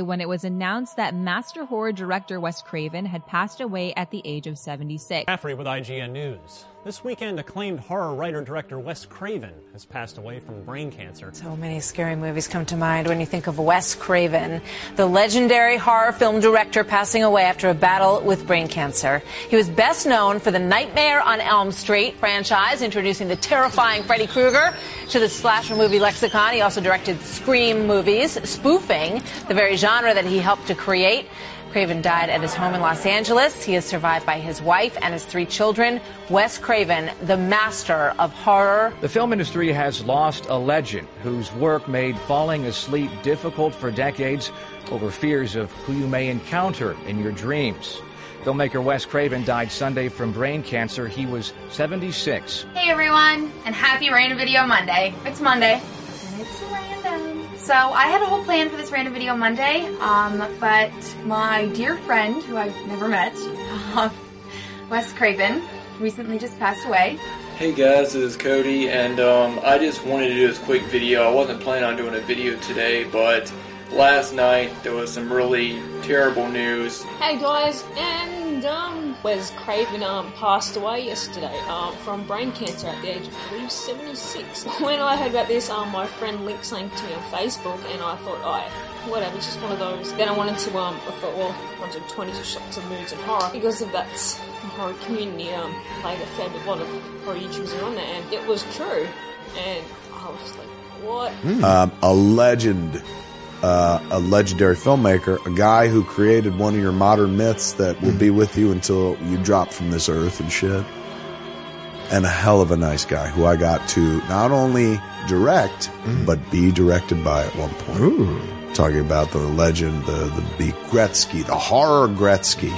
when it was announced that master horror director Wes Craven had passed away at the age of 76. Caffrey with IGN News. This weekend, acclaimed horror writer director Wes Craven has passed away from brain cancer. So many scary movies come to mind when you think of Wes Craven, the legendary horror film director passing away after a battle with brain cancer. He was best known for the Nightmare on Elm Street franchise, introducing the terrifying Freddy Krueger to the slasher movie lexicon. He also directed Scream movies, spoofing the very genre that he helped to create. Craven died at his home in Los Angeles. He is survived by his wife and his three children. Wes Craven, the master of horror. The film industry has lost a legend whose work made falling asleep difficult for decades over fears of who you may encounter in your dreams. Filmmaker Wes Craven died Sunday from brain cancer. He was 76. Hey everyone, and happy Random Video Monday. It's Monday, and it's random. So I had a whole plan for this random video Monday, um, but my dear friend, who I've never met, um, Wes Craven, recently just passed away. Hey guys, this is Cody, and um, I just wanted to do this quick video. I wasn't planning on doing a video today, but last night there was some really terrible news. Hey guys, and um, Wes Craven um passed away yesterday um from brain cancer at the age of I believe 76. When I heard about this, um my friend linked something to me on Facebook, and I thought, oh, whatever, it's just one of those. Then I wanted to um I thought, well, I wanted 22 shots of moods and horror because of that horror community um played a fair bit, a lot of horror YouTubers are on there, and it was true, and I was just like, what? Um, a legend, uh, a legendary filmmaker, a guy who created one of your modern myths that will be with you until you drop from this earth and shit. And a hell of a nice guy who I got to not only direct, but be directed by at one point. Talking about the legend, the, the B. Gretzky, the horror Gretzky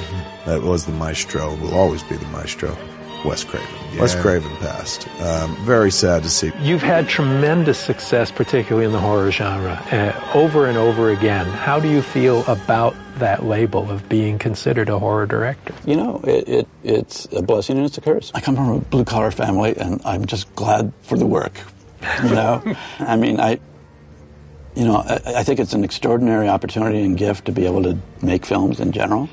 that was the maestro, will always be the maestro, Wes Craven. Wes Craven passed. Um, very sad to see. You've had tremendous success, particularly in the horror genre, uh, over and over again. How do you feel about that label of being considered a horror director? You know, it, it it's a blessing and it's a curse. I come from a blue collar family, and I'm just glad for the work. You know, I mean, I, you know, I, I think it's an extraordinary opportunity and gift to be able to make films in general.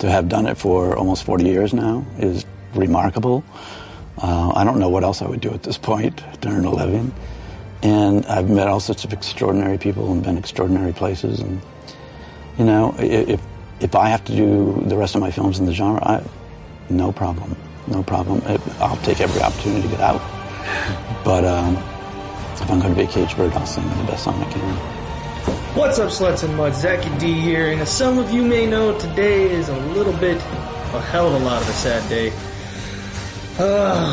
To have done it for almost 40 years now is remarkable. Uh, I don't know what else I would do at this point to earn a living. And I've met all sorts of extraordinary people and been extraordinary places. And you know, if if I have to do the rest of my films in the genre, I, no problem, no problem. I'll take every opportunity to get out. But um, if I'm going to be a cage bird, I'll sing the best song I can. What's up, sluts and muds? Zachy D here, and as some of you may know, today is a little bit, a hell of a lot of a sad day. Uh,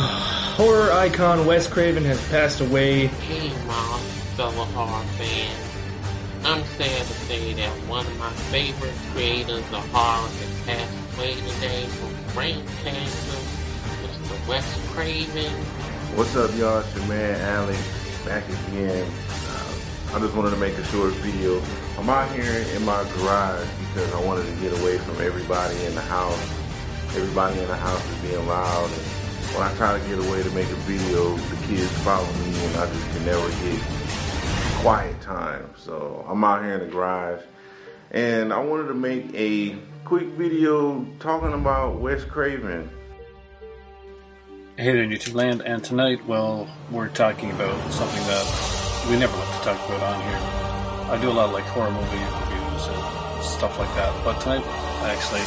horror icon Wes Craven has passed away. Hey, Mom, fellow horror fan. I'm sad to say that one of my favorite creators of horror has passed away today from brain cancer, Mr. Wes Craven. What's up, y'all? It's your man Alex back again. Uh, I just wanted to make a short video. I'm out here in my garage because I wanted to get away from everybody in the house. Everybody in the house is being loud, and when I try to get away to make a video, the kids follow me, and I just can never get quiet time. So I'm out here in the garage, and I wanted to make a quick video talking about Wes Craven. Hey there, YouTube land, and tonight, well, we're talking about something that we never like to talk about on here. I do a lot of like horror movie reviews and stuff like that, but tonight I actually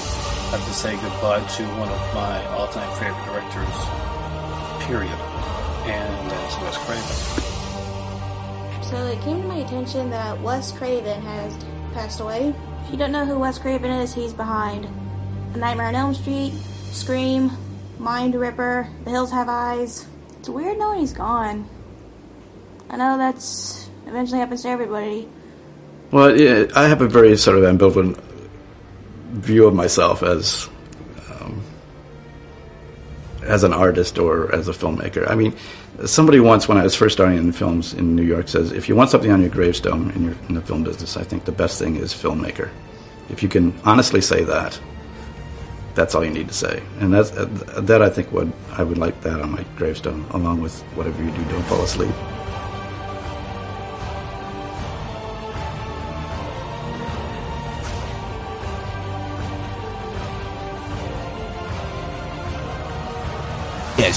have to say goodbye to one of my all-time favorite directors, period, and that's Wes Craven. So it came to my attention that Wes Craven has passed away. If you don't know who Wes Craven is, he's behind A Nightmare on Elm Street, Scream, Mind Ripper, The Hills Have Eyes. It's weird knowing he's gone. I know that's eventually happens to everybody. Well, yeah, I have a very sort of ambivalent view of myself as um, as an artist or as a filmmaker. I mean, somebody once, when I was first starting in films in New York, says, "If you want something on your gravestone in, your, in the film business, I think the best thing is filmmaker. If you can honestly say that, that's all you need to say." And that's uh, that. I think what I would like that on my gravestone, along with whatever you do, don't fall asleep.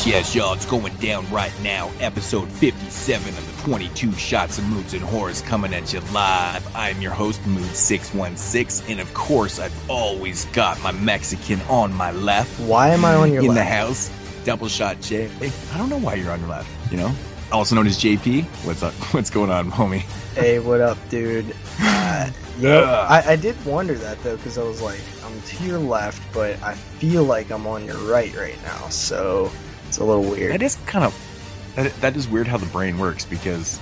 Yes, yes, y'all, it's going down right now. Episode 57 of the 22 Shots of Moods and Horrors coming at you live. I'm your host, Mood616, and of course, I've always got my Mexican on my left. Why am I on your In the house, double shot J. I don't know why you're on your left, you know? Also known as JP. What's up? What's going on, homie? Hey, what up, dude? Uh, yeah, I, I did wonder that though, because I was like, I'm to your left, but I feel like I'm on your right right now, so it's a little weird. That is kind of that, that is weird how the brain works because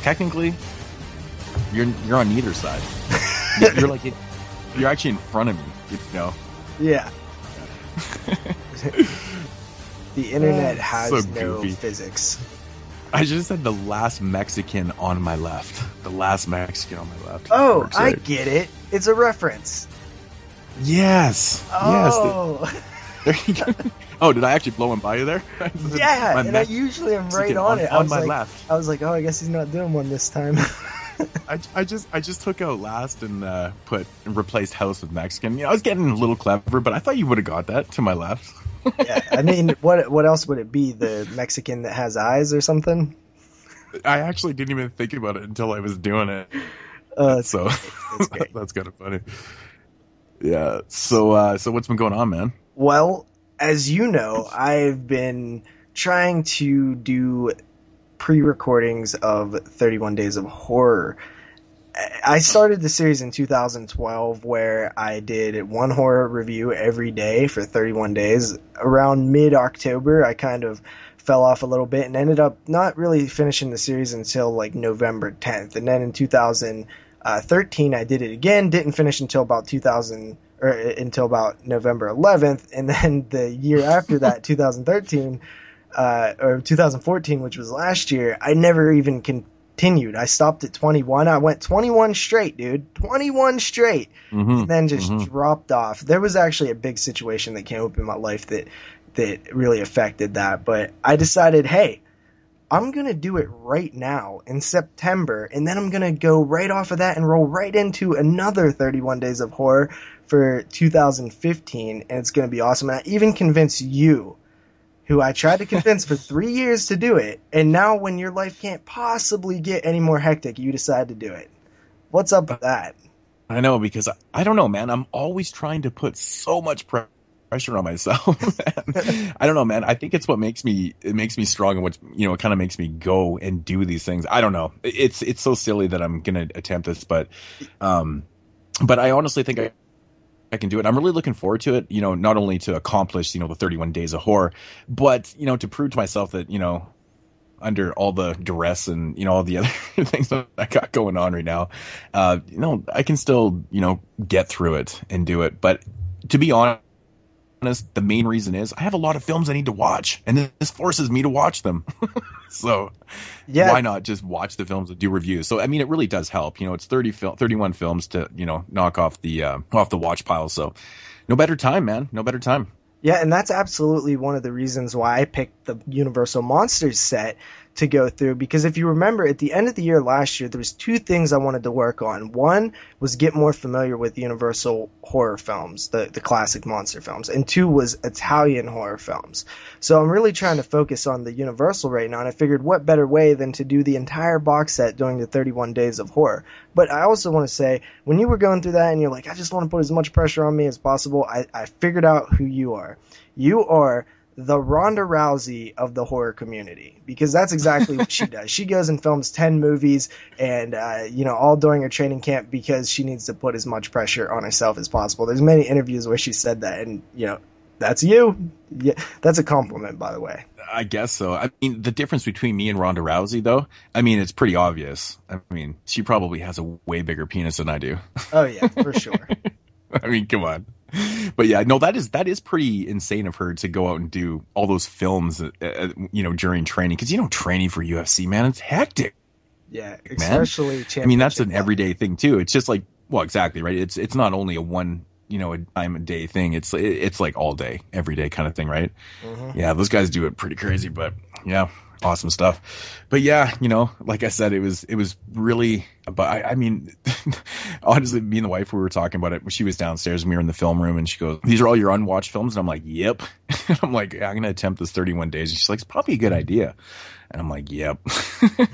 technically you're you're on neither side. you're, you're like it, you're actually in front of me. You know. Yeah. the internet ah, has So no goofy. physics. I just said the last Mexican on my left. The last Mexican on my left. Oh, I right. get it. It's a reference. Yes. Oh, Yes. There you go. Oh, did I actually blow him by you there? yeah. And I usually am right on, on- it. I on was my like, left. I was like, oh, I guess he's not doing one this time. I, I just I just took out last and uh, put and replaced house with Mexican. You know, I was getting a little clever, but I thought you would have got that to my left. yeah. I mean, what what else would it be? The Mexican that has eyes or something? I actually didn't even think about it until I was doing it. Uh, so that's kind of funny. Yeah. So uh, so what's been going on, man? Well, as you know, I've been trying to do pre-recordings of 31 Days of Horror. I started the series in 2012 where I did one horror review every day for 31 days. Around mid-October, I kind of fell off a little bit and ended up not really finishing the series until like November 10th. And then in 2013, I did it again, didn't finish until about 2000 or uh, until about November 11th, and then the year after that, 2013 uh, or 2014, which was last year, I never even continued. I stopped at 21. I went 21 straight, dude, 21 straight, Mhm, and then just mhm. dropped off. There was actually a big situation that came up in my life that that really affected that, but I decided, hey. I'm going to do it right now in September, and then I'm going to go right off of that and roll right into another 31 Days of Horror for 2015, and it's going to be awesome. And I even convinced you, who I tried to convince for three years to do it, and now when your life can't possibly get any more hectic, you decide to do it. What's up with that? I know because I, I don't know, man. I'm always trying to put so much pre- pressure on myself. I don't know, man. I think it's what makes me it makes me strong and what you know it kind of makes me go and do these things. I don't know. It's it's so silly that I'm gonna attempt this, but um, but I honestly think I. I can do it. I'm really looking forward to it, you know, not only to accomplish, you know, the 31 days of horror, but, you know, to prove to myself that, you know, under all the duress and, you know, all the other things that I got going on right now, uh, you know, I can still, you know, get through it and do it. But to be honest, the main reason is I have a lot of films I need to watch and this forces me to watch them. so Yeah. why not just watch the films and do reviews? So, I mean, it really does help, you know, it's 30 fil- 31 films to, you know, knock off the, uh, off the watch pile. So no better time, man. No better time. Yeah, and that's absolutely one of the reasons why I picked the Universal Monsters set to go through because if you remember at the end of the year last year there was two things I wanted to work on. One was get more familiar with Universal horror films, the the classic monster films, and two was Italian horror films. So I'm really trying to focus on the Universal right now and I figured what better way than to do the entire box set during the 31 days of horror. But I also want to say when you were going through that and you're like I just want to put as much pressure on me as possible, I, I figured out who you are. You are the Ronda Rousey of the horror community because that's exactly what she does. She goes and films 10 movies and, uh, you know, all during her training camp because she needs to put as much pressure on herself as possible. There's many interviews where she said that and, you know, that's you. Yeah, that's a compliment, by the way. I guess so. I mean, the difference between me and Ronda Rousey, though, I mean, it's pretty obvious. I mean, she probably has a way bigger penis than I do. Oh yeah, for sure. I mean, come on. But yeah, no, that is that is pretty insane of her to go out and do all those films, uh, uh, you know, during training. Because you know, training for UFC, man, it's hectic. Yeah, especially I mean, that's an everyday thing too. It's just like, well, exactly right. It's it's not only a one, you know, a time a day thing. It's it's like all day, every day kind of thing, right? Mhm. Yeah, those guys do it pretty crazy, but yeah, awesome stuff. But yeah, you know, like I said, it was it was really. But I, I mean, honestly, me and the wife we were talking about it. She was downstairs, and we were in the film room, and she goes, "These are all your unwatched films," and I'm like, "Yep." I'm like, I'm going to attempt this 31 days. And she's like, it's probably a good idea. And I'm like, yep. we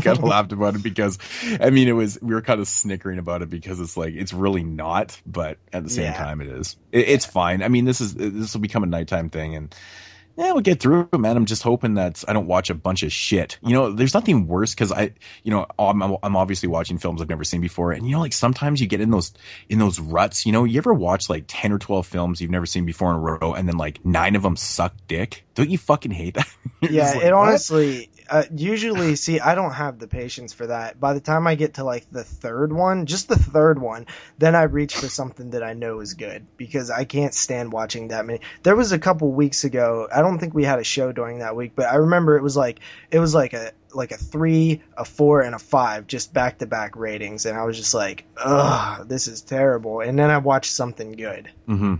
kind of laughed about it because, I mean, it was, we were kind of snickering about it because it's like, it's really not, but at the same Yeah. time it is. It, it's fine. I mean, this is, this will become a nighttime thing and yeah, we'll get through it, man. I'm just hoping that I don't watch a bunch of shit. You know, there's nothing worse because I, you know, I'm, I'm obviously watching films I've never seen before, and you know, like sometimes you get in those in those ruts. You know, you ever watch like ten or twelve films you've never seen before in a row, and then like nine of them suck dick? Don't you fucking hate that? Yeah, like, it honestly, uh, usually, see, I don't have the patience for that. By the time I get to like the third one, just the third one, then I reach for something that I know is good because I can't stand watching that many. There was a couple weeks ago, I don't think we had a show during that week, but I remember it was like, it was like a, like a three, a four, and a five, just back to back ratings. And I was just like, ugh, this is terrible. And then I watched something good. hmm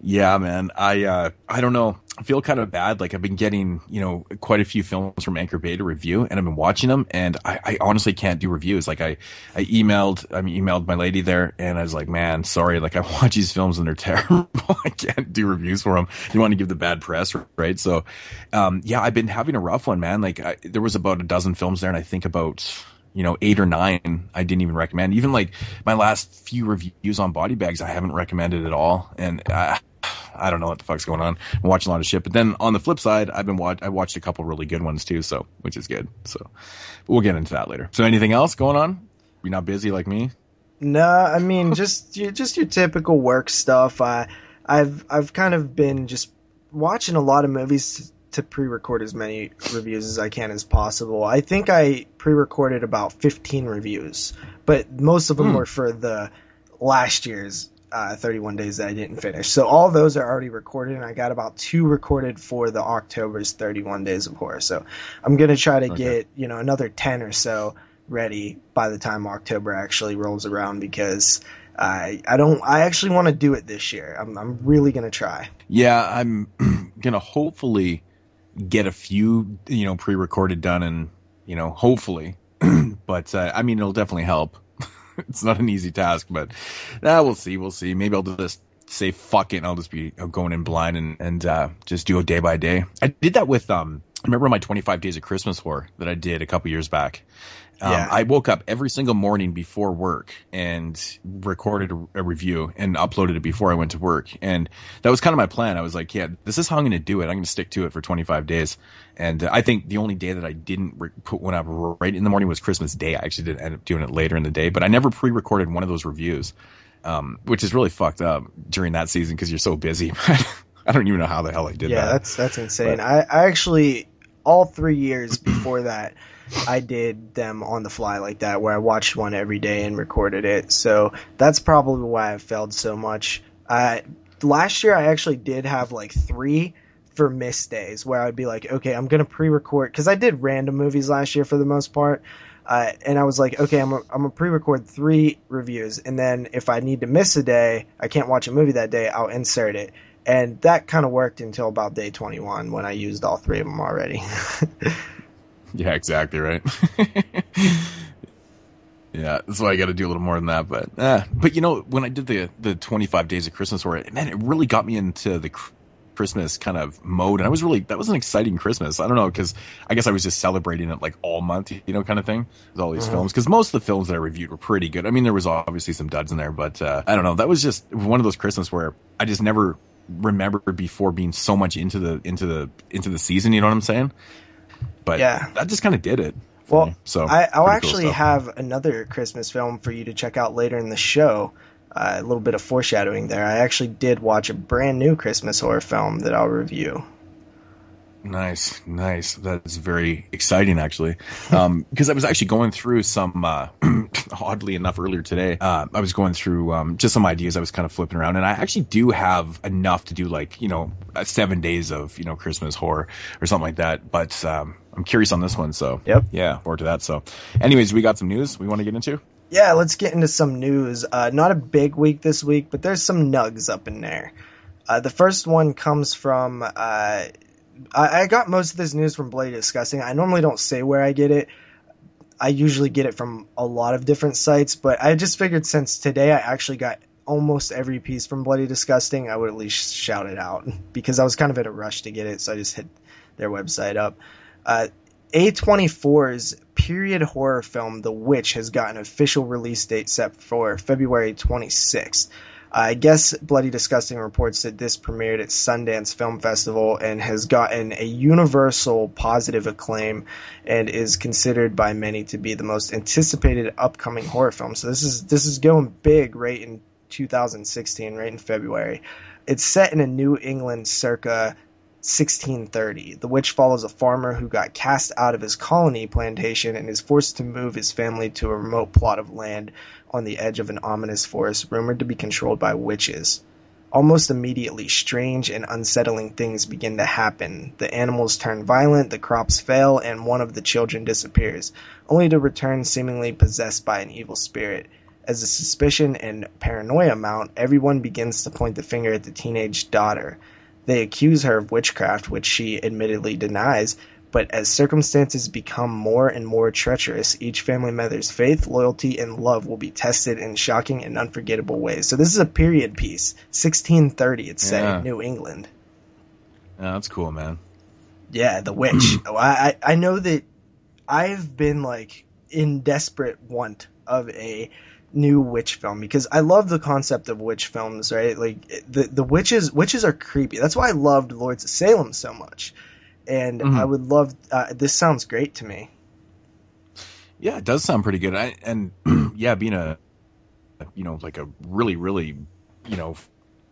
Yeah, man. I uh I don't know. I feel kind of bad. Like I've been getting, you know, quite a few films from Anchor Bay to review and I've been watching them and I, I honestly can't do reviews. Like I, I emailed, I emailed my lady there and I was like, man, sorry. Like I watch these films and they're terrible. I can't do reviews for them. You want to give the bad press, right? So, um, yeah, I've been having a rough one, man. Like I, there was about a dozen films there and I think about, you know, eight or nine I didn't even recommend. Even like my last few reviews on body bags, I haven't recommended at all. And I, I don't know what the fuck's going on. I'm watching a lot of shit. But then on the flip side, I've been watch I watched a couple really good ones too, so which is good. So but we'll get into that later. So anything else going on? You not busy like me? No, I mean just your just your typical work stuff. I I've I've kind of been just watching a lot of movies to pre-record as many reviews as I can as possible. I think I pre-recorded about 15 reviews, but most of them Hmm. were for the last year's uh, 31 days that I didn't finish. So all those are already recorded, and I got about two recorded for the October's 31 Days of Horror. So I'm gonna try to Okay. get you know another 10 or so ready by the time October actually rolls around because I I don't I actually want to do it this year. I'm I'm really gonna try. Yeah, I'm gonna hopefully get a few, you know, pre-recorded done, and you know, hopefully. but uh, I mean, it'll definitely help. it's not an easy task, but uh, we'll see. We'll see. Maybe I'll just say fuck it, and I'll just be uh, going in blind and and uh, just do it day by day. I did that with um. Remember my 25 days of Christmas horror that I did a couple years back. Um, Yeah. I woke up every single morning before work and recorded a, a review and uploaded it before I went to work. And that was kind of my plan. I was like, yeah, this is how I'm going to do it. I'm going to stick to it for 25 days. And uh, I think the only day that I didn't re- put one up right in the morning was Christmas Day. I actually did end up doing it later in the day, but I never pre-recorded one of those reviews, um, which is really fucked up during that season because you're so busy. I don't even know how the hell I did yeah, that. that's that's insane. I I actually all three years before that. I did them on the fly like that, where I watched one every day and recorded it. So that's probably why I failed so much. Uh, last year, I actually did have like three for miss days, where I'd be like, okay, I'm gonna pre-record because I did random movies last year for the most part. Uh, and I was like, okay, I'm gonna pre-record three reviews, and then if I need to miss a day, I can't watch a movie that day, I'll insert it. And that kind of worked until about day 21 when I used all three of them already. Yeah, exactly right. yeah, that's why I got to do a little more than that. But uh, but you know, when I did the the 25 days of Christmas horror, man, it really got me into the Christmas kind of mode, and I was really that was an exciting Christmas. I don't know because I guess I was just celebrating it like all month, you know, kind of thing. With all these Mhm. films, because most of the films that I reviewed were pretty good. I mean, there was obviously some duds in there, but uh, I don't know. That was just one of those Christmas where I just never remembered before being so much into the into the into the season. You know what I'm saying? But Yeah. that just kind of did it. Well, So I, I'll pretty cool actually have another Christmas film for you to check out later in the show. Uh, a little bit of foreshadowing there. I actually did watch a brand new Christmas horror film that I'll review. Nice, nice. That's very exciting, actually. Um, because I was actually going through some, uh, oddly enough, earlier today, uh, I was going through um, just some ideas. I was kind of flipping around, and I actually do have enough to do like you know uh, seven days of you know Christmas horror or something like that. But um, I'm curious on this one, so yep, yeah, forward to that. So, anyways, we got some news we want to get into. Yeah, let's get into some news. Uh, not a big week this week, but there's some nugs up in there. Uh, the first one comes from. Uh, I, got most of this news from Bloody Disgusting. I normally don't say where I get it. I usually get it from a lot of different sites, but I just figured since today I actually got almost every piece from Bloody Disgusting, I would at least shout it out because I was kind of in a rush to get it, so I just hit their website up. Uh, A24's period horror film The Witch has got an official release date set for February 26th. I guess Bloody Disgusting reports that this premiered at Sundance Film Festival and has gotten a universal positive acclaim and is considered by many to be the most anticipated upcoming horror film. So this is this is going big right in 2016, right in February. It's set in a New England circa 1630. The witch follows a farmer who got cast out of his colony plantation and is forced to move his family to a remote plot of land on the edge of an ominous forest rumored to be controlled by witches. Almost immediately, strange and unsettling things begin to happen. The animals turn violent, the crops fail, and one of the children disappears, only to return seemingly possessed by an evil spirit. As the suspicion and paranoia mount, everyone begins to point the finger at the teenage daughter. They accuse her of witchcraft, which she admittedly denies, but as circumstances become more and more treacherous, each family member's faith, loyalty, and love will be tested in shocking and unforgettable ways. So this is a period piece. 1630, it's set Yeah. in New England. Yeah, that's cool, man. Yeah, The Witch. Oh, I, I I know that I've been like in desperate want of a new witch film because I love the concept of witch films, right? Like the the witches witches are creepy. That's why I loved Lords of Salem so much. And Mhm. I would love uh, this sounds great to me. Yeah, it does sound pretty good. I, and yeah, being a, you know, like a really, really, you know,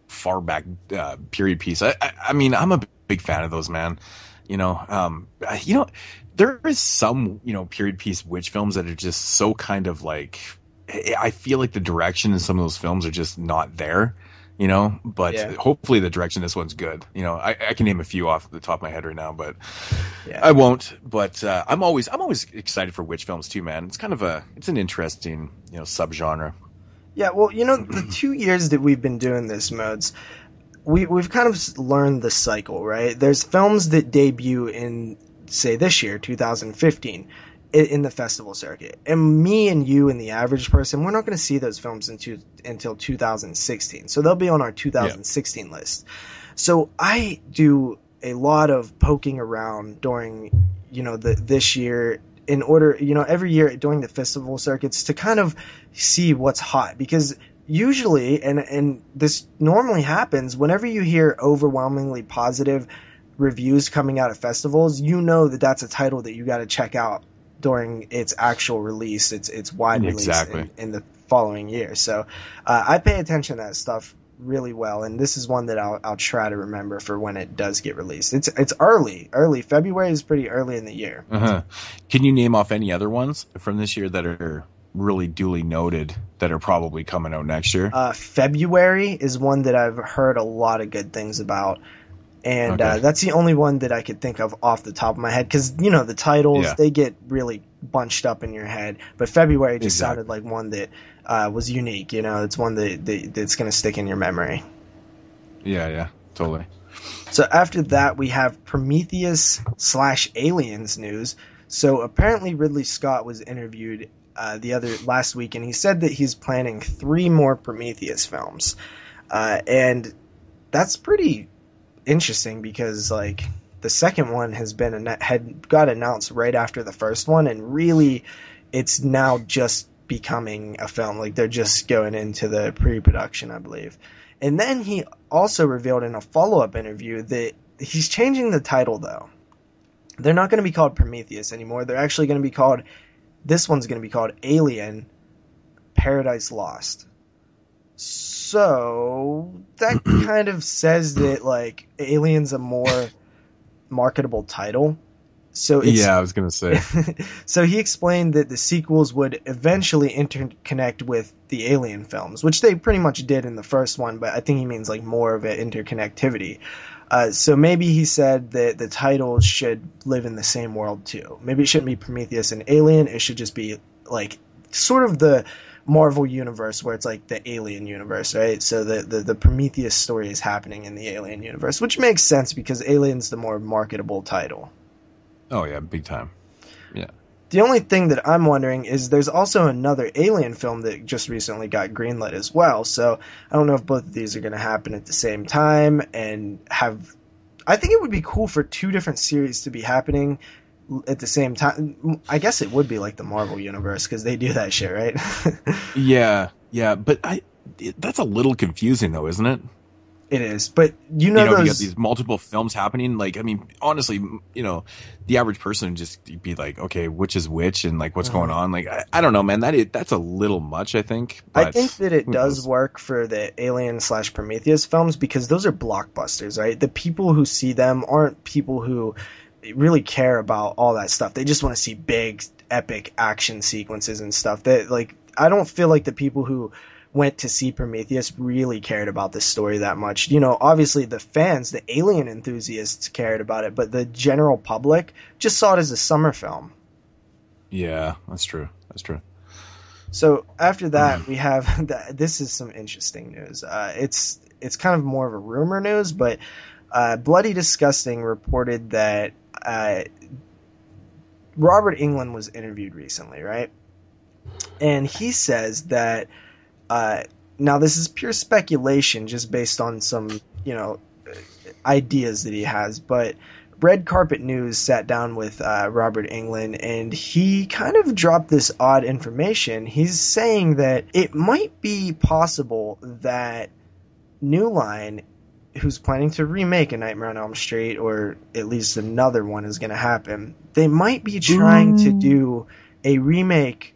far back uh, period piece. I, I, I mean, I'm a big fan of those, man. You know, um, you know, there is some, you know, period piece witch films that are just so kind of like, I feel like the direction in some of those films are just not there. You know, but Yeah. hopefully the direction this one's good. You know, I, I can name a few off the top of my head right now, but Yeah. I won't, but uh, I'm always I'm always excited for witch films too, man. It's kind of a it's an interesting you know subgenre. Yeah, well, you know, the two years that we've been doing this modes, we we've kind of learned the cycle, right? There's films that debut in say this year, 2015, i- in the festival circuit, and me and you and the average person, we're not going to see those films into, until 2016, so they'll be on our 2016 list. So I do a lot of poking around during, you know, the this year in order, you know, every year during the festival circuits to kind of see what's hot. Because usually and and this normally happens whenever you hear overwhelmingly positive reviews coming out of festivals, you know that that's a title that you got to check out during its actual release, its its wide release in, in the following year. So uh, I pay attention to that stuff really well, and this is one that I'll I'll try to remember for when it does get released. It's it's early, early February is pretty early in the year. Uh-huh. Can you name off any other ones from this year that are really duly noted that are probably coming out next year? Uh, February is one that I've heard a lot of good things about. And uh, that's the only one that I could think of off the top of my head because you know the titles Yeah. they get really bunched up in your head. But February just Exactly. sounded like one that uh, was unique. You know, it's one that, that that's going to stick in your memory. yeah, yeah, totally. So after that, we have Prometheus slash Aliens news. So apparently Ridley Scott was interviewed uh, the other last week, and he said that he's planning three more Prometheus films, uh, and that's pretty interesting because like the second one has been had got announced right after the first one, and really it's now just becoming a film. Like they're just going into the pre-production, I believe. And then he also revealed in a follow-up interview that he's changing the title though. They're not going to be called Prometheus anymore. They're actually going to be called this one's going to be called Alien Paradise Lost. So that kind of says that like Alien's a more marketable title. So it's, yeah, I was gonna say. so he explained that the sequels would eventually interconnect with the Alien films, which they pretty much did in the first one, but I think he means like more of an interconnectivity. Uh, so maybe he said that the titles should live in the same world too. Maybe it shouldn't be Prometheus and Alien. It should just be like sort of the Marvel universe where it's like the Alien universe, right? So the, the, the Prometheus story is happening in the Alien universe, which makes sense because Alien's the more marketable title. Oh yeah, big time. Yeah. The only thing that I'm wondering is there's also another Alien film that just recently got greenlit as well. So I don't know if both of these are going to happen at the same time and have. I think it would be cool for two different series to be happening at the same time. I guess it would be like the Marvel universe because they do that shit, right? Yeah, yeah, but I that's a little confusing though, isn't it? it is, but you know, you know, those. you got these multiple films happening. Like, I mean, honestly, you know, the average person would just be like, okay, which is which, and like, what's Uh-huh. going on? Like, I, I don't know, man. That is, that's a little much, I think. I think that it does work for the Alien slash Prometheus films because those are blockbusters, right? The people who see them aren't people who really care about all that stuff. They just want to see big, epic action sequences and stuff. That like, I don't feel like the people who went to see Prometheus really cared about the story that much. You know, obviously the fans, the alien enthusiasts cared about it, but the general public just saw it as a summer film. Yeah, that's true. That's true. So after that, we have that. This is some interesting news. Uh, it's it's kind of more of a rumor news, but uh, Bloody Disgusting reported that uh, Robert Englund was interviewed recently, right? And he says that uh, now this is pure speculation, just based on some you know ideas that he has, but. Red Carpet News sat down with uh, Robert Englund and he kind of dropped this odd information. He's saying that it might be possible that New Line, who's planning to remake A Nightmare on Elm Street, or at least another one is going to happen, they might be trying to do a remake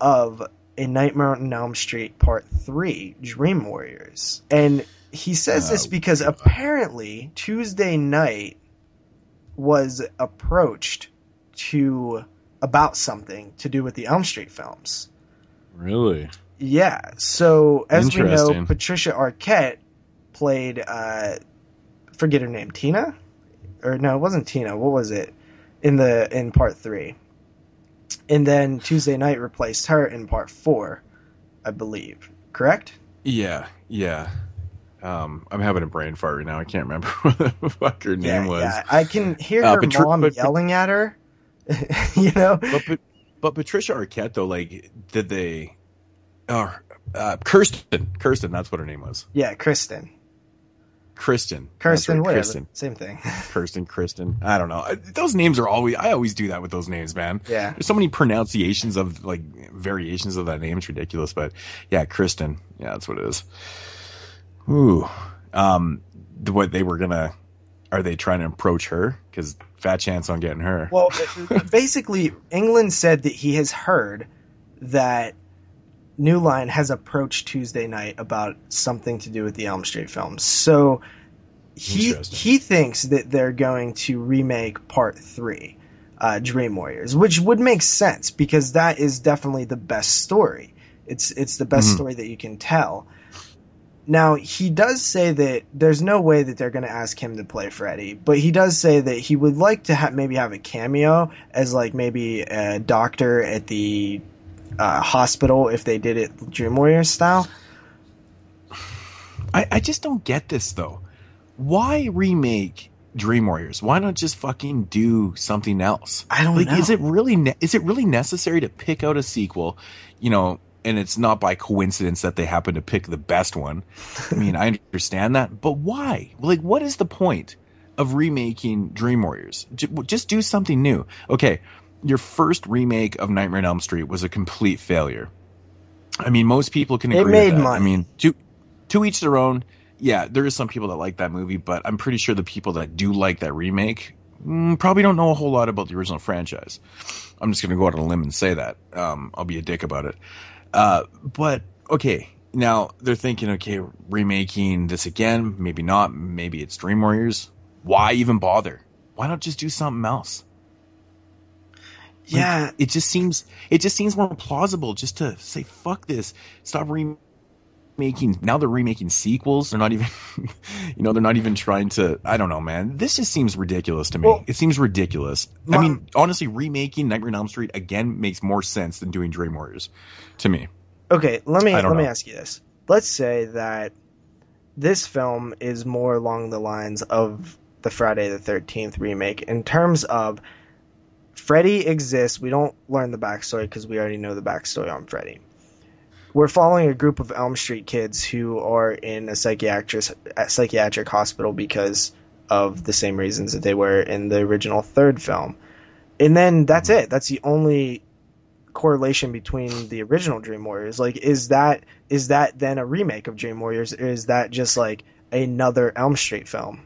of A Nightmare on Elm Street Part 3, Dream Warriors. And he says this oh, because apparently Tuesday Knight was approached to about something to do with the Elm Street films. Really? Yeah. So as we know, Patricia Arquette played uh forget her name, Tina? Or no, it wasn't Tina. What was it? In the in part 3. And then Tuesday Knight replaced her in part 4, I believe. Correct? Yeah, yeah. Um, I'm having a brain fart right now. I can't remember what the fuck her name yeah, was. yeah. I can hear Uh, her Patri- mom but- yelling at her. you know? But, but but Patricia Arquette though, like, did they? Oh, uh, Kirsten, Kirsten, that's what her name was. Yeah, Kristen. Kristen, Kirsten, right, whatever. Kristen, Same thing. Kirsten, Kristen. I don't know. Those names are always. I always do that with those names, man. Yeah. There's so many pronunciations of like variations of that name. It's ridiculous, but yeah, Kristen. Yeah, that's what it is. Ooh. Um, the, what they were gonna? Are they trying to approach her? Because fat chance on getting her. Well, basically, England said that he has heard that New Line has approached Tuesday Knight about something to do with the Elm Street films. So he he thinks that they're going to remake Part Three, uh, Dream Warriors, which would make sense because that is definitely the best story. It's it's the best Mhm. story that you can tell. Now he does say that there's no way that they're going to ask him to play Freddy, but he does say that he would like to ha- maybe have a cameo as like maybe a doctor at the uh, hospital if they did it Dream Warriors style. I, I just don't get this though. Why remake Dream Warriors? Why not just fucking do something else? I don't like, know. Is it really ne- is it really necessary to pick out a sequel? You know, and it's not by coincidence that they happen to pick the best one. I mean, I understand that, but why? Like, what is the point of remaking Dream Warriors? J- Just do something new. Okay, your first remake of Nightmare on Elm Street was a complete failure. I mean, most people can It agree. made with that. money. I mean, to to each their own. Yeah, there is some people that like that movie, but I'm pretty sure the people that do like that remake mm, probably don't know a whole lot about the original franchise. I'm just gonna go out on a limb and say that. Um, I'll be a dick about it. Uh, but okay, now they're thinking, okay, remaking this again. Maybe not. Maybe it's Dream Warriors. Why even bother? Why not just do something else? Yeah. it just seems it just seems more plausible just to say fuck this. Stop remaking. Now they're remaking sequels. They're not even, you know, they're not even trying to. I don't know, man. This just seems ridiculous to me. Well, it seems ridiculous. my- I mean, honestly, remaking Nightmare on Elm Street again makes more sense than doing Dream Warriors, to me. Okay, let me let don't me ask you this. Let's say that this film is more along the lines of the Friday the 13th remake in terms of Freddy exists. We don't learn the backstory because we already know the backstory on Freddy. We're following a group of Elm Street kids who are in a psychiatric psychiatric hospital because of the same reasons that they were in the original third film. And then that's it. That's the only correlation between the original Dream Warriors. Like, is that is that then a remake of Dream Warriors, or is that just like another Elm Street film?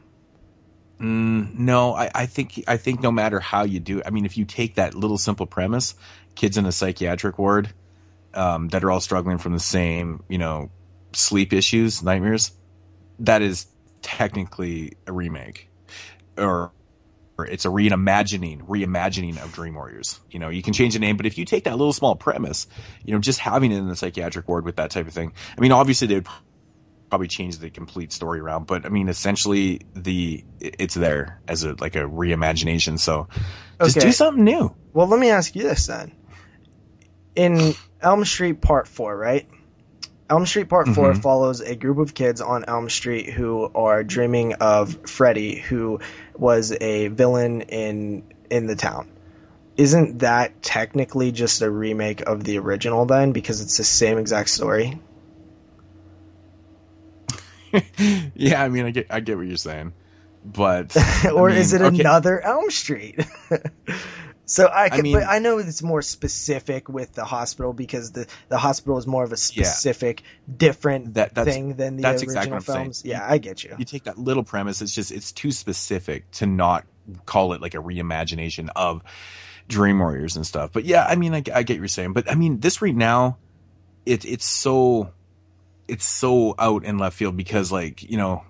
Mm, no, I, I think I think no matter how you do, I mean, if you take that little simple premise, kids in a psychiatric ward um, that are all struggling from the same, you know, sleep issues, nightmares, that is technically a remake, or, or it's a reimagining, reimagining of Dream Warriors. You know, you can change the name, but if you take that little small premise, you know, just having it in the psychiatric ward with that type of thing, I mean, obviously they'd probably change the complete story around, but I mean, essentially the it's there as a like a reimagination. So just Okay. do something new. Well, let me ask you this then. In Elm Street Part 4, right? Elm Street Part 4 Mhm. follows a group of kids on Elm Street who are dreaming of Freddy, who was a villain in in the town. Isn't that technically just a remake of the original then because it's the same exact story? yeah, I mean, I get I get what you're saying, but or I mean, is it okay. another Elm Street? so I, I can, mean- but I know it's more specific with the hospital because the the hospital is more of a specific, different That- thing than the that's original exactly I'm saying. films. Yeah, I get you. You take that little premise, it's just it's too specific to not call it like a reimagination of Dream Warriors and stuff. But yeah, I mean, I, I get what you're saying. But I mean, this right now, it it's so it's so out in left field because like you know,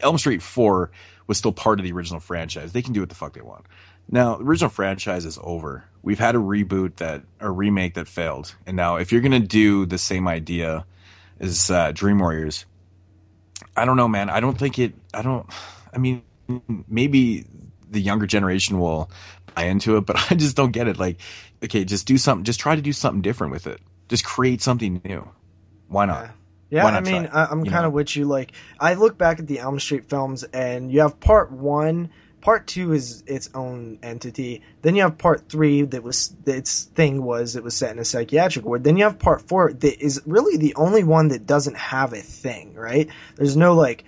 Elm Street Four was still part of the original franchise. They can do what the fuck they want. Now, the original franchise is over. We've had a reboot that a remake that failed, and now if you're gonna do the same idea as uh, Dream Warriors, I don't know, man. I don't think it. I don't. I mean, maybe the younger generation will buy into it, but I just don't get it. Like, okay, just do something. Just try to do something different with it. Just create something new. Why not? Yeah, Why I mean, try? I, I'm kind of with you. Like, I look back at the Elm Street films, and you have part one. Part two is its own entity. Then you have part three that was its thing was it was set in a psychiatric ward. Then you have part four that is really the only one that doesn't have a thing. Right? There's no like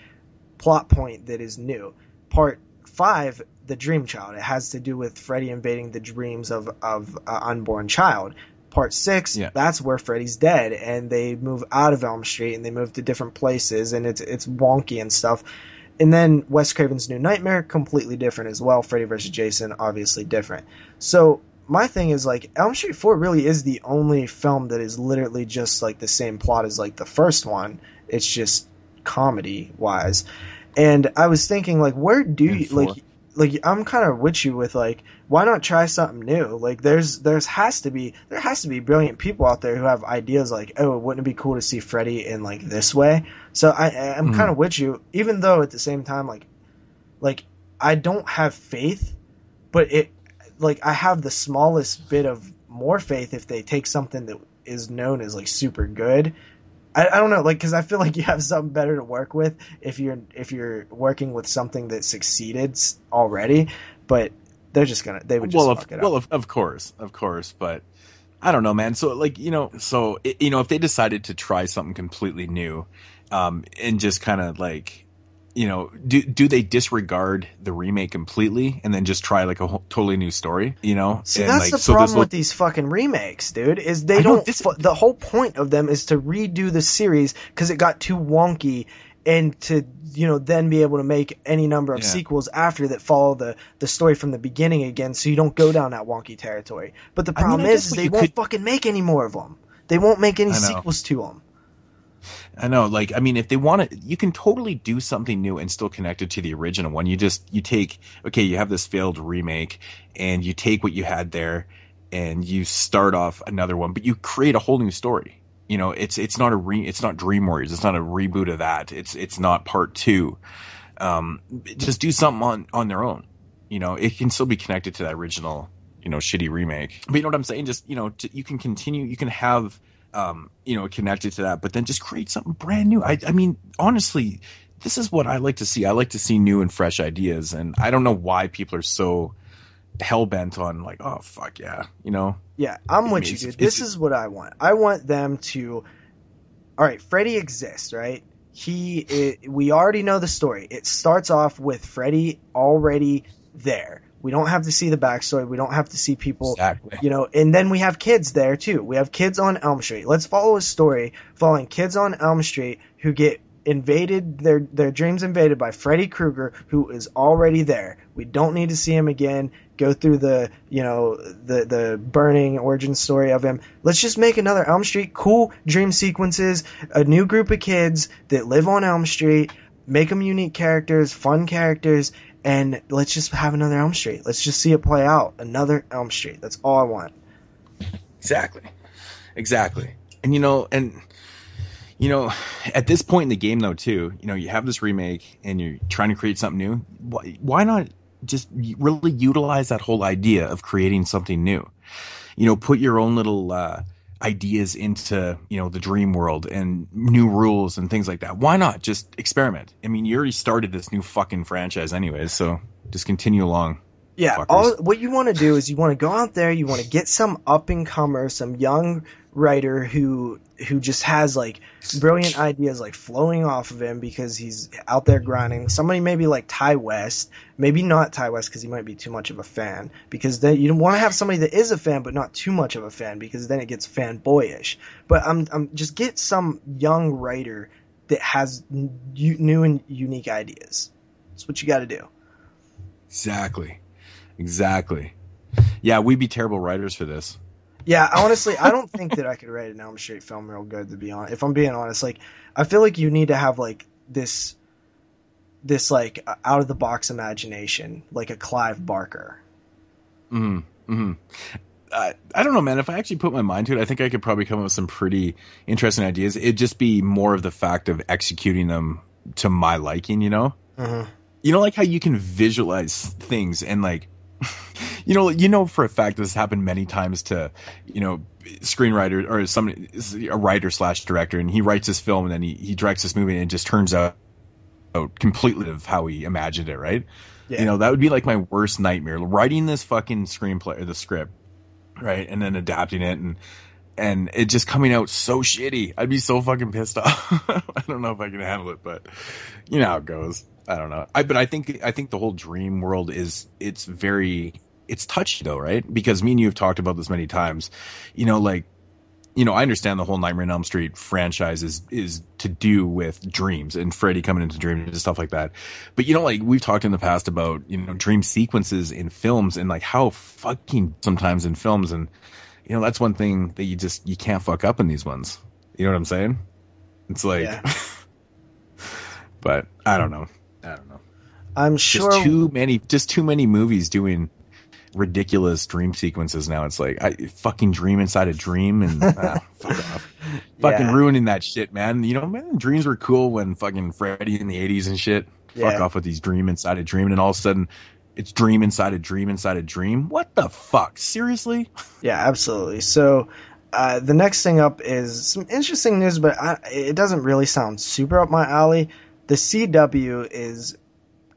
plot point that is new. Part five, the Dream Child. It has to do with Freddy invading the dreams of of an unborn child. Part six, Yeah. that's where Freddy's dead, and they move out of Elm Street and they move to different places, and it's it's wonky and stuff. And then Wes Craven's New Nightmare, completely different as well. Freddy vs. Jason, obviously different. So my thing is like Elm Street 4 really is the only film that is literally just like the same plot as like the first one. It's just comedy wise. And I was thinking like where do you like like I'm kind of with you with like why not try something new? Like there's there's has to be there has to be brilliant people out there who have ideas like oh wouldn't it be cool to see Freddy in like this way? So I I'm Mhm. kind of with you even though at the same time like like I don't have faith, but it like I have the smallest bit of more faith if they take something that is known as like super good. I, I don't know, like because I feel like you have something better to work with if you're if you're working with something that succeeded already, but they're just gonna they would just well, fuck of, it up. well, of, of course, of course, but I don't know, man. So like, you know, so you know, if they decided to try something completely new, um, and just kind of like, you know, do do they disregard the remake completely and then just try like a whole, totally new story? You know, See, and that's like, the so problem with these fucking remakes, dude. Is they I don't. the whole point of them is to redo the series because it got too wonky, and to you know then be able to make any number of Yeah. sequels after that follow the the story from the beginning again, so you don't go down that wonky territory. But the I mean, problem is, is they won't could- fucking make any more of them. They won't make any sequels to them. I know, like, I mean, if they want to, you can totally do something new and still connect it to the original one. You just, you take, okay, you have this failed remake and you take what you had there and you start off another one, but you create a whole new story. You know, it's, it's not a re, it's not Dream Warriors. It's not a reboot of that. It's, it's not part two. Um, just do something on, on their own. You know, it can still be connected to that original, you know, shitty remake. But you know what I'm saying? Just, you know, t- you can continue, you can have, um, you know, connected to that, but then just create something brand new. I, I mean, honestly, this is what I like to see. I like to see new and fresh ideas, and I don't know why people are so hell bent on like, oh fuck yeah, you know. Yeah, I'm It with you, dude. This is what I want. I want them to. All right, Freddy exists, right? He, it, we already know the story. It starts off with Freddy already there. We don't have to see the backstory. We don't have to see people, Exactly. you know. And then we have kids there too. We have kids on Elm Street. Let's follow a story following kids on Elm Street who get invaded their their dreams invaded by Freddy Krueger who is already there. We don't need to see him again. Go through the you know the the burning origin story of him. Let's just make another Elm Street cool dream sequences, a new group of kids that live on Elm Street, make them unique characters, fun characters, and let's just have another Elm Street. Let's just see it play out. Another Elm Street. That's all I want. Exactly. Exactly. And you know, and you know, at this point in the game though too, you know, you have this remake and you're trying to create something new. Why, not just really utilize that whole idea of creating something new? You know, put your own little uh ideas into, you know, the dream world and new rules and things like that. Why not just experiment? I mean, you already started this new fucking franchise anyways, so just continue along. Yeah, all what you want to do is you want to go out there, you want to get some up and comer, some young writer who who just has like brilliant ideas like flowing off of him because he's out there grinding. Somebody maybe like Ti West, maybe not Ti West because he might be too much of a fan. Because then you don't want to have somebody that is a fan but not too much of a fan because then it gets fanboyish. But I'm I'm just get some young writer that has new and unique ideas. That's what you got to do. Exactly. Exactly. Yeah, we'd be terrible writers for this. Yeah, honestly, I don't think that I could write an Elm Street film real good. To be honest, if I'm being honest, like I feel like you need to have like this, this like out of the box imagination, like a Clive Barker. Mm, mm. I, I don't know, man. If I actually put my mind to it, I think I could probably come up with some pretty interesting ideas. It'd just be more of the fact of executing them to my liking, you know? Mm-hmm. You know, like how you can visualize things and like, you know, you know for a fact this has happened many times to, you know, screenwriter or somebody, a writer slash director, and he writes this film and then he, he directs this movie and it just turns out, out completely of how he imagined it, right? Yeah. You know, that would be like my worst nightmare. Writing this fucking screenplay or the script, right, and then adapting it and and it just coming out so shitty. I'd be so fucking pissed off. I don't know if I can handle it, but you know how it goes. I don't know. I but I think I think the whole dream world is it's very it's touchy though, right? Because me and you have talked about this many times. You know, like you know, I understand the whole Nightmare on Elm Street franchise is is to do with dreams and Freddy coming into dreams and stuff like that. But you know, like we've talked in the past about you know dream sequences in films and like how fucking sometimes in films and you know that's one thing that you just you can't fuck up in these ones. You know what I'm saying? It's like, but I don't know. I don't know. I'm Just sure. too many, just too many movies doing ridiculous dream sequences now. It's like I fucking dream inside a dream and ah, fuck off. Fucking Yeah. ruining that shit, man. You know, man, dreams were cool when fucking Freddy in the eighties and shit. Fuck off with these dream inside a dream, and all of a sudden it's dream inside a dream inside a dream. What the fuck? Seriously? Yeah, absolutely. So uh, the next thing up is some interesting news, but I, it doesn't really sound super up my alley. The CW is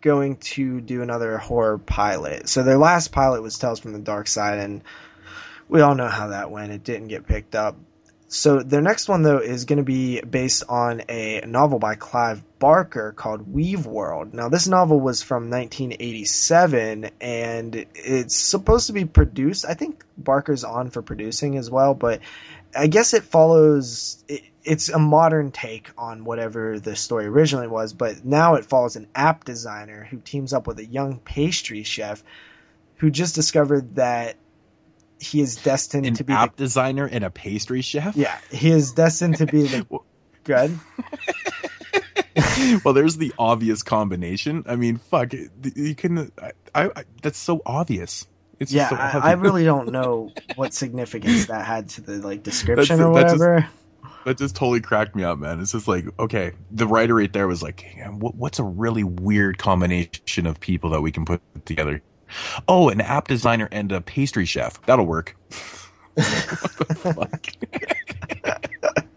going to do another horror pilot. So their last pilot was Tales from the Dark Side, and we all know how that went. It didn't get picked up. So their next one though is going to be based on a novel by Clive Barker called Weaveworld. Now this novel was from 1987 and it's supposed to be produced. I think Barker's on for producing as well, but I guess it follows. It, it's a modern take on whatever the story originally was, but now it follows an app designer who teams up with a young pastry chef who just discovered that he is destined An to be app designer and a pastry chef? yeah he is destined to be the good well, there's the obvious combination. I mean, fuck, you can. I, I, I that's so obvious. It's yeah so I, obvious. I really don't know what significance that had to the like description or that just- whatever that just totally cracked me up, man. It's just like, okay, the writer right there was like, what, what's a really weird combination of people that we can put together? Oh, an app designer and a pastry chef. That'll work.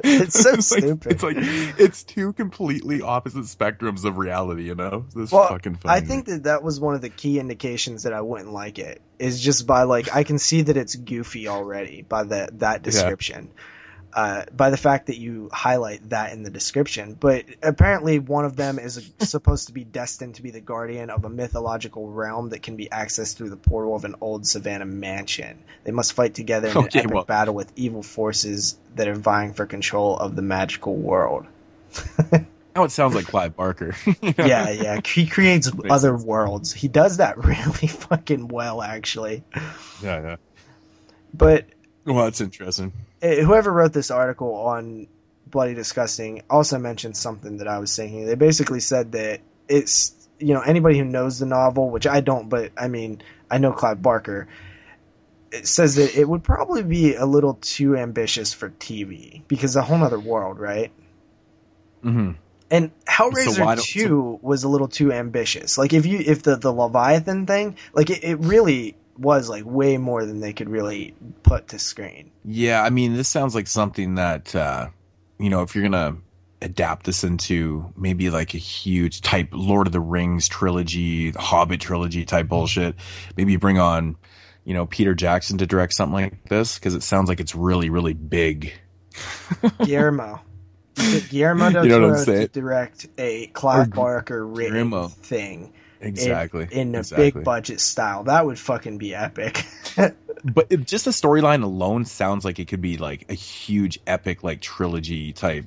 It's so like, stupid. It's like it's two completely opposite spectrums of reality. You know, this Well, fucking funny. I think that that was one of the key indications that I wouldn't like it. Is just by like I can see that it's goofy already by the that description. Uh, by the fact that you highlight that in the description, but apparently one of them is supposed to be destined to be the guardian of a mythological realm that can be accessed through the portal of an old savannah mansion. They must fight together in Okay, an epic well- battle with evil forces that are vying for control of the magical world. Now it sounds like Clive Barker. yeah, yeah. He creates other worlds. He does that really fucking well, actually. yeah, yeah. But Well, that's interesting. eh, whoever wrote this article on Bloody Disgusting also mentioned something that I was thinking. They basically said that it's, you know, anybody who knows the novel, which I don't, but I mean, I know Clive Barker, it says that it would probably be a little too ambitious for TV because a whole other world, right? hmm And Hellraiser why don't- 2 was a little too ambitious. Like if you if the the Leviathan thing, like it, it really was like way more than they could really put to screen. Yeah, I mean, this sounds like something that uh, you know, if you're gonna adapt this into maybe like a huge type Lord of the Rings trilogy, Hobbit trilogy type bullshit, maybe you bring on, you know, Peter Jackson to direct something like this because it sounds like it's really, really big. Guillermo. Guillermo del You know what I'm Toro to saying? direct a Clive Barker written thing. In- Exactly, In, a exactly. big budget style. That would fucking be epic. But it, just the storyline alone sounds like it could be like a huge epic like trilogy type.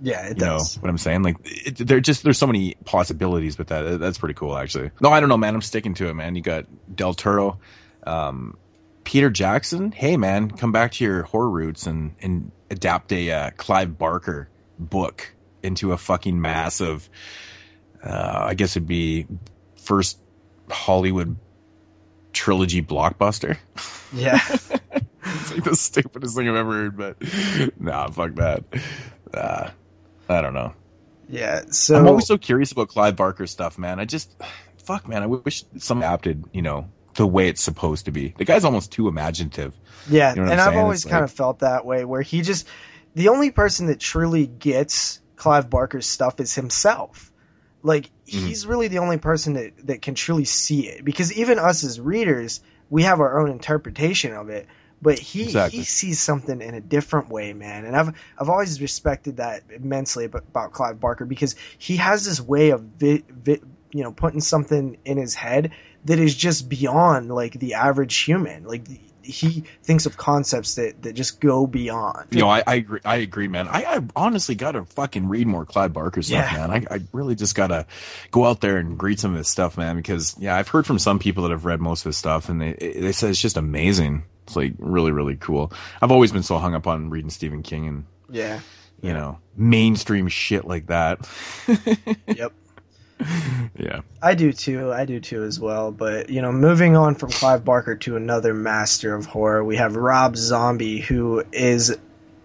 yeah, it you does. know what I'm saying? Like, it, there just there's so many possibilities with that. That's pretty cool, actually. No, I don't know, man. I'm sticking to it, man. You got Del Toro, um, Peter Jackson. Hey, man, come back to your horror roots and and adapt a uh, Clive Barker book into a fucking massive. Uh, I guess it'd be first Hollywood trilogy blockbuster. Yeah. it's like the stupidest thing I've ever heard, but nah, fuck that. Uh, I don't know. Yeah. So I'm always so curious about Clive Barker stuff, man. I just, fuck, man. I wish some adapted, you know, the way it's supposed to be. The guy's almost too imaginative. Yeah, You know and I've always kind of felt that way, where he just the only person that truly gets Clive Barker's stuff is himself. Like Mm-hmm. he's really the only person that that can truly see it, because even us as readers, we have our own interpretation of it. But he Exactly. he sees something in a different way, man, and I've I've always respected that immensely about, Clive Barker because he has this way of vi- vi- you know putting something in his head that is just beyond like the average human. Like he thinks of concepts that, that just go beyond. You know, I, I agree. I agree, man. I, I honestly got to fucking read more Clive Barker stuff, Yeah. man. I, I really just got to go out there and read some of his stuff, man. Because yeah, I've heard from some people that have read most of his stuff, and they they say it's just amazing. It's like really, really cool. I've always been so hung up on reading Stephen King and Yeah. you know mainstream shit like that. Yep. yeah. I do too. I do too as well. But you know, moving on from Clive Barker to another master of horror, we have Rob Zombie, who is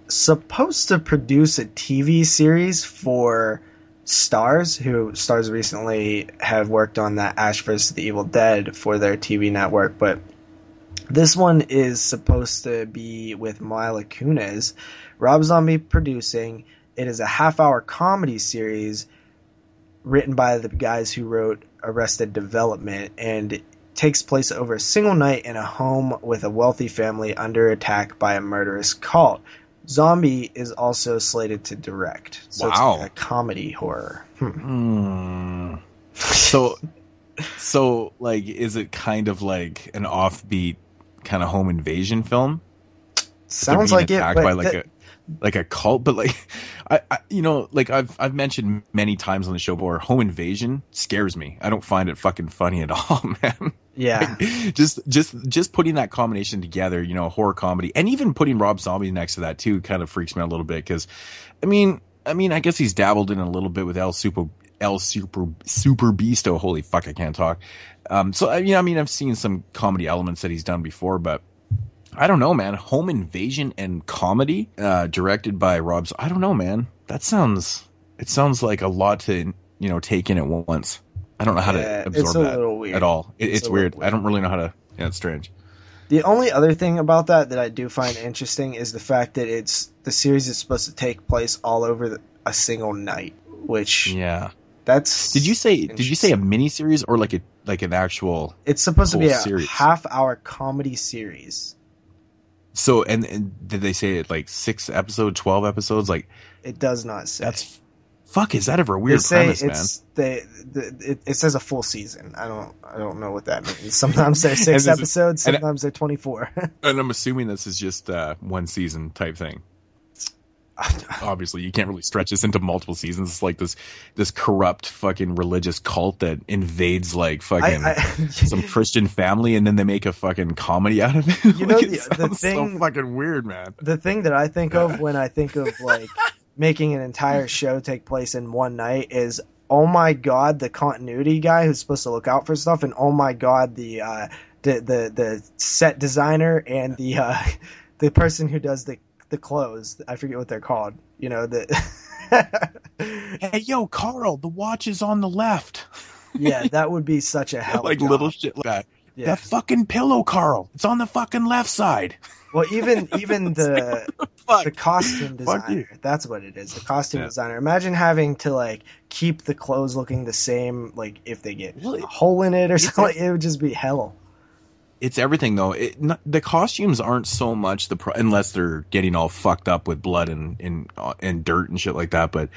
supposed to produce a TV series for Starz, who Starz recently have worked on that Ash vs. the Evil Dead for their TV network, but this one is supposed to be with Mila Kunis. Rob Zombie producing. It is a half hour comedy series written by the guys who wrote Arrested Development and takes place over a single night in a home with a wealthy family under attack by a murderous cult. Zombie is also slated to direct. So Wow. it's a comedy horror. Hmm. Hmm. So, so like, is it kind of like an offbeat kind of home invasion film? Sounds like it, by like th- a like a cult, but like, I, I you know like I've I've mentioned many times on the show before, home invasion scares me. I don't find it fucking funny at all, man. Yeah. just just just putting that combination together, you know, horror comedy, and even putting Rob Zombie next to that too, kind of freaks me out a little bit because, I mean, I mean, I guess he's dabbled in a little bit with El Super El Super Super Beasto. Holy fuck, I can't talk. Um, so I mean, I mean, I've seen some comedy elements that he's done before, but I don't know, man. Home invasion and comedy, uh, directed by Rob's. I don't know, man. That sounds. It sounds like a lot to you know take in at once. I don't know how Yeah, to it's absorb a that weird. at all. It, It's it's, little weird. I don't really know how to. Yeah, it's strange. The only other thing about that that I do find interesting is the fact that it's the series is supposed to take place all over the, a single night, which yeah, that's. Did you say? Did you say a mini series or like a like an actual? It's supposed to be a series? half hour comedy series. So and, and did they say it like six episode, twelve episodes? Like It does not say. that's fuck. Is that ever a weird premise, man? they, the, it, it says a full season. I don't I don't know what that means. Sometimes they're six is- episodes, sometimes they're twenty four. And I'm assuming this is just uh, one season type thing. Obviously, you can't really stretch this into multiple seasons. It's like this this corrupt fucking religious cult that invades like fucking I- some Christian family, and then they make a fucking comedy out of it. You know, Like, it the- the thing- so fucking weird, man. the thing that I think of when I think of like making an entire show take place in one night is oh my god the continuity guy who's supposed to look out for stuff and oh my god the uh the the, the set designer and the uh the person who does the the clothes I forget what they're called you know the Hey, yo, Carl, the watch is on the left. yeah that would be such a hell like job. little shit like that. Yeah. That fucking pillow, Carl. It's on the fucking left side. Well, even even the the costume designer. That's what it is. The costume Yeah. designer. Imagine having to like keep the clothes looking the same. Like if they get a hole in it or something, it would just be hell. It's everything though. It, not, the costumes aren't so much the pro- unless they're getting all fucked up with blood and and uh, and dirt and shit like that. But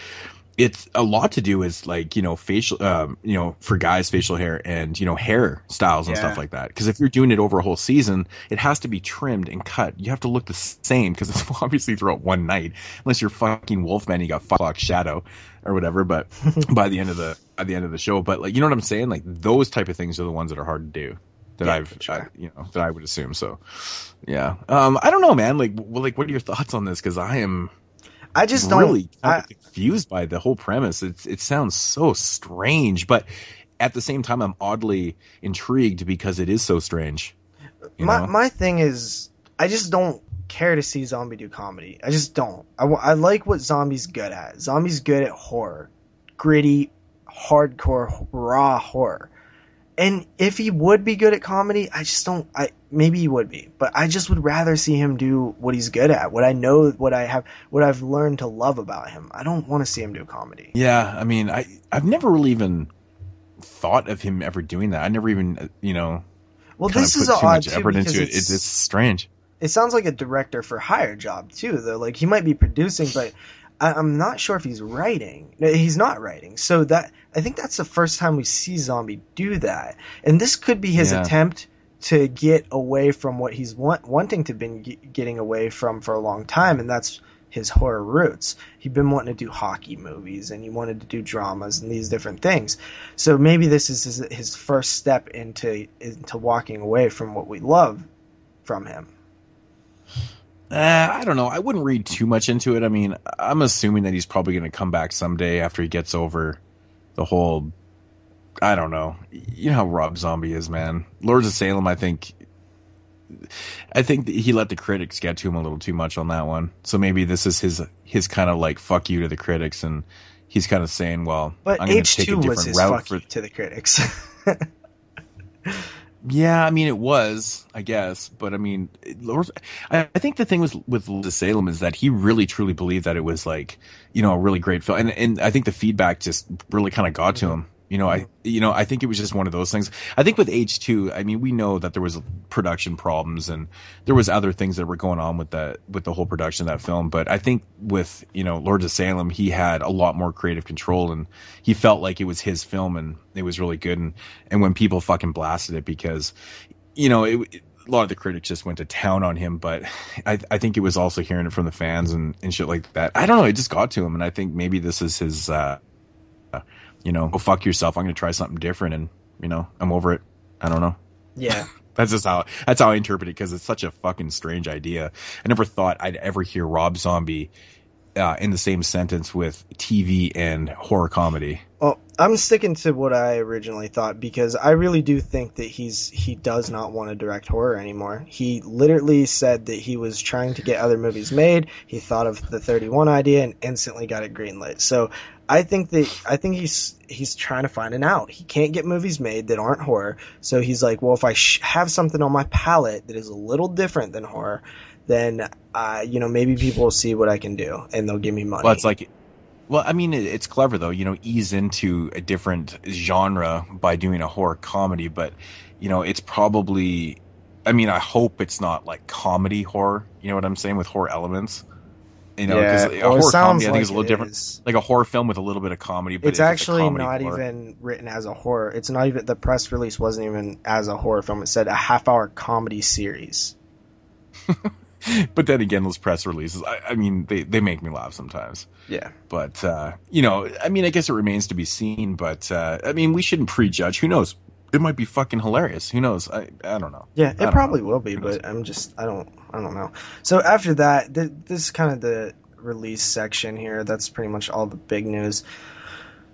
it's a lot to do is like you know facial, um, you know, for guys facial hair and you know hair styles and Yeah. stuff like that. Because if you're doing it over a whole season, it has to be trimmed and cut. You have to look the same because it's obviously throughout one night. Unless you're fucking Wolfman, you got o'clock shadow or whatever. But by the end of the at the end of the show, but like you know what I'm saying? Like those type of things are the ones that are hard to do that Yeah, I've, I, you know, that I would assume. So, yeah. Um, I don't know, man. Like, well, like, what are your thoughts on this? Because I am I just don't. really I, confused by the whole premise. It's it sounds so strange, but at the same time, I'm oddly intrigued because it is so strange. My know? my thing is, I just don't care to see zombie do comedy. I just don't. I, I like what zombies good at. Zombies good at horror, gritty, hardcore, raw horror. And if he would be good at comedy, I just don't. I maybe he would be, but I just would rather see him do what he's good at. What I know, what I have, what I've learned to love about him. I don't want to see him do comedy. Yeah, I mean, I I've never really even thought of him ever doing that. I never even, uh, you know, Well, this is too odd much too effort into it. it's- It's, it's strange. it sounds like a director for hire job too though like he might be producing but I, i'm not sure if he's writing. No, he's not writing. So that i think that's the first time we see zombie do that. And this could be his Yeah. attempt to get away from what he's want, wanting to been ge- getting away from for a long time and that's his horror roots. He'd been wanting to do hockey movies and he wanted to do dramas and these different things. So maybe this is his, his first step into into walking away from what we love from him Uh, I don't know. I wouldn't read too much into it. I mean, I'm assuming that he's probably going to come back someday after he gets over the whole. I don't know. You know how Rob Zombie is, man. Lords of Salem. I think. I think that he let the critics get to him a little too much on that one. So maybe this is his his kind of like fuck you to the critics, and he's kind of saying, "Well, But I'm going to take a different route for." you to the critics. Yeah, I mean it was, I guess, but I mean, it- I, I think the thing with with Salem is that he really truly believed that it was like, you know, a really great film, and and I think the feedback just really kind of got to him. You know, I you know I think it was just one of those things. I think with H two, I mean, we know that there was production problems and there was other things that were going on with that with the whole production of that film. But I think with you know Lords of Salem, he had a lot more creative control and he felt like it was his film and it was really good. And and when people fucking blasted it because you know it. it- a lot of the critics just went to town on him, but I, I think it was also hearing it from the fans and, and shit like that. I don't know. It just got to him, and I think maybe this is his, uh, uh, you know, go fuck yourself. I'm going to try something different, and you know, I'm over it. I don't know. yeah. That's just how that's how I interpret it because it's such a fucking strange idea. I never thought I'd ever hear Rob Zombie uh, in the same sentence with TV and horror comedy. Well, I'm sticking to what I originally thought because I really do think that he's he does not want to direct horror anymore. He literally said that he was trying to get other movies made. He thought of the 31 idea and instantly got it greenlit. So I think that I think he's he's trying to find an out. He can't get movies made that aren't horror, so he's like, well, if I sh- have something on my palette that is a little different than horror, then uh, you know maybe people will see what I can do and they'll give me money. Well, it's like, well, I mean, it- it's clever though. You know, ease into a different genre by doing a horror comedy, but you know, it's probably. I mean, I hope it's not like comedy horror. You know what I'm saying with horror elements. You know, because Yeah, a well, horror sounds comedy I think is a like little it different. is. Like a horror film with a little bit of comedy, but it's a actually not even written as a horror. It's not even the press release wasn't even as a horror film. It said a half hour comedy series. but then again, those press releases, I, I mean, they, they make me laugh sometimes. Yeah. But, uh, you know, I mean, I guess it remains to be seen, but, uh, I mean, we shouldn't prejudge. Who knows? It might be fucking hilarious. Who knows? I, I don't know. Yeah, it probably know. will be, but I'm just I don't I don't know. So after that, th- this is kind of the release section here. That's pretty much all the big news.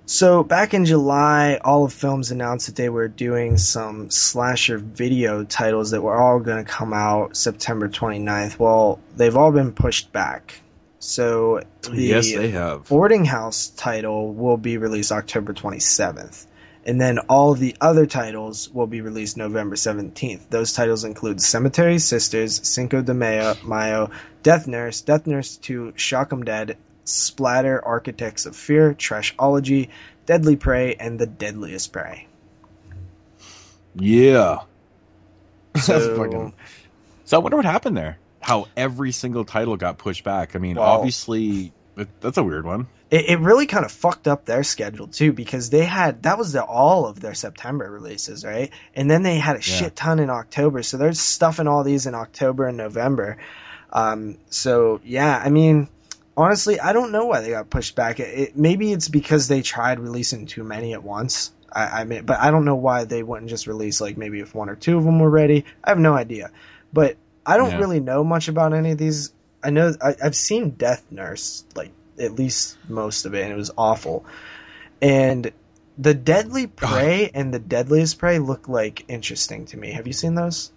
So back in July, Olive Films announced that they were doing some slasher video titles that were all going to come out September 29th. Well, they've all been pushed back. So the Yes, they have. boarding house title will be released October 27th. And then all the other titles will be released November 17th. Those titles include Cemetery Sisters, Cinco de Mayo, Mayo Death Nurse, Death Nurse 2, Shock 'em Dead, Splatter, Architects of Fear, Trashology, Deadly Prey, and The Deadliest Prey. Yeah. So- That's fucking- so I wonder what happened there. How every single title got pushed back. I mean, Well- obviously, that's a weird one. It, it really kind of fucked up their schedule too because they had that was the, all of their September releases, right? And then they had a Yeah. shit ton in October, so they're stuffing all these in October and November. Um, so yeah, I mean, honestly, I don't know why they got pushed back. It, it, maybe it's because they tried releasing too many at once. I, I mean, but I don't know why they wouldn't just release like maybe if one or two of them were ready. I have no idea. But I don't Yeah. really know much about any of these. I know I, I've seen Death Nurse like at least most of it, and it was awful. And the Deadly Prey and the Deadliest Prey look like interesting to me. Have you seen those?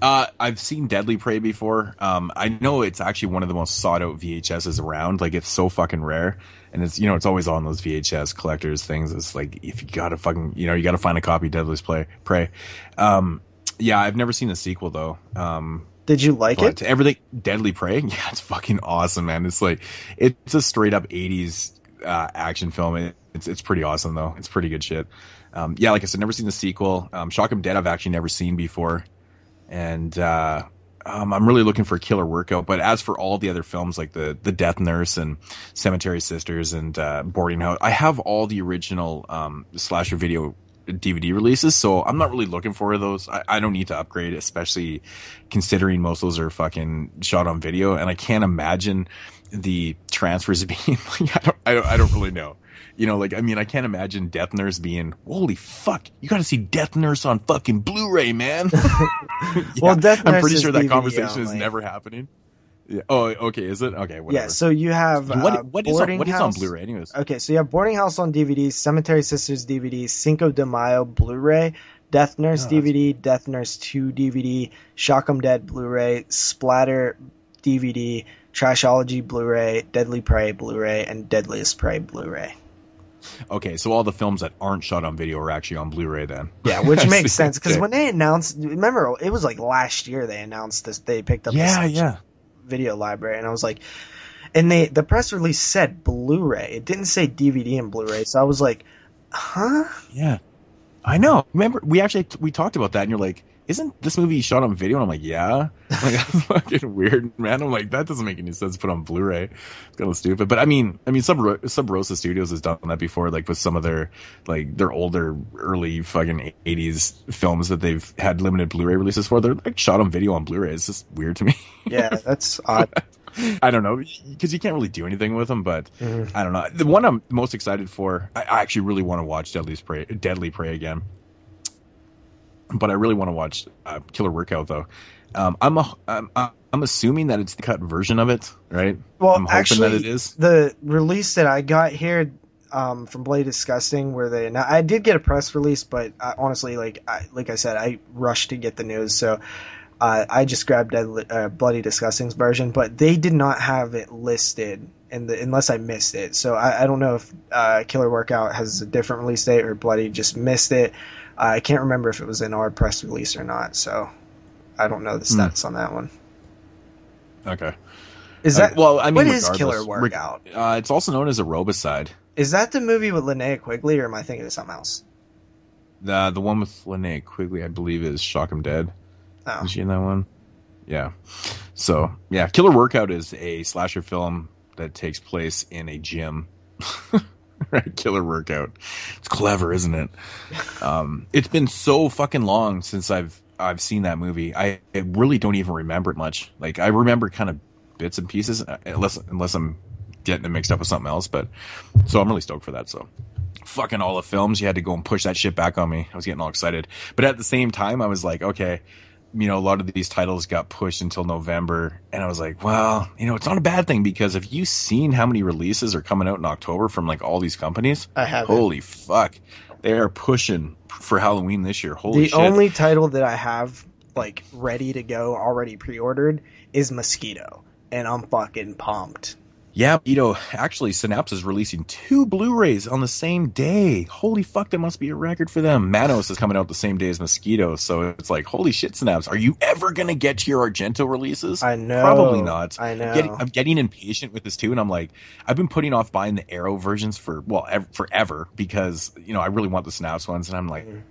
Uh, I've seen Deadly Prey before. Um, I know it's actually one of the most sought out VHSs around. Like it's so fucking rare, and it's you know it's always on those VHS collectors things. It's like if you gotta fucking you know you gotta find a copy of Deadliest Play Prey. Um, yeah, I've never seen the sequel though. Um, Did you like but it? everything Deadly Prey, yeah, it's fucking awesome, man. It's like it's a straight up '80s uh, action film. It, it's it's pretty awesome though. It's pretty good shit. Um, yeah, like I said, never seen the sequel. Um, Shock 'em Dead, I've actually never seen before, and uh, um, I'm really looking for a killer workout. But as for all the other films, like the the Death Nurse and Cemetery Sisters and uh, Boarding House, I have all the original um, slasher video DVD releases, so I'm not really looking for those. I, I don't need to upgrade, especially considering most of those are fucking shot on video, and I can't imagine the transfers being like I don't I don't I don't really know. You know, like I mean, I can't imagine Death Nurse being holy fuck. You got to see Death Nurse on fucking Blu-ray, man. Yeah, Well, Death Nurse I'm pretty sure that DVD conversation is never happening. Yeah. Oh, okay. Is it okay? Whatever. Yeah, so you have What- uh, what is on- what is on Blu-ray anyways? Okay, so you have Boarding House on DVD, Cemetery Sisters DVD, Cinco de Mayo Blu-ray, Death Nurse Oh, DVD, Death Nurse 2 DVD, Shock 'em Dead Blu-ray, Splatter DVD, Trashology Blu-ray, Deadly Prey Blu-ray, and Deadliest Prey Blu-ray. Okay, so all the films that aren't shot on video are actually on Blu-ray then. Yeah, which makes sense because when they announced, remember it was like last year they announced this. They picked up Yeah, this yeah. Video library, and I was like, and they the press release said Blu-ray. It didn't say DVD and Blu-ray, so I was like, huh? Yeah, I know. Remember, we actually we talked about that, and you're like, "Isn't this movie shot on video?" And I'm like, "Yeah." Like that's fucking weird, man. I'm like, that doesn't make any sense. to Put on Blu-ray, it's kind of stupid. But I mean, I mean, Sub Sub Rosa Studios has done that before, like with some of their like their older, early fucking '80s films that they've had limited Blu-ray releases for. They're like shot on video on Blu-ray. It's just weird to me. Yeah, that's odd. I don't know because you can't really do anything with them, but Mhm. I don't know. The one I'm most excited for, I, I actually really want to watch Deadly Prey, Deadly Prey again, but I really want to watch uh, Killer Workout though. Um, I'm a, I'm I'm assuming that it's the cut version of it, right? Well, I'm hoping actually, that it is. the release that I got here um, from Bloody Disgusting, where they now I did get a press release, but I, honestly, like I, like I said, I rushed to get the news, so uh, I just grabbed Deadly, uh, Bloody Disgusting's version, but they did not have it listed and the, unless I missed it. So I, I don't know if uh, Killer Workout has a different release date or Bloody just missed it. Uh, I can't remember if it was in our press release or not. So I don't know the Hmm. stats on that one. Okay. Is Uh, that well? I mean, what is Killer Workout? Uh, it's also known as Aerobicide. Is that the movie with Linnea Quigley, or am I thinking of something else? The the one with Linnea Quigley, I believe, is Shock 'Em Dead. Oh. Is she in that one? Yeah. So yeah, Killer Workout is a slasher film that takes place in a gym. right, Killer Workout. It's clever, isn't it? Um, it's been so fucking long since I've I've seen that movie. I, I really don't even remember it much. Like I remember kind of bits and pieces, uh, unless unless I'm getting it mixed up with something else. But so I'm really stoked for that. So fucking all the films. You had to go and push that shit back on me. I was getting all excited. But at the same time, I was like, okay, you know, a lot of these titles got pushed until November. And I was like, well, you know, it's not a bad thing because have you seen how many releases are coming out in October from like all these companies? I haven't. Holy fuck. They are pushing for Halloween this year. Holy the shit. only title that I have like ready to go, already pre-ordered, is Mosquito, and I'm fucking pumped. Yeah, you know, actually, Synapse is releasing two Blu-rays on the same day. Holy fuck, that must be a record for them. Manos is coming out the same day as Mosquito, so it's like, holy shit, Synapse, are you ever gonna get to your Argento releases? I know. Probably not. I know. I'm getting, I'm getting impatient with this too, and I'm like, I've been putting off buying the Arrow versions for well, ev- forever because you know I really want the Synapse ones, and I'm like. Mm.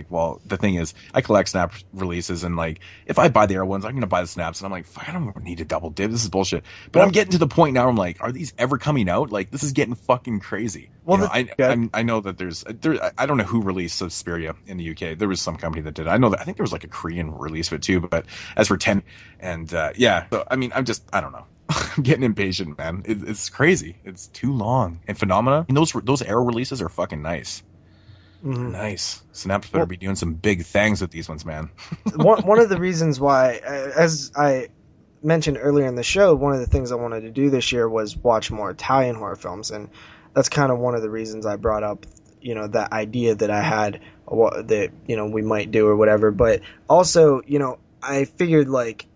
Like, Well, the thing is, I collect Snap releases, and like, if I buy the air ones, I'm gonna buy the Snaps, and I'm like, fuck, I don't need to double dip. This is bullshit. But I'm getting to the point now. where I'm like, are these ever coming out? Like, this is getting fucking crazy. Well, you know, I, I'm, I know that there's, there, I- I don't know who released Suspiria in the UK. There was some company that did. I know that. I think there was like a Korean release of it too. But as for ten, and uh, yeah, so I mean, I'm just, I don't know. I'm getting impatient, man. It, it's crazy. It's too long. And Phenomena, and those those Arrow releases are fucking nice. Mhm. Nice. Synapse better be doing some big things with these ones, man. one one of the reasons why, uh, as I mentioned earlier in the show, one of the things I wanted to do this year was watch more Italian horror films, and that's kind of one of the reasons I brought up, you know, that idea that I had that you know we might do or whatever. But also, you know, I figured like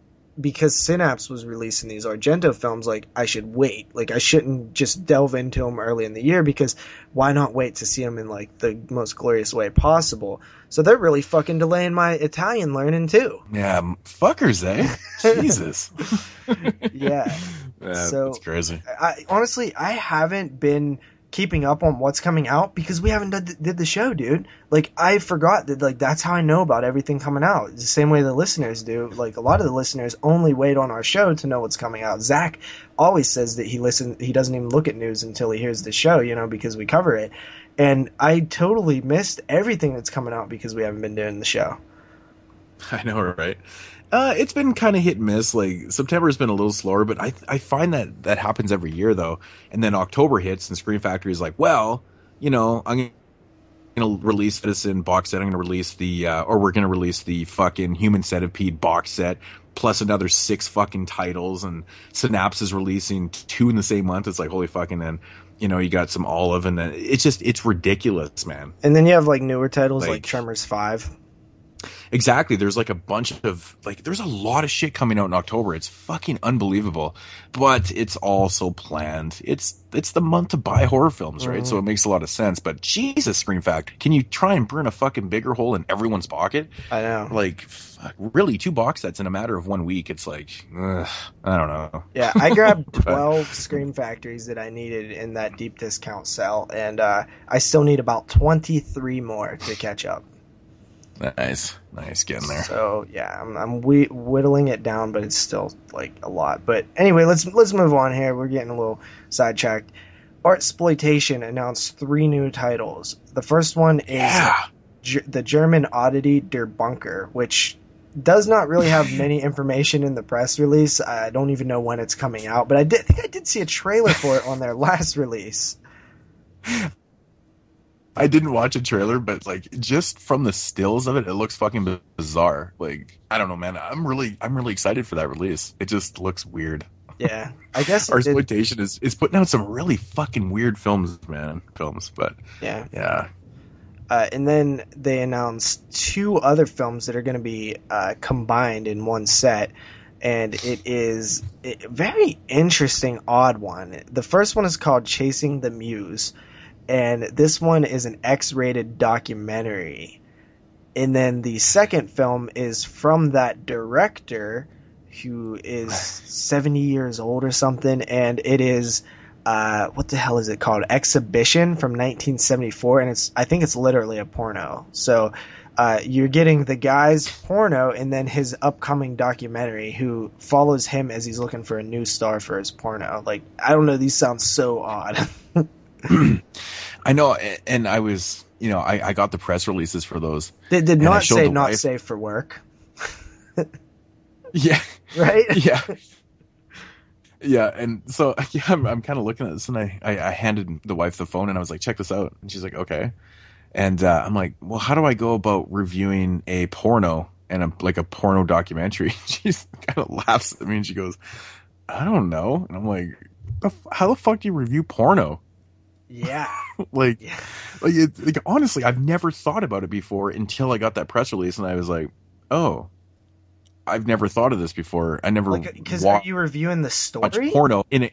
because Synapse was releasing these Argento films, like I should wait. Like I shouldn't just delve into them early in the year because why not wait to see them in like the most glorious way possible? So they're really fucking delaying my Italian learning too. Yeah, fuckers, eh? Jesus. Yeah. Yeah, So- it's crazy. I honestly I haven't been keeping up on what's coming out because we haven't did, did the show, dude. Like I forgot that like that's how I know about everything coming out. The same way the listeners do. Like a lot of the listeners only wait on our show to know what's coming out. Zach always says that he listen he doesn't even look at news until he hears the show, you know, because we cover it. And I totally missed everything that's coming out because we haven't been doing the show. I know, right? Uh, it's been kind of hit and miss. Like September has been a little slower, but I I find that that happens every year though. And then October hits, and Scream Factory is like, well, you know, I'm gonna release this in box set. I'm gonna release the, uh, or we're gonna release the fucking Human Centipede box set, plus another six fucking titles. And Synapse is releasing two in the same month. It's like holy fucking. And you know, you got some Olive, and then it's just it's ridiculous, man. And then you have like newer titles like, Like- Tremors 5. Exactly. There's like a bunch of like there's a lot of shit coming out in October. It's fucking unbelievable. But it's all so planned. It's it's the month to buy horror films, right? So it makes a lot of sense. But Jesus, Scream Factory, can you try and burn a fucking bigger hole in everyone's pocket? I know. Like fuck, really two box sets in a matter of one week. It's like ugh, I don't know. Yeah, I grabbed But- 12 Scream Factories that I needed in that deep discount sale, and uh, I still need about 23 more to catch up. Nice. Nice getting there. So yeah, I'm, I'm whittling it down, but it's still like a lot. But anyway, let's let's move on here. We're getting a little sidetracked. Artsploitation announced three new titles. The first one is Ge- the German oddity Der Bunker, which does not really have many information in the press release. I don't even know when it's coming out, but I did I think I did see a trailer for it on their last release. I didn't watch a trailer, but like just from the stills of it, it looks fucking bizarre. Like I don't know, man. I'm really, I'm really excited for that release. It just looks weird. Yeah, I guess Artsploitation is is putting out some really fucking weird films, man. Films, but Yeah. yeah. Uh, and then they announced two other films that are going to be uh, combined in one set. and it is a very interesting, odd one. The first one is called Chasing the Muse, and this one is an X-rated documentary. And then the second film is from that director who is 70 years old or something, and it is uh, what the hell is it called? Exhibition from 1974, and it's I think it's literally a porno. So uh, you're getting the guy's porno and then his upcoming documentary, who follows him as he's looking for a new star for his porno. Like I don't know, these sound so odd. I know, and I was, you know, I, I got the press releases for those. They did not say not wife- safe for work. Yeah. Right? Yeah. Yeah, and so yeah, I'm, I'm kind of looking at this, and I, I I handed the wife the phone, and I was like, "Check this out," and she's like, "Okay," and uh, I'm like, "Well, how do I go about reviewing a porno and a like a porno documentary?" She's kind of laughs at me, and she goes, "I don't know," and I'm like, "How the fuck do you review porno?" Yeah. like, like, it, like honestly, I've never thought about it before until I got that press release, and I was like, "Oh." I've never thought of this before. I never Because wa- are you reviewing the story? porno in it.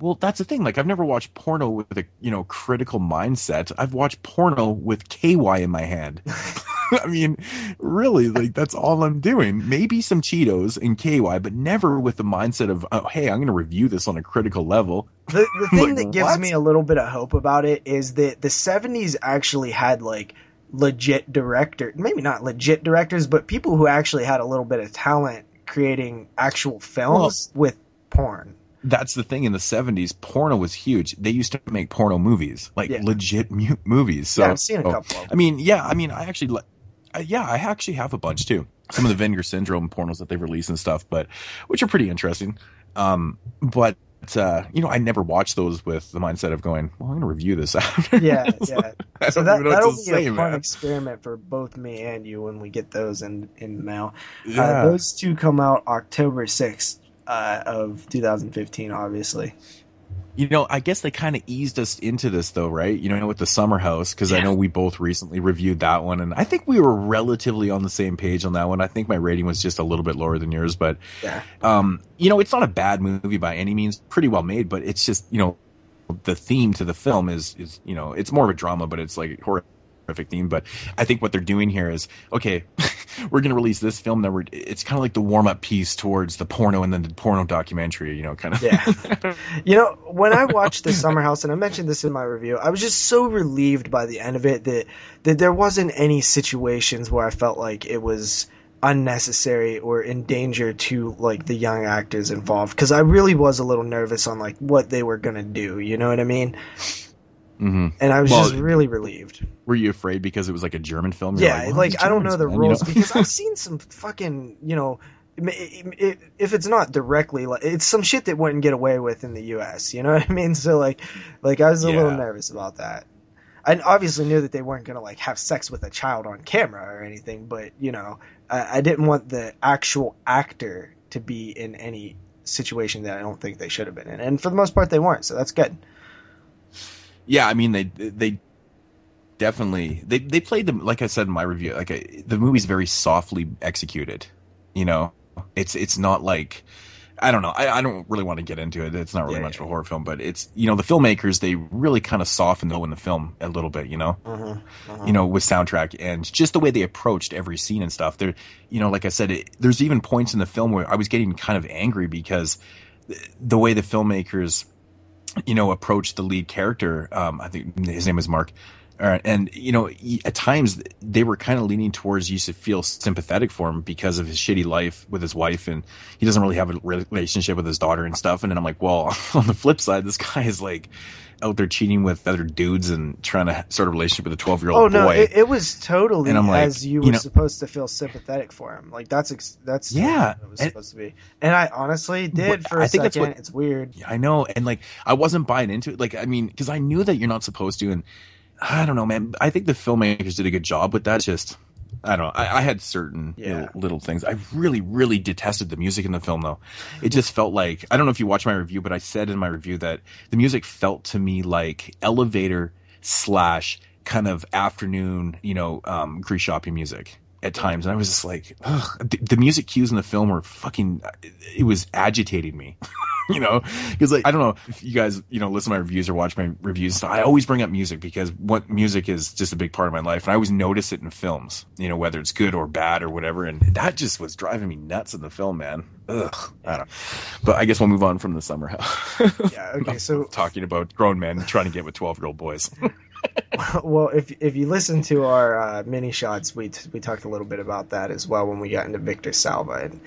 Well, that's the thing. Like, I've never watched porno with a you know critical mindset. I've watched porno with KY in my hand. I mean, really, like that's all I'm doing. Maybe some Cheetos and KY, but never with the mindset of, oh, hey, I'm going to review this on a critical level. The, the thing Like, that gives what? me a little bit of hope about it is that the 70s actually had like legit director, maybe not legit directors, but people who actually had a little bit of talent creating actual films with porn. That's the thing in the 70s. Porno was huge. They used to make porno movies, like legit mu- movies. So, Yeah, I've seen a couple of I mean, yeah, I mean, I actually, uh, yeah, I actually have a bunch too. Some of the Vinegar Syndrome pornos that they've released and stuff, but which are pretty interesting. Um, but uh, you know, I never watched those with the mindset of going, well, I'm going to review this after. Yeah, yeah. so that, that'll be say, a fun man. experiment for both me and you when we get those in, in the mail. Yeah. Uh, those two come out October 6th uh, of 2015, obviously. You know, I guess they kind of eased us into this though, right? You know, with the Summer House, because I know we both recently reviewed that one, and I think we were relatively on the same page on that one. I think my rating was just a little bit lower than yours, but Yeah. um, you know, it's not a bad movie by any means. Pretty well made, but it's just you know, the theme to the film is is you know, it's more of a drama, but it's like horrific theme. But I think what they're doing here is okay. we're going to release this film that we're. It's kind of like the warm up piece towards the porno and then the porno documentary. You know, kind of. Yeah. You know, when I watched the Summer House, and I mentioned this in my review, I was just so relieved by the end of it that that there wasn't any situations where I felt like it was unnecessary or in danger to like the young actors involved because I really was a little nervous on like what they were gonna do. You know what I mean? Mm-hmm. And I was Well, just really relieved. Were you afraid because it was like a German film? You're Yeah, "Well, like I don't know the man," you rules know? because I've seen some fucking you know. If it's not directly, like it's some shit that wouldn't get away with in the U.S. You know what I mean? So like, like I was a little nervous about that. I obviously knew that they weren't gonna like have sex with a child on camera or anything, but you know, I, I didn't want the actual actor to be in any situation that I don't think they should have been in, and for the most part, they weren't. So that's good. Yeah, I mean they they definitely they they played them like I said in my review. Like I, the movie's very softly executed. You know, it's it's not like I don't know. I, I don't really want to get into it. It's not really much of a horror film, but it's you know the filmmakers they really kind of soften though in the film a little bit. You know, Mm-hmm. you know, with soundtrack and just the way they approached every scene and stuff. There, you know, like I said, it, there's even points in the film where I was getting kind of angry because th- the way the filmmakers, you know, approached the lead character. Um, I think his name is Mark. Uh, and you know, at times they were kind of leaning towards you to feel sympathetic for him because of his shitty life with his wife, and he doesn't really have a relationship with his daughter and stuff. And then I'm like, well, on the flip side, this guy is like out there cheating with other dudes and trying to start a relationship with a 12 year Oh old no, boy. it, it was totally And I'm like, as you you were know- supposed to feel sympathetic for him. Like that's ex- that's Yeah, what it was and- supposed to be. And I honestly did for a I think that's second. what- it's weird. I know, and like I wasn't buying into it. Like I mean, because I knew that you're not supposed to, and I don't know, man. I think the filmmakers did a good job with that. Just I don't know. I, I had certain little, little things. I really, really detested the music in the film, though. It just felt like I don't know if you watched my review, but I said in my review that the music felt to me like elevator slash kind of afternoon, you know, um, grease shopping music. At times, and I was just like, ugh. The, the music cues in the film were fucking. It was agitating me. you know, because like I don't know if you guys you know listen to my reviews or watch my reviews. So I always bring up music because what music is just a big part of my life, and I always notice it in films. You know, whether it's good or bad or whatever, and that just was driving me nuts in the film, man. Ugh, I don't. But I guess we'll move on from the summer house. yeah. Okay. So talking about grown men trying to get with twelve year old boys. well, if if you listen to our uh, mini shots, we t- we talked a little bit about that as well when we got into Victor Salva, and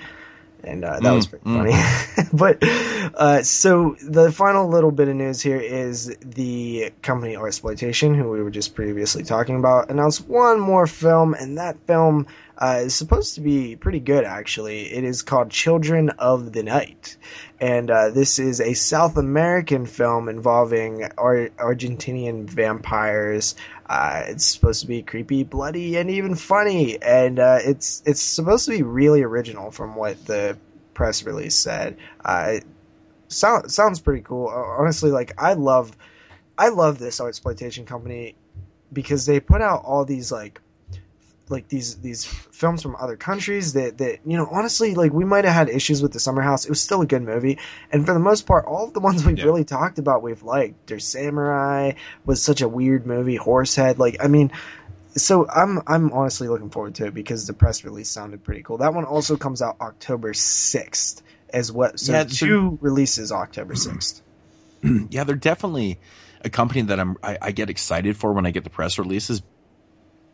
and uh, that Mm, was pretty funny. but uh, so the final little bit of news here is the company Artsploitation, who we were just previously talking about, announced one more film, and that film uh, is supposed to be pretty good. Actually, it is called Children of the Night, and uh, this is a South American film involving Ar- Argentinian vampires. Uh, it's supposed to be creepy, bloody, and even funny, and uh, it's it's supposed to be really original from what the press release said. Uh, sounds pretty cool. Honestly, like I love I love this Artsploitation company because they put out all these like like these these films from other countries that that you know honestly like we might have had issues with the summer house. It was still a good movie. And for the most part all of the ones we've really talked about we've liked. There's samurai was such a weird movie. Horsehead like i mean so i'm i'm honestly looking forward to it because the press release sounded pretty cool. That one also comes out october 6th as what so Yeah, two releases october 6th yeah, they're definitely a company that I'm I, I get excited for when I get the press releases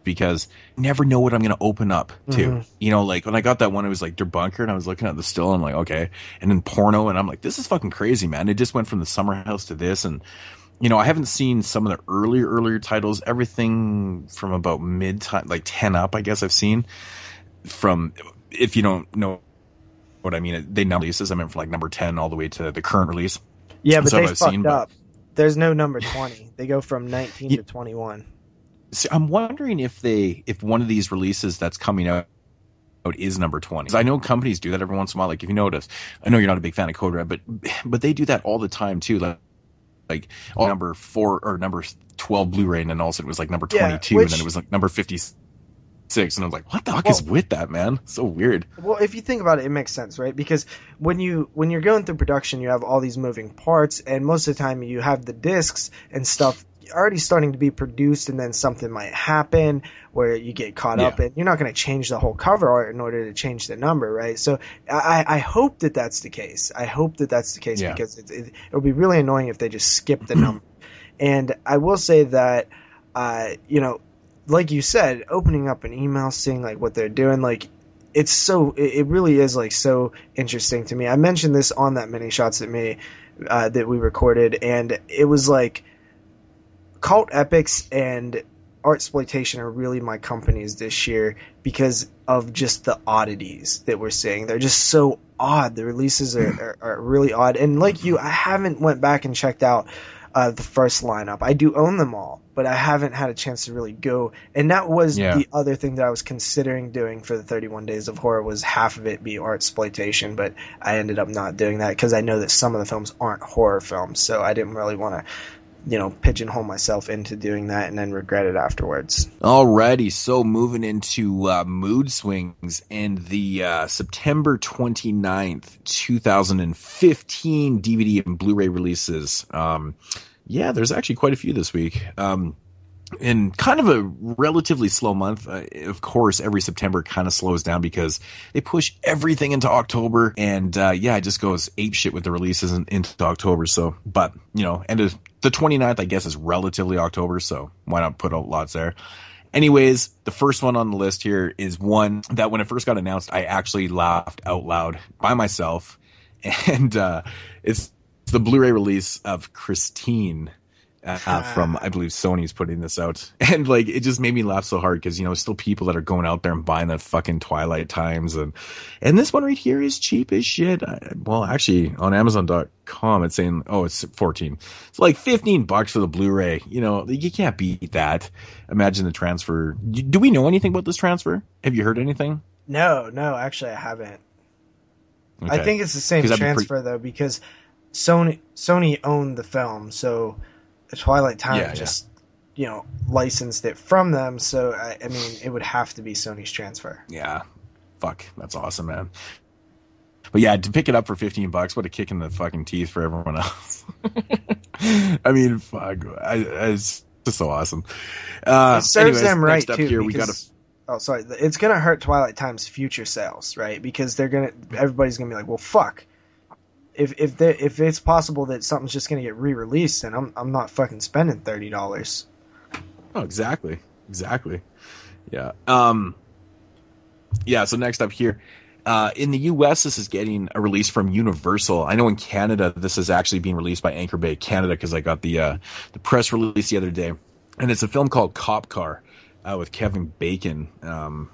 because I never know what I'm going to open up to. Mhm. You know, like when I got that one, it was like Der Bunker, and I was looking at the still, and I'm like, okay, and then porno, and I'm like, this is fucking crazy, man. It just went from the summer house to this, and you know, I haven't seen some of the earlier earlier titles. Everything from about mid time, like ten up, I guess I've seen. From if you don't know what I mean, they now releases. I meant from like number ten all the way to the current release. yeah but So they I've fucked seen, but- up there's no number 20 they go from 19 to 21 See, I'm wondering if they, if one of these releases that's coming out is number 20. 'Cause I know companies do that every once in a while. Like if you notice, I know you're not a big fan of Code Red, but, but they do that all the time too. Like, like oh, number four or number 12 Blu-ray and then all of a sudden it was like number Yeah, 22 and then it was like number 56. And I was like, what the fuck is with that, man? So weird. Well, if you think about it, it makes sense, right? Because when you when you're going through production, you have all these moving parts, and most of the time you have the discs and stuff already starting to be produced, and then something might happen where you get caught up, and you're not going to change the whole cover art in order to change the number, right? So I, I hope that that's the case. I hope that that's the case Yeah. because it, it, it would be really annoying if they just skip the number. And I will say that, uh, you know, like you said, opening up an email, seeing like what they're doing, like it's so it really is like so interesting to me. I mentioned this on that mini shots that me uh, that we recorded, and it was like cult epics and Artsploitation are really my companies this year because of just the oddities that we're seeing. They're just so odd. The releases are, are, are really odd, and like you, I haven't went back and checked out uh, the first lineup. I do own them all, but I haven't had a chance to really go. And that was Yeah. the other thing that I was considering doing for the 31 Days of Horror was half of it be Artsploitation, but I ended up not doing that because I know that some of the films aren't horror films, so I didn't really want to, you know, pigeonhole myself into doing that and then regret it afterwards. Alrighty, so moving into uh, mood swings and the uh, September 29th, 2015 DVD and Blu-ray releases. Um, yeah, there's actually quite a few this week. Um, in kind of a relatively slow month, uh, of course, every September kind of slows down because they push everything into October, and uh, yeah, it just goes ape shit with the releases in, into October. So, but you know, and the the 29th, I guess, is relatively October, so why not put out lots there? Anyways, the first one on the list here is one that when it first got announced, I actually laughed out loud by myself, and uh, it's the Blu-ray release of Christine uh, from I believe Sony's putting this out, and like it just made me laugh so hard because you know still people that are going out there and buying the fucking Twilight Times and and this one right here is cheap as shit. I, well, actually on Amazon.com it's saying oh it's fourteen, it's like fifteen bucks for the Blu-ray. You know you can't beat that. Imagine the transfer. Do we know anything about this transfer? Have you heard anything? No, no, actually, I haven't. I think it's the same transfer pretty- though because Sony Sony owned the film, so Twilight Time Yeah, yeah. just you know, licensed it from them. So I, I mean, it would have to be Sony's transfer. Yeah. Fuck. That's awesome, man. But yeah, to pick it up for 15 bucks, what a kick in the fucking teeth for everyone else. I mean, fuck. I, it's just so awesome. Uh, it serves anyways, them right too. here, we got because, oh, sorry. It's gonna hurt Twilight Time's future sales, right? Because they're gonna, everybody's gonna be like, well, fuck. If if they, if it's possible that something's just gonna get re-released, then I'm I'm not fucking spending thirty dollars. Oh, exactly. Exactly. Yeah. Um, yeah. So next up here, uh, in the U.S., this is getting a release from Universal. I know in Canada, this is actually being released by Anchor Bay Canada because I got the uh, the press release the other day, and it's a film called Cop Car uh, with Kevin Bacon. Um,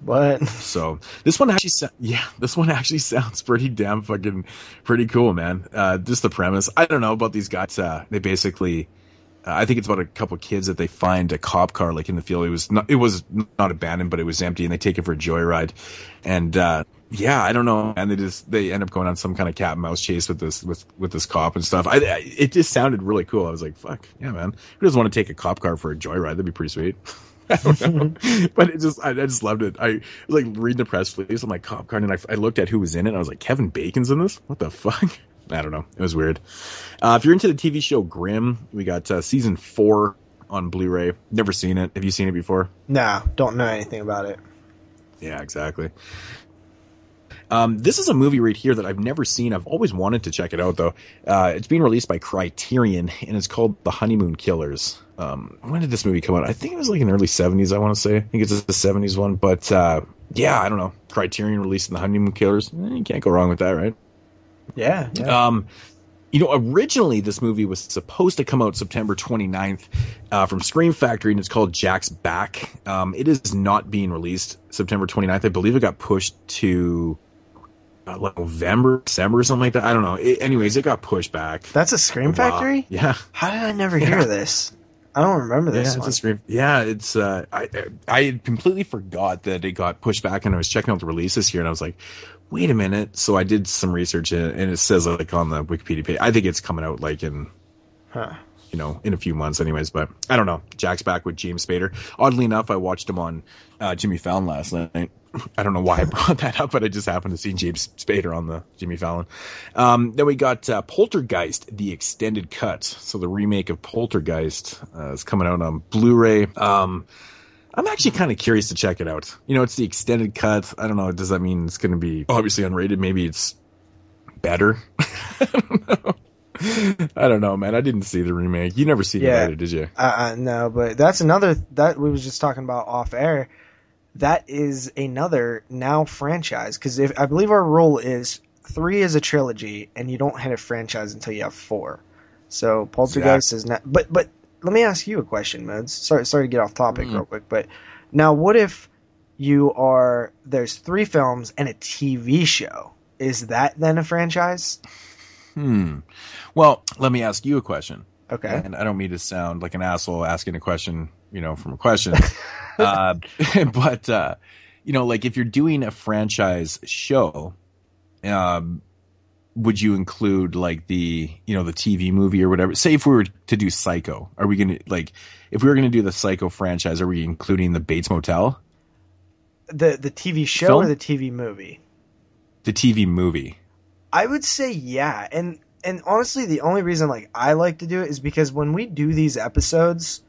what? So this one actually, yeah, this one actually sounds pretty damn fucking pretty cool, man. Uh, just the premise. I don't know about these guys. Uh, they basically, uh, I think it's about a couple kids that they find a cop car like in the field. It was not, it was not abandoned, but it was empty, and they take it for a joyride. And uh, yeah, I don't know, and they just they end up going on some kind of cat and mouse chase with this with with this cop and stuff. I, I it just sounded really cool. I was like, fuck yeah, man. Who doesn't want to take a cop car for a joyride? That'd be pretty sweet. I don't know. but it just, I, I just loved it. I was like reading the press release. I'm like cop car, and I, I looked at who was in it. and I was like, Kevin Bacon's in this. What the fuck? I don't know. It was weird. Uh, if you're into the TV show Grimm, we got uh, season four on Blu-ray. Never seen it. Have you seen it before? No, don't know anything about it. Yeah, exactly. Um, this is a movie right here that I've never seen. I've always wanted to check it out though. Uh, it's being released by Criterion and it's called The Honeymoon Killers. Um, when did this movie come out? I think it was like in the early 70s, I want to say. I think it's the 70s one, but, uh, yeah, I don't know. Criterion releasing The Honeymoon Killers. Eh, you can't go wrong with that, right? Yeah. yeah. Um, you know, originally this movie was supposed to come out September 29th uh, from Scream Factory, and it's called Jack's Back. Um, it is not being released September 29th. I believe it got pushed to uh, like November, December, or something like that. I don't know. It, anyways, it got pushed back. That's a Scream Wow. Factory. Yeah. How did I never Yeah. hear this? I don't remember Yeah, this it's a Scream. Yeah, it's. Uh, I I completely forgot that it got pushed back, and I was checking out the releases here, and I was like, "Wait a minute!" So I did some research, and and it says like on the Wikipedia page, I think it's coming out like in Huh. you know, in a few months anyways, but I don't know. Jack's back with James Spader. Oddly enough, I watched him on uh, Jimmy Fallon last night. I don't know why I brought that up, but I just happened to see James Spader on the Jimmy Fallon. Um, then we got uh, Poltergeist, the extended cut. So the remake of Poltergeist uh, is coming out on Blu-ray. Um, I'm actually kind of curious to check it out. You know, it's the extended cut. I don't know. Does that mean it's going to be obviously unrated? Maybe it's better. I don't know, I don't know, man. I didn't see the remake. You never seen Yeah. it, did you? Uh, uh, no, but that's another that we was just talking about off air. That is another now franchise because if I believe our rule is three is a trilogy and you don't hit a franchise until you have four. So Poltergeist is not. But but let me ask you a question, Modes. Sorry sorry to get off topic Mm. real quick, but now what if you are there's three films and a TV show? Is that then a franchise? Hmm. Well, let me ask you a question. Okay. And I don't mean to sound like an asshole asking a question, you know, from a question. uh, but, uh, you know, like if you're doing a franchise show, um, would you include like the, you know, the TV movie or whatever? Say if we were to do Psycho, are we going to, like, if we were going to do the Psycho franchise, are we including the Bates Motel? The the TV show Film? or the TV movie? The TV movie. I would say yeah, and and honestly, the only reason like I like to do it is because when we do these episodes,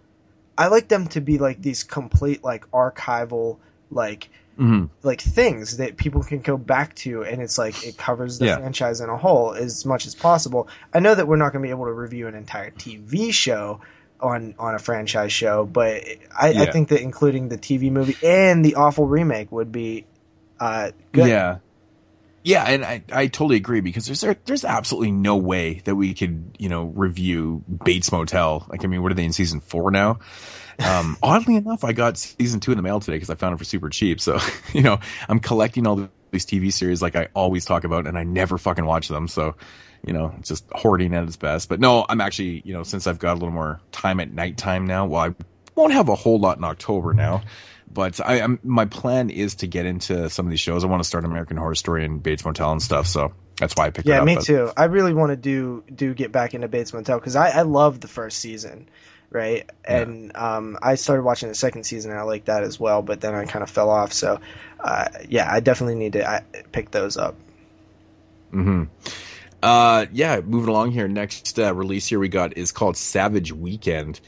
I like them to be like these complete like archival like Mm-hmm. like things that people can go back to, and it's like it covers the Yeah. franchise in a whole as much as possible. I know that we're not going to be able to review an entire TV show on on a franchise show, but I, I think that including the TV movie and the awful remake would be uh, good. Yeah. Yeah, and I, I totally agree because there's there, there's absolutely no way that we could you know review Bates Motel. Like I mean, what are they in season four now? Um, oddly enough, I got season two in the mail today because I found it for super cheap. So you know, I'm collecting all these TV series like I always talk about, and I never fucking watch them. So you know, just hoarding at its best. But no, I'm actually you know since I've got a little more time at nighttime now. Well, I won't have a whole lot in October now. But I, I'm, my plan is to get into some of these shows. I want to start American Horror Story and Bates Motel and stuff. So that's why I picked it Yeah, up. me but- too. I really want to do do get back into Bates Motel because I I love the first season, right? And um, I started watching the second season and I liked that as well, but then I kind of fell off. So, uh, yeah, I definitely need to I, pick those up. hmm Uh, yeah, moving along here. Next uh, release here we got is called Savage Weekend.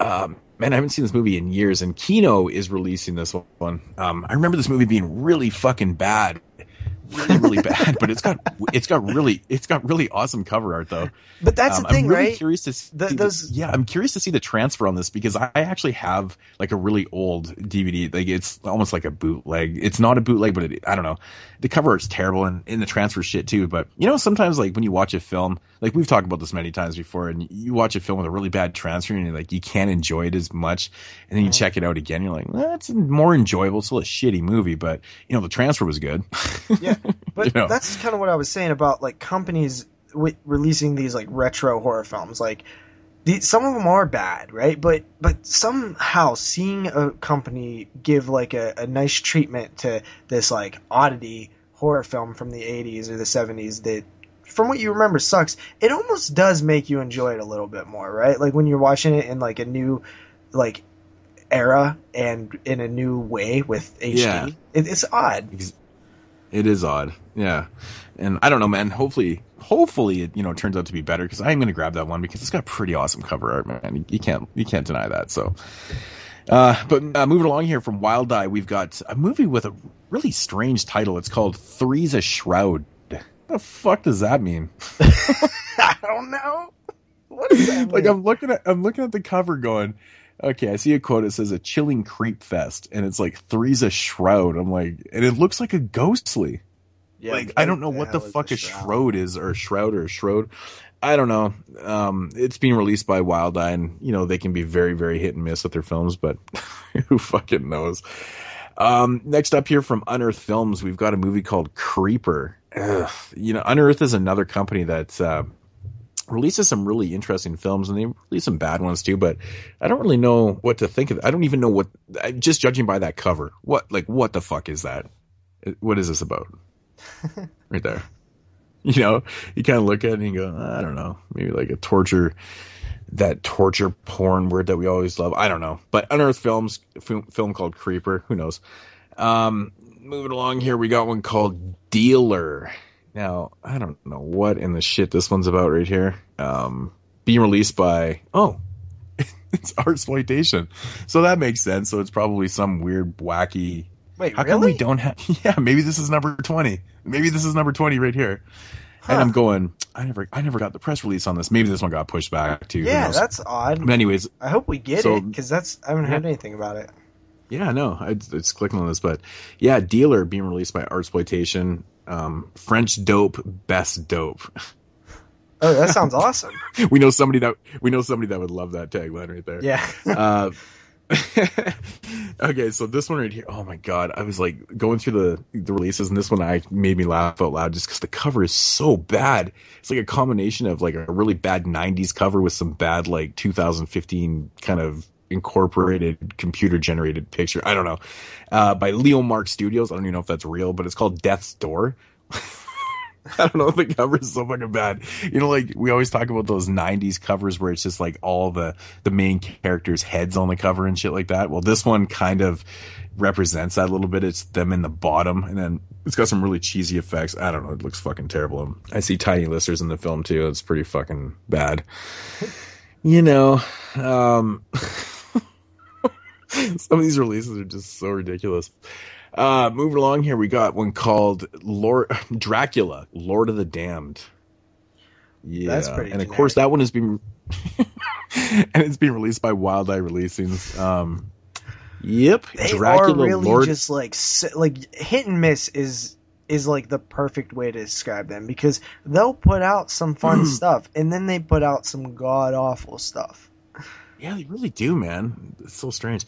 Um, man, I haven't seen this movie in years, and Kino is releasing this one. Um, I remember this movie being really fucking bad, really, really bad. But it's got it's got really it's got really awesome cover art though. But that's Um, the thing, I'm really right? Curious to see The- the- those- yeah, I'm curious to see the transfer on this because I actually have like a really old DVD. Like it's almost like a bootleg. It's not a bootleg, but it, I don't know. The cover art's terrible and in the transfer shit too. But you know, sometimes like when you watch a film, like we've talked about this many times before, and you watch a film with a really bad transfer and you're like you can't enjoy it as much, and then you check it out again, you're like, well, it's more enjoyable. It's still a shitty movie, but you know the transfer was good. Yeah, but You know. that's kind of what I was saying about like companies w- releasing these like retro horror films. Like, the, some of them are bad, right? But but somehow seeing a company give like a, a nice treatment to this like oddity horror film from the '80s or the '70s that. From what you remember sucks. It almost does make you enjoy it a little bit more, right? Like when you're watching it in like a new, like era and in a new way with HD. Yeah. It, it's odd. It is odd, yeah. And I don't know, man. Hopefully, hopefully it you know turns out to be better because I'm gonna grab that one because it's got pretty awesome cover art, man. You, can't you can't deny that. So, uh, but uh, moving along here from Wild Eye, we've got a movie with a really strange title. It's called Three's a Shroud. What the fuck does that mean? I don't know. What does that like? I'm looking at I'm looking at the cover going, okay, I see a quote. It says a chilling creep fest, and it's like three's a shroud. I'm like, and it looks like a ghostly. Yeah, like I don't know what the fuck a a shroud is or a shroud or a shroud. I don't know. Um, it's being released by Wild Eye, and you know they can be very, very hit and miss with their films, but who fucking knows? Um, next up here from Unearthed Films, we've got a movie called Creeper. Ugh. You know, Unearthed is another company that uh, releases some really interesting films, and they release some bad ones too. But I don't really know what to think of. I don't even know what. I- Just judging by that cover, what like what the fuck is that? What is this about? right there. You know, you kind of look at it and you go, I don't know, maybe like a torture, that torture porn word that we always love. I don't know, but Unearthed Films, film, film called Creeper. Who knows? Um, moving along here, we got one called Dealer. Now, I don't know what in the shit this one's about right here. Um, being released by, oh, it's Artsploitation. So that makes sense. So it's probably some weird, wacky. Wait, How come we don't have? Yeah, maybe this is number twenty. Maybe this is number twenty right here. And I'm going. I never, I never got the press release on this. Maybe this one got pushed back too. Yeah, that's odd. But anyways, I hope we get So- it because that's I haven't heard anything about it. yeah, no, I, it's clicking on this, but yeah, Dealer being released by Artsploitation. Um, French dope, best dope. Oh, that sounds awesome. we know somebody that we know somebody that would love that tagline right there. Yeah. uh, okay, so this one right here. Oh my god, I was like going through the the releases, and this one I made me laugh out loud just because the cover is so bad. It's like a combination of like a really bad '90s cover with some bad like 2015 kind of incorporated computer generated picture. I don't know. Uh, by Leo Mark Studios. I don't even know if that's real, but it's called Death's Door. I don't know. The cover is so fucking bad. You know, like we always talk about those '90s covers where it's just like all the the main characters' heads on the cover and shit like that. Well, this one kind of represents that a little bit. It's them in the bottom, and then it's got some really cheesy effects. I don't know. It looks fucking terrible. I see Tiny Listers in the film too. It's pretty fucking bad. You know, um, some of these releases are just so ridiculous. Uh, moving along here, we got one called Lord Dracula, Lord of the Damned. Yeah, That's pretty and of course that one has been, and it's being released by Wild Eye Releasings. Um, yep, They Dracula, are really Lord. just like like hit and miss is is like the perfect way to describe them because they'll put out some fun stuff and then they put out some god awful stuff. Yeah, they really do, man. It's so strange.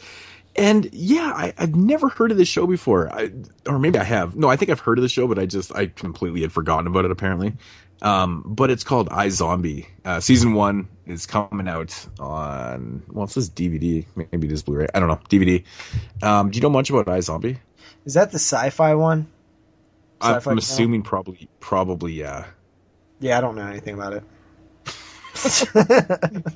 And yeah, I, I've never heard of this show before. I, or maybe I have. No, I think I've heard of the show, but I just I completely had forgotten about it apparently. Um, but it's called iZombie. Uh, season one is coming out on well, it says DVD. Maybe it is Blu-ray. I don't know. DVD. Um, do you know much about iZombie? Is that the sci-fi one? I'm, Sci-fi I'm channel? assuming probably probably yeah. Yeah, I don't know anything about it.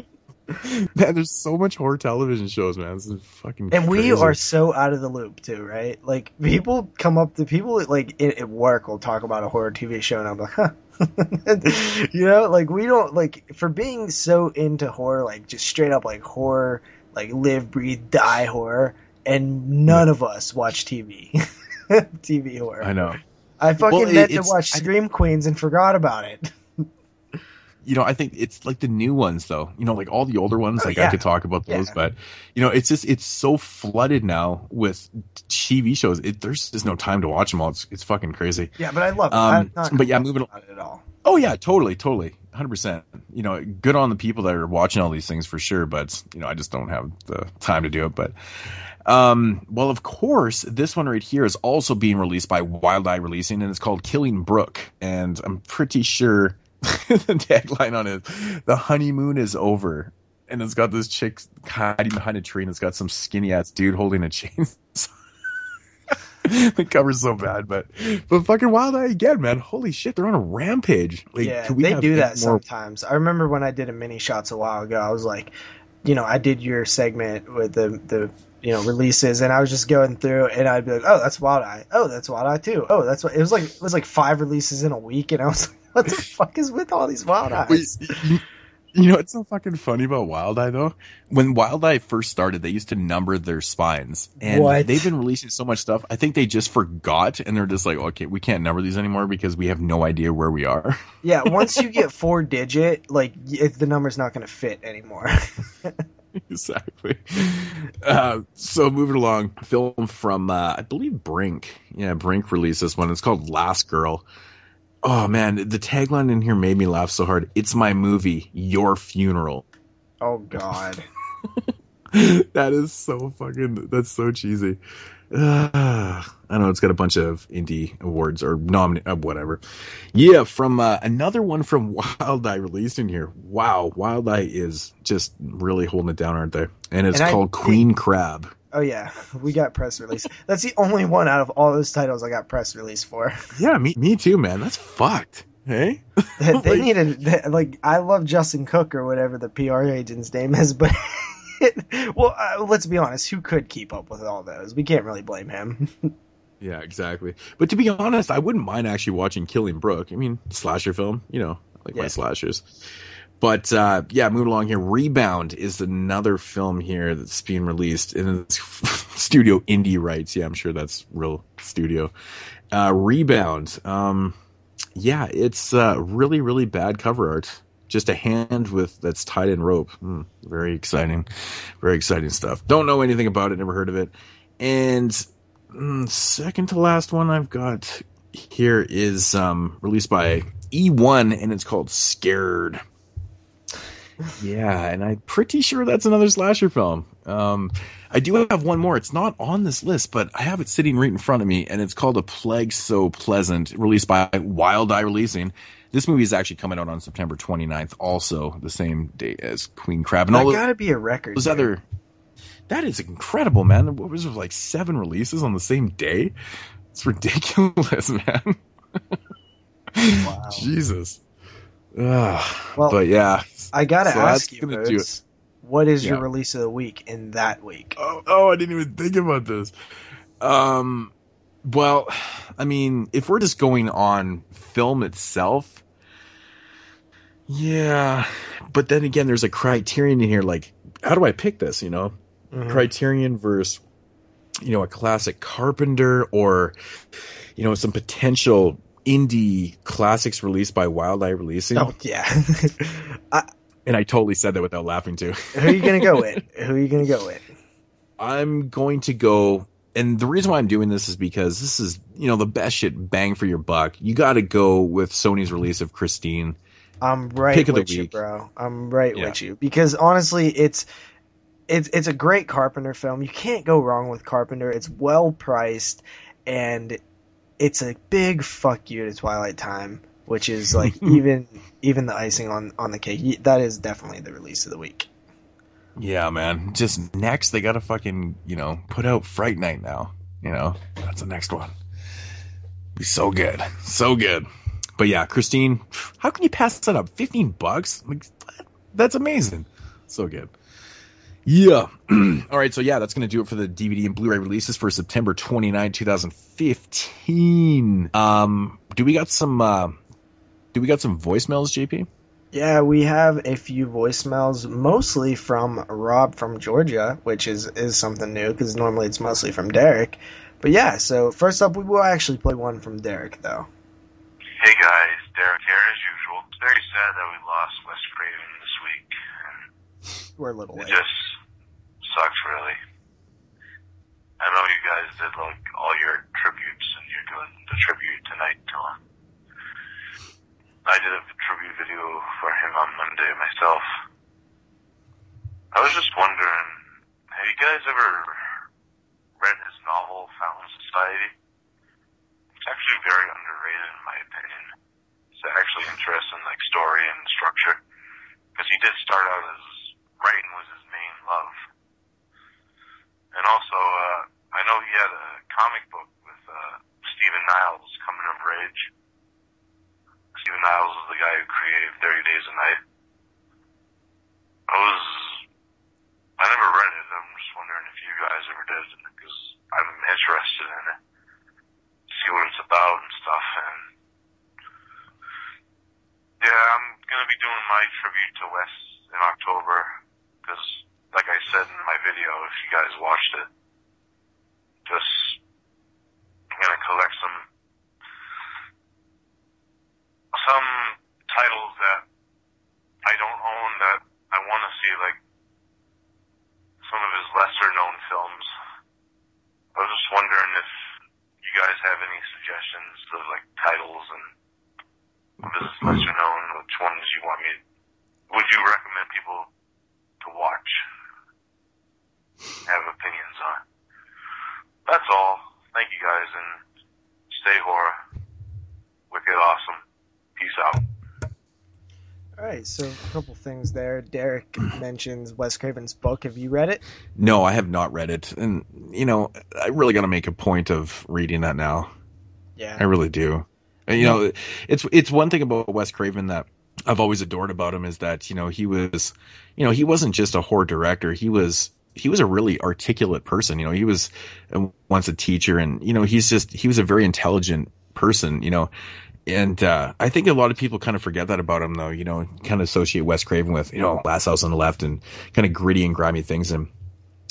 man, there's so much horror television shows, man. This is fucking. And we are so out of the loop too, right? Like people come up to people like at, work will talk about a horror TV show, and I'm like, huh. you know, like we don't like for being so into horror, like just straight up like horror, like live, breathe, die horror, and none of us watch TV, TV horror. I know. I fucking Well, it- meant to watch Scream Queens and forgot about it. You know, I think it's like the new ones though. You know, like all the older ones, Oh, like yeah. I could talk about those, Yeah. but you know, it's just it's so flooded now with TV shows. It, there's just no time to watch them all. It's it's fucking crazy. Yeah, but I love it. Um, I'm not but yeah, moving it at all. Oh yeah, totally, totally, hundred percent. You know, good on the people that are watching all these things for sure. But you know, I just don't have the time to do it. But um, well, of course, this one right here is also being released by Wild Eye Releasing, and it's called Killing Brook. And I'm pretty sure the tagline on it, "The honeymoon is over." And it's got this chick hiding behind a tree, and it's got some skinny ass dude holding a chainsaw. the cover's so bad, but but fucking Wild Eye again, man. Holy shit, they're on a rampage. Like, yeah, can we they do that more- sometimes. I remember when I did a mini shots a while ago. I was like, you know, I did your segment with the the you know releases, and I was just going through, and I'd be like, oh, that's Wild Eye. Oh, that's Wild Eye too. Oh, that's what it was like. It was like five releases in a week, and I was like, what the fuck is with all these Wild Eyes? Wait, you, know what's so fucking funny about Wild Eye though? When Wild Eye first started, they used to number their spines, and What? they've been releasing so much stuff. I think they just forgot, and they're just like, okay, we can't number these anymore because we have no idea where we are. yeah, once you get four digit, like the number's not going to fit anymore. exactly. Uh, so moving along, film from uh, I believe Brink. Yeah, Brink released this one. It's called Last Girl. Oh man, the tagline in here made me laugh so hard. It's my movie, Your Funeral. oh God. that is so fucking. That's so cheesy. Uh, I don't know. It's got a bunch of indie awards or nomin uh, whatever. Yeah, from uh, another one from Wild Eye released in here. Wow, Wild Eye is just really holding it down, aren't they? And it's And called think- Queen Crab. Oh yeah, we got press release. That's the only one out of all those titles I got press release for. Yeah, me me too, man. That's fucked. Hey, they they needed they- like I love Justin Cook or whatever the PR agent's name is, but well, uh, let's be honest, who could keep up with all those? We can't really blame him. Yeah, exactly. But to be honest, I wouldn't mind actually watching Killing Brook. I mean, slasher film, you know, I like my Yeah. slashers. But uh, yeah, moving along here. Rebound is another film here that's being released in studio indie rights. Yeah, I'm sure that's real studio. Uh, Rebound. Um, yeah, it's uh, really really bad cover art. Just a hand with that's tied in rope. Hmm, very exciting, very exciting stuff. Don't know anything about it. Never heard of it. And mm, second to last one I've got here is um, released by E1 and it's called Scared. Yeah, and I'm pretty sure that's another slasher film. Um, I do have one more. It's not on this list, but I have it sitting right in front of me, and it's called A Plague So Pleasant, released by Wild Eye Releasing. This movie is actually coming out on September 29th, also the same date as Queen Crab. And all got to be a record. those other that is incredible man what was it like seven releases on the same day it's ridiculous man wow. jesus Ugh. Well, but yeah I gotta So ask you, gonna do it. Boots, what is your release of the week in that week? oh, oh i didn't even think about this um well i mean if we're just going on film itself yeah but then again there's a criterion in here like how do i pick this you know Mhm. criterion versus you know a classic carpenter or you know some potential indie classics released by wild eye releasing Oh yeah. and i totally said that without laughing too Who are you gonna go with? Who are you gonna go with? i'm going to go and the reason why i'm doing this is because this is you know the best shit bang for your buck you got to go with sony's release of christine I'm right Pick with you, week. bro. I'm right Yeah. with you because honestly, it's it's it's a great Carpenter film. You can't go wrong with Carpenter. It's well priced, and it's a big fuck you to Twilight Time, which is like even even the icing on on the cake. That is definitely the release of the week. yeah man. Just next they gotta fucking you know put out fright night now you know? That's the next one. Be so good. So good. But yeah christine how can you pass that up? 15 bucks? Like that's amazing. So good. Yeah. All right. So yeah, that's going to do it for the DVD and Blu-ray releases for September 29, 2015. Um, do we got some, uh, do we got some voicemails, JP? Yeah, we have a few voicemails, mostly from Rob from Georgia, which is, is something new because normally it's mostly from Derek. But yeah, so first up, we will actually play one from Derek, though. Hey guys, Derek here as usual. It's very sad that we lost Wes Craven this week. We're a little It late. just sucks really. I know you guys did like all your tributes and you're doing the tribute tonight to him. I did a tribute video for him on Monday myself. I was just wondering, have you guys ever read his novel Fountain Society? It's actually very underrated in my opinion. It's actually interesting, like story and structure, because he did start out as writing was his main love, and also uh, I know he had a comic book with uh, Stephen Niles, Coming of Rage. Stephen Niles is the guy who created Thirty Days a Night. I was, I never read it. I'm just wondering if you guys ever did, because I'm interested in it see what it's about and stuff. And yeah, I'm gonna be doing my tribute to Wes in October because, like I said in my video, if you guys watched it, just I'm gonna collect some some titles that I don't own that I want to see, like some of his lesser known films. I was just wondering if you guys have any suggestions of like titles and of his lesser known, which ones you want me would you recommend people to watch? Have opinions on. That's all. Thank you guys and stay horror. Wicked awesome. Peace out. All right, so a couple things there. Derek mentions Wes Craven's book. Have you read it? No, I have not read it, and you know, I really got to make a point of reading that now. Yeah. I really do. And, you know, it's it's one thing about Wes Craven that I've always adored about him is that you know he was, you know, he wasn't just a horror director. He was he was a really articulate person. You know, he was uh, once a teacher, and you know, he's just he was a very intelligent person. You know. And uh, I think a lot of people kind of forget that about him, though. You know, kind of associate Wes Craven with you know Last House on the Left and kind of gritty and grimy things and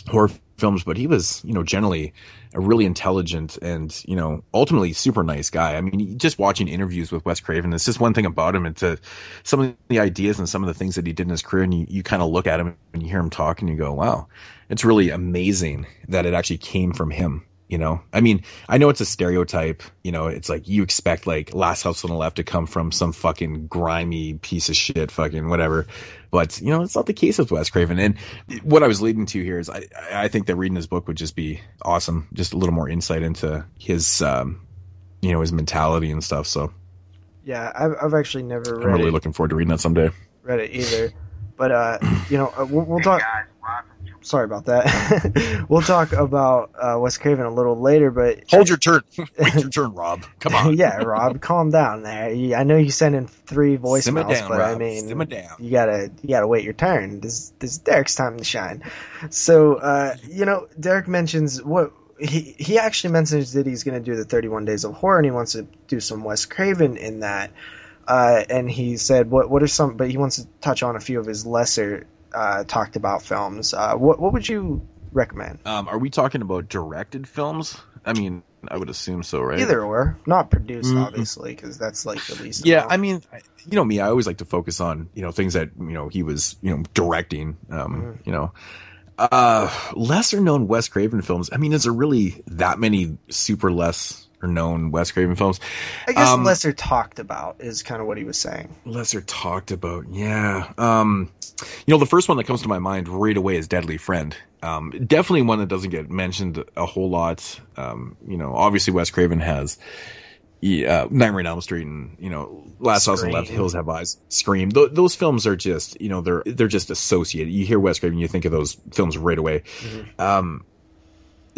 horror films. But he was, you know, generally a really intelligent and you know ultimately super nice guy. I mean, just watching interviews with Wes Craven, it's just one thing about him. It's a, some of the ideas and some of the things that he did in his career, and you, you kind of look at him and you hear him talk, and you go, "Wow, it's really amazing that it actually came from him." You know, I mean, I know it's a stereotype. You know, it's like you expect like Last House on the Left to come from some fucking grimy piece of shit, fucking whatever. But you know, it's not the case with Wes Craven. And what I was leading to here is, I I think that reading his book would just be awesome. Just a little more insight into his, um, you know, his mentality and stuff. So Yeah, I've, I've actually never I'm read really it, looking forward to reading that someday. read it either. But uh, you know, uh, we'll, we'll talk. Sorry about that. we'll talk about uh, Wes Craven a little later, but hold your turn. Wait your turn, Rob. Come on. yeah, Rob, calm down there. I know you sent in three voicemails, down, but I mean, Simmer down. you gotta you gotta wait your turn. This this is Derek's time to shine. So, uh, you know, Derek mentions what he he actually mentions that he's going to do the 31 Days of Horror, and he wants to do some Wes Craven in that. Uh, and he said, "What what are some?" But he wants to touch on a few of his lesser uh, talked about films. Uh, what what would you recommend? Um, are we talking about directed films? I mean, I would assume so, right? Either or, not produced, Mm. obviously, because that's like the least. Yeah, amount. I mean, you know me, I always like to focus on, you know, things that, you know, he was, you know, directing, um, you know, uh, lesser known Wes Craven films. I mean, is there really that many super less or known Wes Craven films? I guess Um, lesser talked about is kind of what he was saying. lesser talked about. Yeah. Um, you know, the first one that comes to my mind right away is Deadly Friend. Um, definitely one that doesn't get mentioned a whole lot. Um, you know, obviously Wes Craven has, uh, Nightmare on Elm Street and, you know, Last House on the Left, Hills Have Eyes, Scream. Th- those films are just, you know, they're, they're just associated. You hear Wes Craven, you think of those films right away. Um,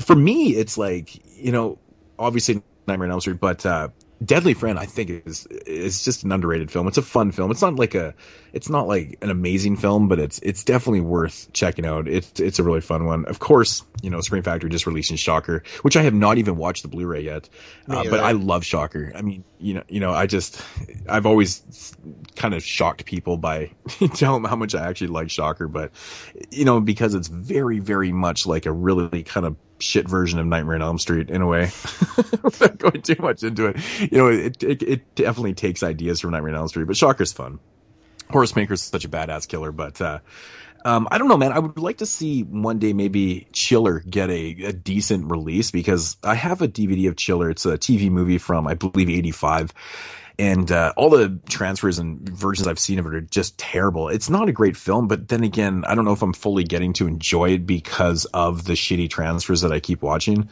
for me, it's like, you know, obviously Nightmare on Elm Street, but, uh, Deadly Friend, I think is is just an underrated film. It's a fun film. It's not like a, it's not like an amazing film, but it's it's definitely worth checking out. It's it's a really fun one. Of course, you know, Scream Factory just releasing Shocker, which I have not even watched the Blu-ray yet, uh, but I love Shocker. I mean, you know, you know, I just, I've always kind of shocked people by telling them how much I actually like Shocker, but you know, because it's very very much like a really kind of shit version of Nightmare on Elm Street in a way. Without going too much into it, you know, it, it it definitely takes ideas from Nightmare on Elm Street, but Shocker's fun. Horace Pinker's such a badass killer, but uh, um, I don't know, man. I would like to see one day maybe Chiller get a, a decent release because I have a DVD of Chiller. It's a TV movie from I believe '85, and uh, all the transfers and versions I've seen of it are just terrible. It's not a great film, but then again, I don't know if I'm fully getting to enjoy it because of the shitty transfers that I keep watching.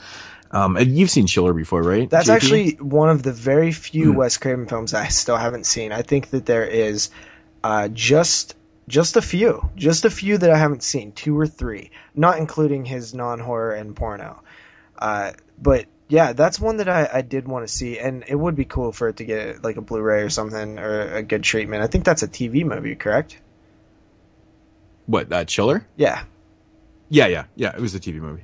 Um, and you've seen Chiller before, right? That's JP? actually one of the very few Hmm. Wes Craven films I still haven't seen. I think that there is uh, just just a few, just a few that I haven't seen, two or three, not including his non horror and porno. Uh, but yeah, that's one that I, I did want to see, and it would be cool for it to get like a Blu-ray or something or a good treatment. I think that's a TV movie, correct? what uh, Chiller? Yeah. Yeah, yeah, yeah. It was a TV movie.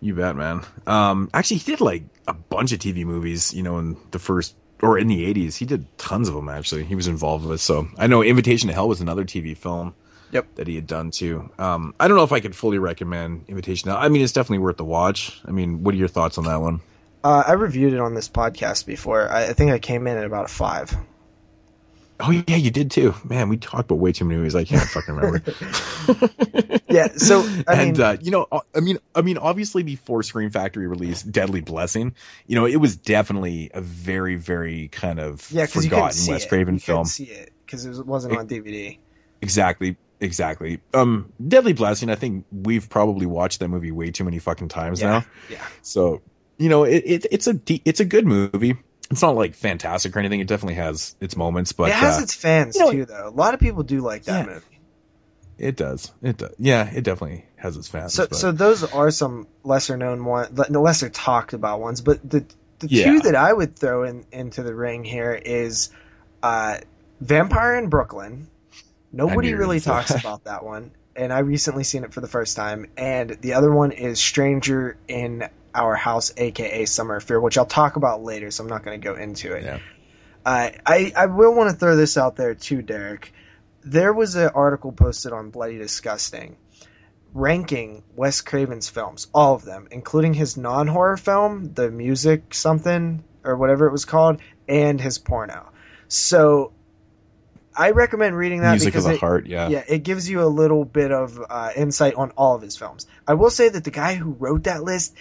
You bet, man. Um, actually, he did like a bunch of TV movies. You know, in the first or in the '80s, he did tons of them. Actually, he was involved with. So I know Invitation to Hell was another TV film. Yep. That he had done too. Um, I don't know if I could fully recommend Invitation. I mean, it's definitely worth the watch. I mean, what are your thoughts on that one? Uh, I reviewed it on this podcast before. I, I think I came in at about a five. Oh yeah, you did too. Man, we talked about way too many movies. I can't fucking remember. yeah. So I and mean, uh, you know, I mean, I mean, obviously before Scream Factory released Deadly Blessing, you know, it was definitely a very, very kind of yeah, because you couldn't forgotten see Wes. Craven you film. see it because it was- wasn't on DVD. Exactly, exactly. Um, Deadly Blessing. I think we've probably watched that movie way too many fucking times Yeah, now. yeah. So you know, it, it it's a de- it's a good movie. It's not like fantastic or anything. It definitely has its moments, but it has uh, its fans you know, too, though. A lot of people do like that Yeah. movie. It does. It does. Yeah, it definitely has its fans. So, but- so those are some lesser known ones, lesser talked about ones. But the the Yeah. two that I would throw in into the ring here is uh, Vampire in Brooklyn. Nobody knew you were really talks about that one, and I recently seen it for the first time. And the other one is Stranger in Our House, aka Summer of Fear, which I'll talk about later. So I'm not going to go into it. Yeah. Uh, I I will want to throw this out there too, Derek. There was an article posted on Bloody Disgusting ranking Wes Craven's films, all of them, including his non-horror film, the music something or whatever it was called, and his porno. So I recommend reading that Music of because the it, Heart, yeah. yeah, it gives you a little bit of uh, insight on all of his films. I will say that the guy who wrote that list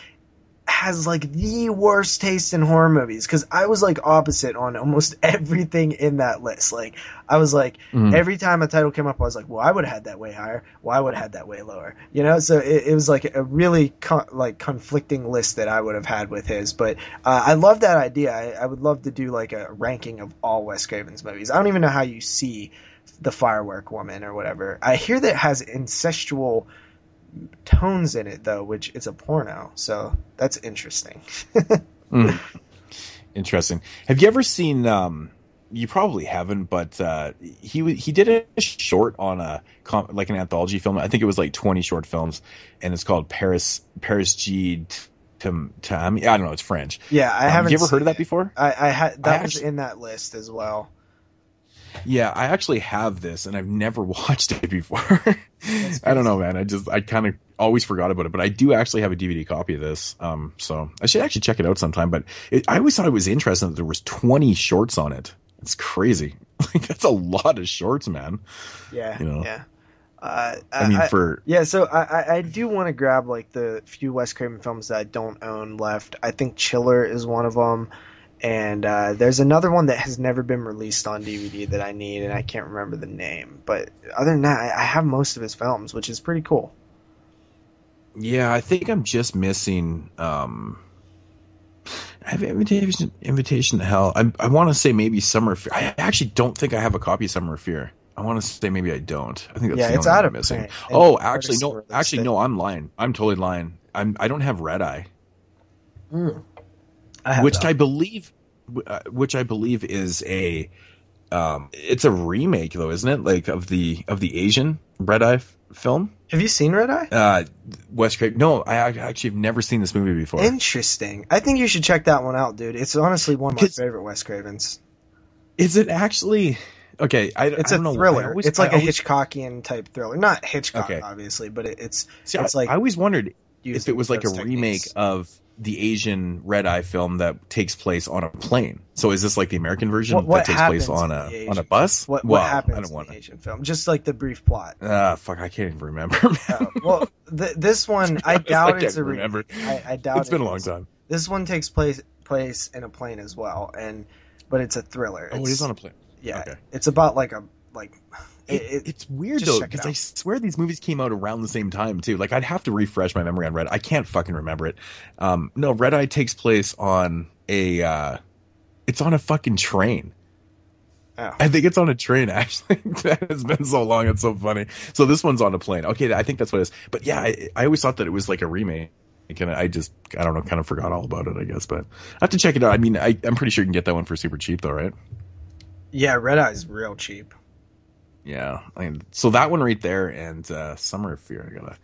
has like the worst taste in horror movies because I was like opposite on almost everything in that list. Like I was like Mhm. every time a title came up, I was like, well, I would have had that way higher. Well, I would have had that way lower. You know, so it, it was like a really co- like conflicting list that I would have had with his. But uh, I love that idea. I, I would love to do like a ranking of all Wes Craven's movies. I don't even know how you see the Firework Woman or whatever. I hear that it has incestual tones in it though, which it's a porno. So that's interesting. Mm. Interesting. Have you ever seen? Um, you probably haven't, but uh, he he did a short on a com- like an anthology film. I think it was like twenty short films, and it's called Paris Paris G. Tam Tam. I don't know. It's French. Yeah, I Um, haven't. You ever heard of that it. before? I, I had that I was actu- in that list as well. Yeah, I actually have this, and I've never watched it before. I don't know, man. I just I kind of always forgot about it, but I do actually have a DVD copy of this. Um, so I should actually check it out sometime. But it, I always thought it was interesting that there was 20 shorts on it. It's crazy. Like that's a lot of shorts, man. Yeah, You know. yeah. Uh, I mean, for yeah, so I, I, I do want to grab like the few Wes Craven films that I don't own left. I think Chiller is one of them, and uh, there's another one that has never been released on DVD that I need, and I can't remember the name. But other than that, I, I have most of his films, which is pretty cool. yeah, I think I'm just missing. Um, I have invitation invitation to hell. I I want to say maybe Summer of Fear. I actually don't think I have a copy of Summer of Fear. I want to say maybe I don't. I think that's Yeah, the it's out of I'm missing. print, Oh, actually no. Actually no. I'm lying. I'm totally lying. I'm I don't have Red Eye, I which that. I believe uh, which I believe is a um, it's a remake though, isn't it? Like of the of the Asian Red Eye f- film. Have you seen Red Eye? Uh, Wes Craven. No, I ac- actually have never seen this movie before. Interesting. I think you should check that one out, dude. It's honestly one of my favorite Wes Cravens. Is it actually? Okay, I, It's I a don't know. I thriller. always- it's like I a always- Hitchcockian type thriller. Not Hitchcock, Okay. obviously, but it, it's See, it's I, like I always wondered if it was like a those remake of the Asian Red Eye film that takes place on a plane. So is this like the American version What- what that takes place on a on a bus? What, well, what happens I don't in want the. Asian film? Just like the brief plot. Ah, fuck, I can't even remember. man. well, th- this one I doubt I it's a re- I, I doubt It's been a long time. This one takes place place in a plane as well, and but it's a thriller. Oh, it It's- on a plane. Yeah, Okay. it's about like a like. It, it- it's weird though because I swear these movies came out around the same time too. Like I'd have to refresh my memory on Red. I can't fucking remember it. Um, no, Red Eye takes place on a. Uh, it's on a fucking train. Oh. I think it's on a train. Actually, that has been so long. It's so funny. So this one's on a plane. Okay, I think that's what it is. But yeah, I, I always thought that it was like a remake. And I just, I don't know, kind of forgot all about it, I guess. But I have to check it out. I mean, I, I'm pretty sure you can get that one for super cheap, though, right? Yeah, Red Eye's real cheap. Yeah. I mean, so that one right there and uh, Summer of Fear, I gotta,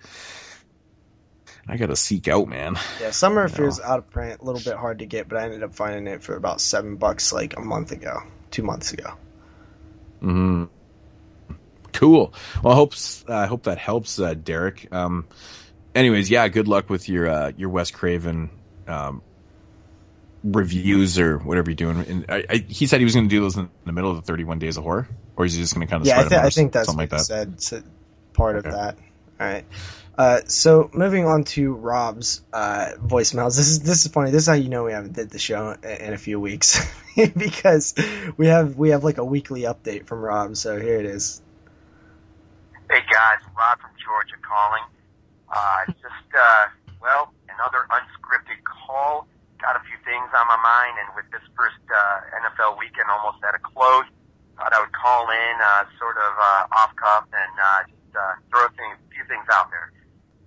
I gotta seek out, man. Yeah, Summer of Fear's know. out of print, a little bit hard to get, but I ended up finding it for about seven bucks like a month ago, two months ago. hmm Cool. Well, I hope uh, I hope that helps, uh, Derek. Um, anyways, yeah, good luck with your uh, your Wes Craven um, reviews or whatever you're doing. And I, I, he said he was going to do those in the middle of the 31 Days of Horror, or is he just going to kind of Yeah, I, spread thi- them I think that's something what like he that? said. So part of that. All right. Uh, so moving on to Rob's uh, voicemails. This is this is funny. This is how you know we haven't did the show in, in a few weeks because we have we have like a weekly update from Rob. So here it is. Hey guys, Rob from Georgia calling. Uh, just, uh, well, another unscripted call. Got a few things on my mind, and with this first uh, NFL weekend almost at a close, thought I would call in, uh, sort of uh, off cuff, and uh, just uh, throw things, a few things out there.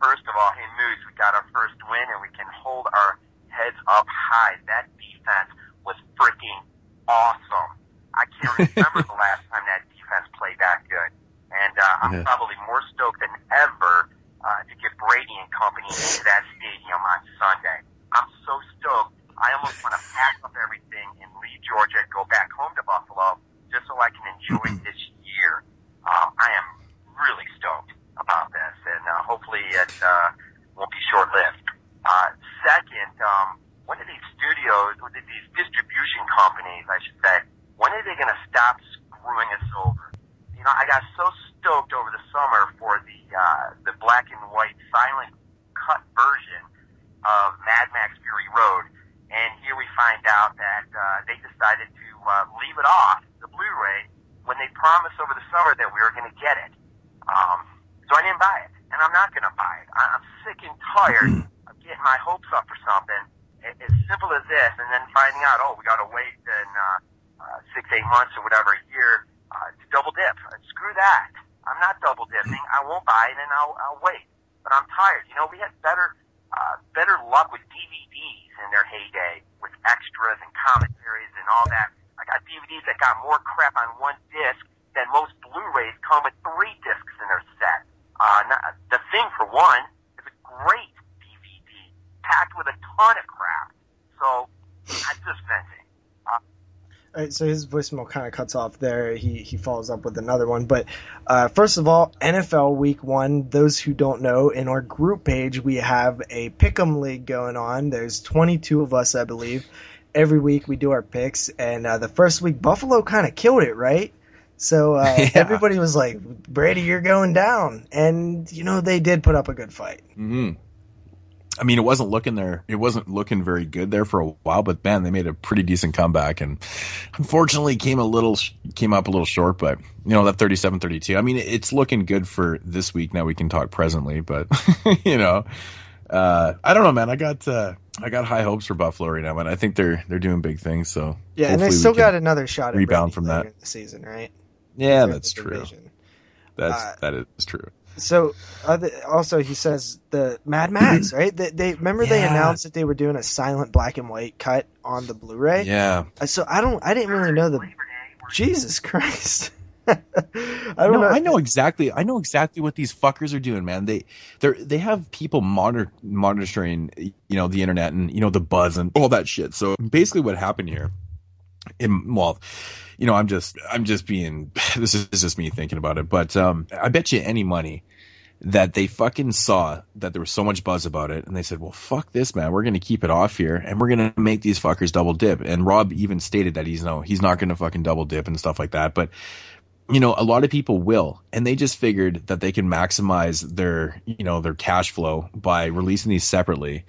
First of all, hey Moose, we got our first win, and we can hold our heads up high. That defense was freaking awesome. I can't remember the last time that defense played that good. And uh, I'm Yeah. probably more stoked than ever uh, to get Brady and company into that stadium on Sunday. I'm so stoked. I almost want to pack up everything and leave Georgia and go back home to Buffalo just so I can enjoy this year. Um, I am really stoked about this, and uh, hopefully it uh, won't be short-lived. Uh, second, um, when are these studios, or these distribution companies, I should say, when are they going to stop screwing us over? You know, I got so stoked over the summer for the uh, the black and white silent cut version of Mad Max Fury Road, and here we find out that uh, they decided to uh, leave it off the Blu-ray when they promised over the summer that we were going to get it. Um, so I didn't buy it, and I'm not going to buy it. I- I'm sick and tired of getting my hopes up for something a- as simple as this, and then finding out, oh, we got to wait in uh, uh, six, eight months or whatever a year uh, to double dip. Uh, screw that. I'm not double dipping. I won't buy it, and I'll, I'll wait. But I'm tired. You know, we had better uh, better luck with DVDs in their heyday, with extras and commentaries and all that. I got DVDs that got more crap on one disc than most Blu-rays come with three discs in their set. Uh, not, the Thing, for one, is a great DVD packed with a ton of crap. So I'm just venting. All right, so his voicemail kind of cuts off there. He he follows up with another one, but uh, first of all, NFL Week One. Those who don't know, in our group page we have a pick'em league going on. There's 22 of us, I believe. Every week we do our picks, and uh, the first week Buffalo kind of killed it, right? So uh, Yeah. everybody was like, "Brady, you're going down," and you know they did put up a good fight. hmm I mean, it wasn't looking there. It wasn't looking very good there for a while, but man, they made a pretty decent comeback and unfortunately came a little, came up a little short, but you know, that 37, 32. I mean, it's looking good for this week. Now we can talk presently, but you know, uh, I don't know, man. I got, uh, I got high hopes for Buffalo right now, and I think they're, they're doing big things. So Yeah, and they still got another shot at rebound from that. season, right? Yeah, that's true. division. That's, Uh, that is true. So other, also he says the Mad Max, right? They, they remember they announced that they were doing a silent black and white cut on the Blu-ray. Yeah. Uh, So I don't, I didn't really know the. Jesus Christ! I don't no, know. I know exactly. I know exactly what these fuckers are doing, man. They they they have people monitor monitoring, you know, the internet and you know the buzz and all that shit. So basically, what happened here, in, well, you know, I'm just I'm just being this is just me thinking about it, but um, I bet you any money that they fucking saw that there was so much buzz about it, and they said, "Well, fuck this, man. We're gonna keep it off here, and we're gonna make these fuckers double dip." And Rob even stated that he's no, he's not gonna fucking double dip and stuff like that, but you know, a lot of people will, and they just figured that they can maximize their, you know, their cash flow by releasing these separately,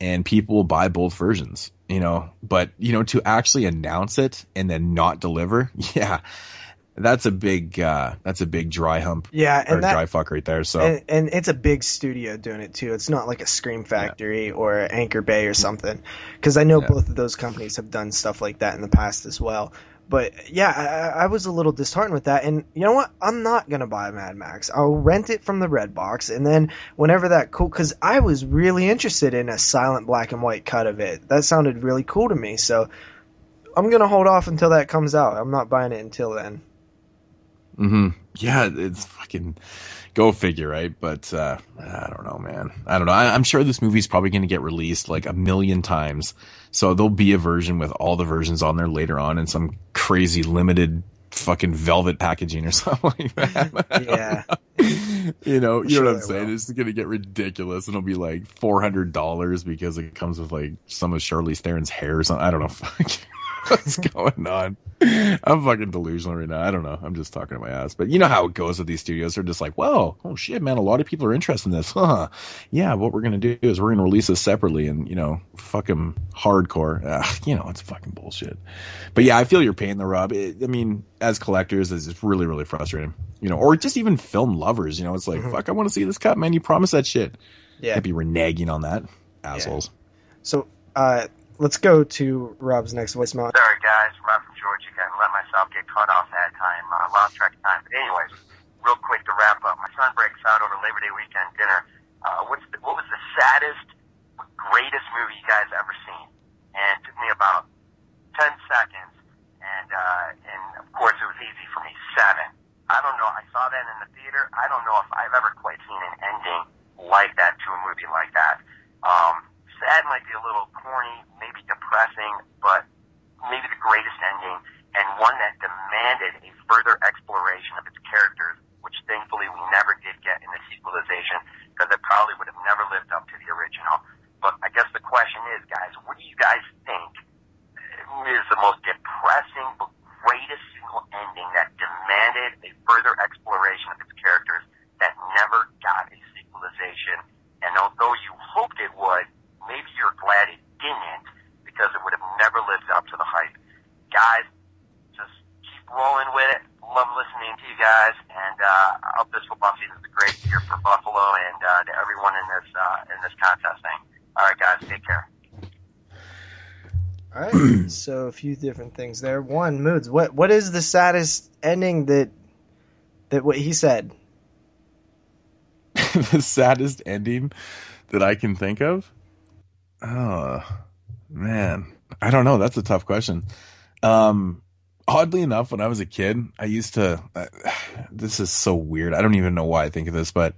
and people will buy both versions, you know. But you know, to actually announce it and then not deliver, yeah, that's a big, uh, that's a big dry hump, Yeah, or and that- dry fuck right there. So And, and it's a big studio doing it too. It's not like a Scream Factory or Anchor Bay or something. Because I know both of those companies have done stuff like that in the past as well. But yeah, I, I was a little disheartened with that. And you know what? I'm not gonna buy Mad Max. I'll rent it from the Red Box, and then whenever that cool, because I was really interested in a silent black and white cut of it. That sounded really cool to me. So I'm gonna hold off until that comes out. I'm not buying it until then. hmm Yeah, it's fucking go figure, right? But uh, I don't know, man. I don't know. I, I'm sure this movie's probably going to get released like a million times, so there'll be a version with all the versions on there later on in some crazy limited fucking velvet packaging or something like that. Yeah. you know, you Sure know what I'm saying? It's going to get ridiculous, and it'll be like four hundred dollars because it comes with like some of Charlize Theron's hair or something. I don't know. What's going on? I'm fucking delusional right now. I don't know. I'm just talking to my ass. But you know how it goes with these studios. They're just like, well, oh shit, man, a lot of people are interested in this. Huh. Yeah, what we're going to do is we're going to release this separately and, you know, fuck 'em hardcore. Ugh, you know, it's fucking bullshit. But yeah, I feel your pain though, Rob. It, I mean, as collectors, it's really, really frustrating. You know, or just even film lovers, you know, it's like, fuck, I want to see this cut, man. You promised that shit. Yeah. I'd be reneging on that. Assholes. So uh, let's go to Rob's next voicemail. Sorry, guys. Rob from Georgia. Got to let myself get cut off that time. Uh, lost track of time. But anyways, real quick to wrap up. My son breaks out over Labor Day weekend dinner. Uh, what's the, what was the saddest, greatest movie you guys ever seen? And it took me about ten seconds. And uh, and of course, it was easy for me. Seven. I don't know. I saw that in the theater. I don't know if I've ever quite seen an ending like that to a movie like that. Um, sad might be a little corny, maybe depressing, but maybe the greatest ending and one that demanded a further exploration of its characters, which thankfully we never did get in the sequelization because it probably would have never lived up to the original. But I guess the question is, guys, what do you guys think is the most depressing but greatest single ending that demanded a further exploration of its characters that never got a sequelization? And although you hoped it would, maybe you're glad it didn't because it would have never lived up to the hype. Guys, just keep rolling with it. Love listening to you guys, and uh, I hope this football season is a great year for Buffalo and uh, to everyone in this uh, in this contest thing. All right, guys, take care. All right. so a few different things there. One, moods. What what is the saddest ending that that what he said? the saddest ending that I can think of? Oh, man. I don't know. That's a tough question. Um, oddly enough, when I was a kid, I used to, uh, this is so weird. I don't even know why I think of this, but,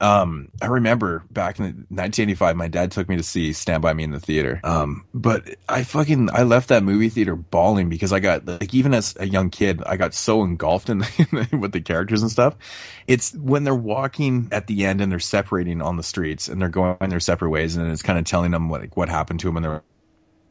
um, I remember back in 1985, my dad took me to see Stand By Me in the theater. Um, but I fucking, I left that movie theater bawling because I got, like, even as a young kid, I got so engulfed in with the characters and stuff. It's when they're walking at the end and they're separating on the streets and they're going their separate ways and it's kind of telling them what, like, what happened to them in their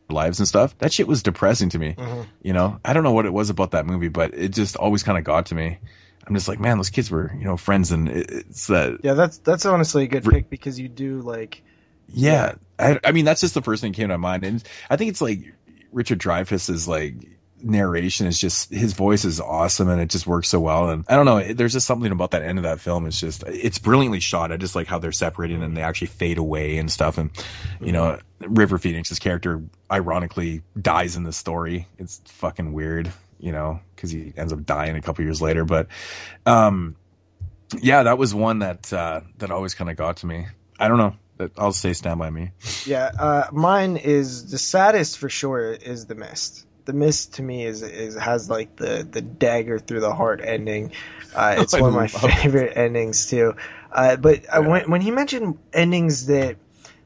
lives and stuff. That shit was depressing to me. Mhm. You know, I don't know what it was about that movie, but it just always kind of got to me. I'm just like, man, those kids were, you know, friends, and it, it's that. Yeah, that's that's honestly a good pick because you do like Yeah, I, I mean, that's just the first thing that came to my mind, and I think it's like Richard Dreyfuss's like narration is just his voice is awesome, and it just works so well. And I don't know, there's just something about that end of that film. It's just it's brilliantly shot. I just like how they're separated and they actually fade away and stuff. And you know, mm-hmm. River Phoenix's character ironically dies in the story. It's fucking weird, you know, because he ends up dying a couple years later. But um, yeah, that was one that uh, that always kind of got to me. I don't know. I'll say Stand by Me. Yeah, uh, mine is the saddest for sure. Is the mist. The mist to me is is has like the the dagger through the heart ending. Uh, it's one of my love it. favorite endings too. Uh, but uh, when when he mentioned endings that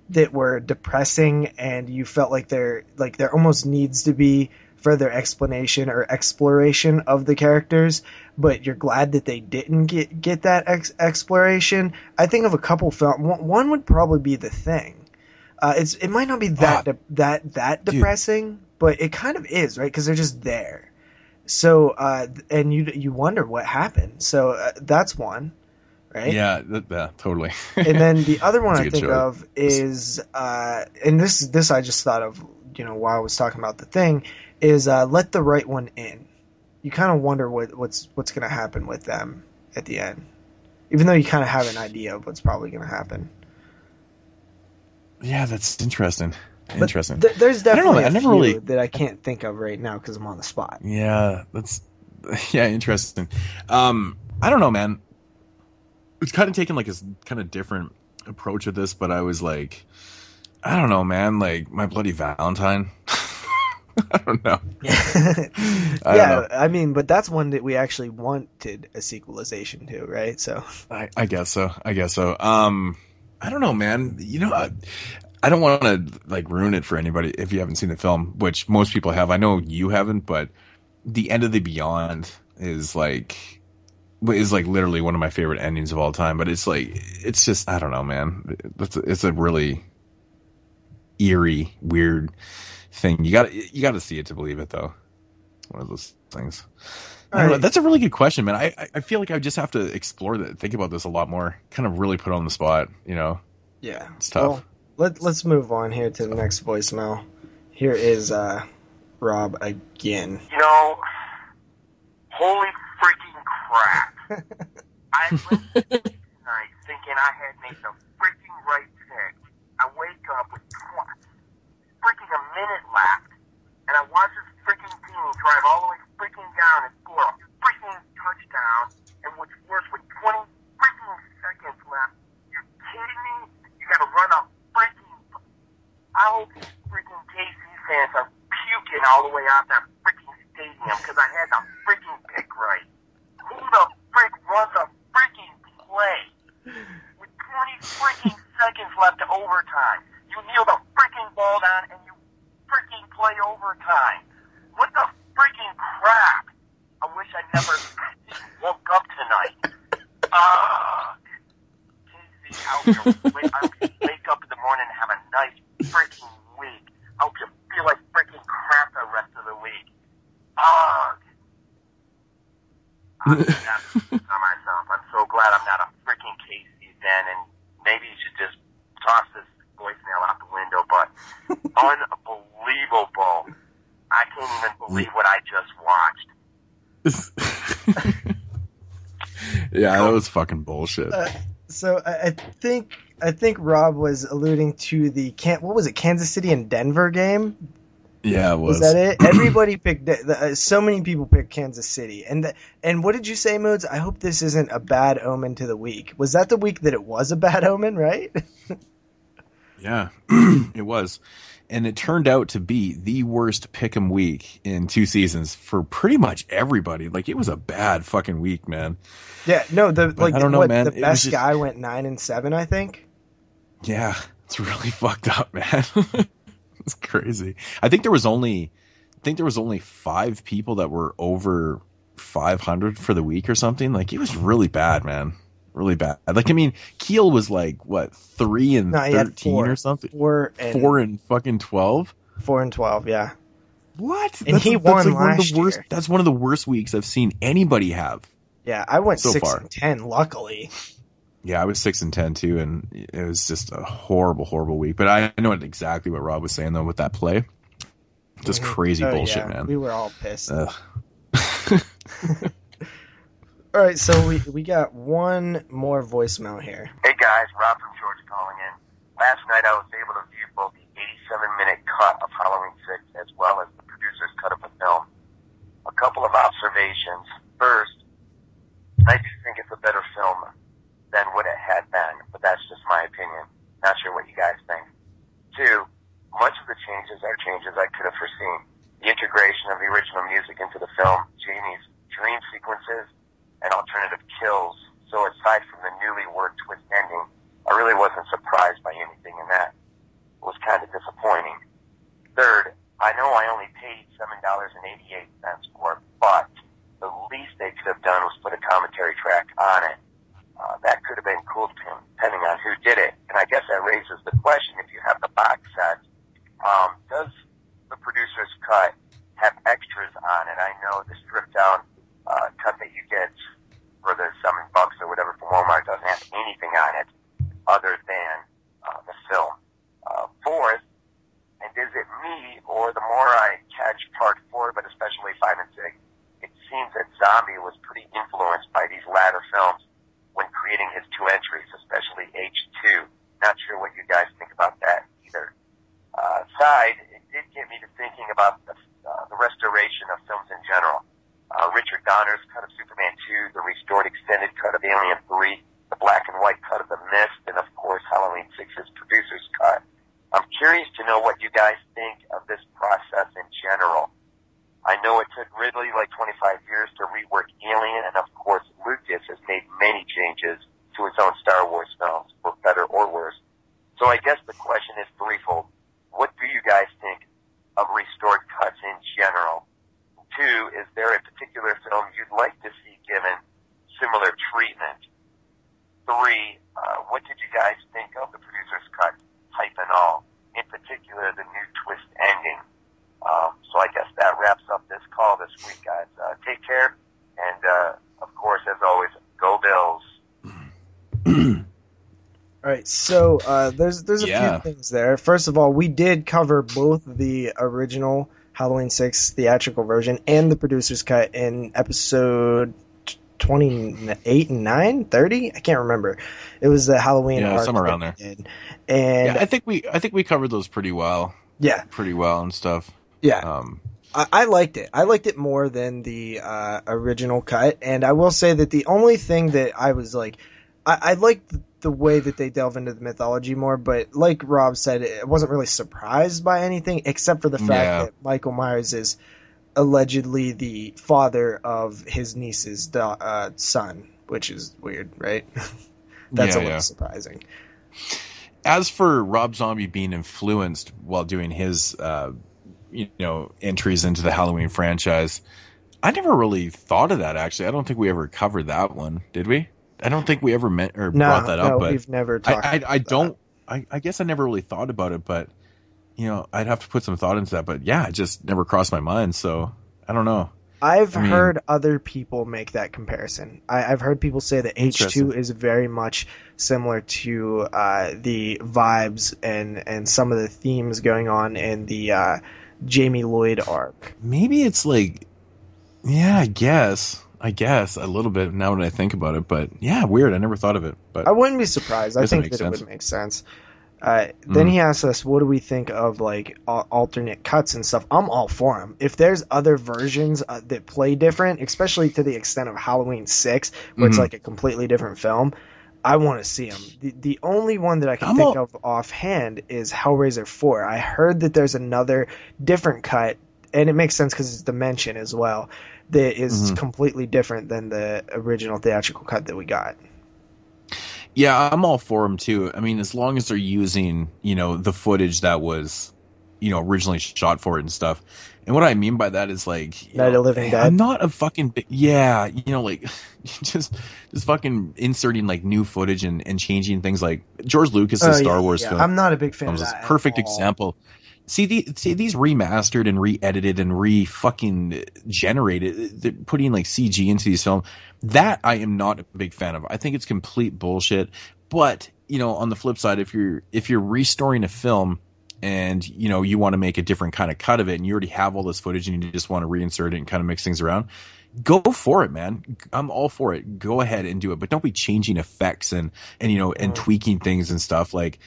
that were depressing and you felt like there like there almost needs to be further explanation or exploration of the characters, but you're glad that they didn't get get that ex- exploration. I think of a couple film. One, would probably be The Thing. Uh, it's it might not be that de- that that depressing, but it kind of is, right? Because they're just there. So uh, and you you wonder what happened. So uh, that's one, right? Yeah, th- yeah, totally. and then the other one I think show. of is, uh, and this this I just thought of, you know, while I was talking about the thing, is uh, let the right one in. You kind of wonder what what's what's going to happen with them at the end, even though you kind of have an idea of what's probably going to happen. Yeah, that's interesting. But Interesting. th- there's I don't know, definitely never really- that I can't think of right now because I'm on the spot. Yeah, that's yeah, interesting. Um, I don't know, man. It's kind of taken like a kind of different approach with this, but I was like, I don't know, man. Like my bloody Valentine. I don't know. I don't yeah, know. I mean, but that's one that we actually wanted a sequelization to, right? So I, I guess so. I guess so. Um, I don't know, man. You know, I, I don't want to like ruin it for anybody if you haven't seen the film, which most people have. I know you haven't, but the end of the Beyond is like is like literally one of my favorite endings of all time. But it's like it's just I don't know, man. It's a, it's a really eerie, weird thing. You got you got to see it to believe it, though. One of those things. I know. That's a really good question, man. I, I- I feel like I just have to explore that, think about this a lot more, kind of really put on the spot, you know? Yeah, It's tough. Well, let let's move on here to the next voicemail. Here is uh, Rob again. You know, holy freaking crap. I went to tonight thinking I had made the freaking right pick. I wake up with tw- freaking a minute left, and I watch this freaking team drive all the way freaking down and score a freaking touchdown. And what's worse, with 20 freaking seconds left, you're kidding me? You gotta run a freaking. I hope these freaking KC fans are puking all the way out that freaking stadium because I had the freaking pick right. Who the frick runs a freaking play with 20 freaking seconds left to overtime? You kneel the freaking ball down and you play overtime. What the freaking crap? I wish I never woke up tonight. Hope wake, I wake up in the morning and have a nice freaking week. I hope you feel like freaking crap the rest of the week. Ugh. I'm not on myself. I'm so glad I'm not a freaking KC fan, and maybe you should just toss this voicemail out the window. But unbelievable! I can't even believe what I just watched. Yeah, that was fucking bullshit. Uh, so I, I think I think Rob was alluding to the can what was it Kansas City and Denver game. yeah, it was. Was that it? Everybody picked. De- the- uh, so many people picked Kansas City, and the, and what did you say, Moods? I hope this isn't a bad omen to the week. Was that the week that it was a bad omen? Right? Yeah, it was. And it turned out to be the worst pick'em week in two seasons for pretty much everybody. Like it was a bad fucking week, man. yeah. No. The But like I don't know, what, man. The It best just- guy went nine and seven, I think. Yeah, it's really fucked up, man. it's crazy. I think there was only, I think there was only five people that were over 500 for the week or something. Like it was really bad, man. Really bad. Like I mean, Keel was like what three and No, thirteen four. or something. Four and Four and fucking twelve. four and twelve. Yeah. What? And he won like last the worst, year. That's one of the worst weeks I've seen anybody have. Yeah, I went So six far. and ten. Luckily. Yeah, I was six and ten too, and it was just a horrible, horrible week. But I know exactly what Rob was saying though with that play. Just Mhm. crazy Oh, bullshit, yeah, man. We were all pissed. All right, so we, we got one more voicemail here. Hey guys, Rob from Georgia calling in. Last night I was able to view both the 87 minute cut of Halloween 6 as well as the producer's cut of the film. A couple of observations. First, I do think it's a better film than what it had been, but that's just my opinion. Not sure what you guys think. Two, much of the changes are changes I could have foreseen. The integration of the original music into the film, Jamie's dream sequences, and alternative kills. So aside from the newly worked twist ending, I really wasn't surprised by anything in that. It was kind of disappointing. Third, I know I only paid $7.88 for it, but the least they could have done was put a commentary track on it. Uh, that could have been cool depending on who did it. And I guess that raises the question, if you have the box set, um, does the producer's cut have extras on it? I know the stripped down uh, cut that you get for the seven bucks or whatever from Walmart doesn't have anything on it other than uh, the film. Uh, fourth, and is it me or the more I catch part four, but especially five and six, it seems that Zombie was pretty influenced by these latter films when creating his two entries, especially H2. Not sure what you guys think about that either. Uh, side, it did get me to thinking about the, uh, the restoration of films in general. Uh, Richard Donner's cut of Superman 2, the restored extended cut of Alien 3, the black and white cut of The Mist, and of course Halloween 6's producer's cut. I'm curious to know what you guys think of this process in general. I know it took Ridley like 25 years to rework Alien, and of course Lucas has made many changes to his own Star Wars films, for better or worse. So I guess the question is threefold. What do you guys think of restored cuts in general? Two, is there a particular film you'd like to see given similar treatment? Three, uh, what did you guys think of the producer's cut, type and all? In particular, the new twist ending. Um, so I guess that wraps up this call this week, guys. Uh, take care, and uh, of course, as always, go Bills. All right, so uh, there's there's a Yeah. few things there. First of all, we did cover both the original Halloween Six theatrical version and the producer's cut in episode twenty eight and 9, 30? I can't remember. It was the Halloween Yeah, somewhere around there. And yeah, I think we I think we covered those pretty well. Yeah. pretty well and stuff. Yeah. Um, I, I liked it. I liked it more than the uh, original cut, and I will say that the only thing that I was like, I, I liked the way that they delve into the mythology more, but like Rob said, I wasn't really surprised by anything except for the fact Yeah. that Michael Myers is allegedly the father of his niece's da- uh, son, which is weird, right? That's Yeah, a little yeah. surprising. as for Rob Zombie being influenced while doing his, uh, you know, entries into the Halloween franchise, I never really thought of that. Actually, I don't think we ever covered that one, did we? I don't think we ever met or No, brought that up. no, but we've never I, talked I, I about don't. I, I guess I never really thought about it, but you know, I'd have to put some thought into that. But yeah, it just never crossed my mind. So I don't know. I've I mean- heard other people make that comparison. I, I've heard people say that H two is very much similar to uh, the vibes and and some of the themes going on in the uh, Jamie Lloyd arc. Maybe it's like, yeah, I guess, I guess a little bit now that I think about it. But yeah, weird. I never thought of it. But I wouldn't be surprised. I think that it would make sense. Uh, then Mhm. he asks us, "What do we think of like al- alternate cuts and stuff?" I'm all for them. If there's other versions uh, that play different, especially to the extent of Halloween Six, where it's Mhm. like a completely different film, I want to see them. The the only one that I can I'm think all- of offhand is Hellraiser Four. I heard that there's another different cut, and it makes sense because it's Dimension as well. That is Mhm. completely different than the original theatrical cut that we got. Yeah, I'm all for them too. I mean, as long as they're using, you know, the footage that was, you know, originally shot for it and stuff. And what I mean by that is like, Night know, of Living Dead. I'm not a fucking, yeah, you know, like just, just fucking inserting like new footage and, and changing things like George Lucas's Oh, Star yeah, Wars yeah. film. I'm not a big fan of films is that a at perfect example. See, the, see these remastered and re-edited and re-fucking generated, they're putting like CG into these films. That I am not a big fan of. I think it's complete bullshit. But you know, on the flip side, if you're if you're restoring a film and you know you want to make a different kind of cut of it, and you already have all this footage and you just want to reinsert it and kind of mix things around, go for it, man. I'm all for it. Go ahead and do it, but don't be changing effects and and you know and mm. tweaking things and stuff like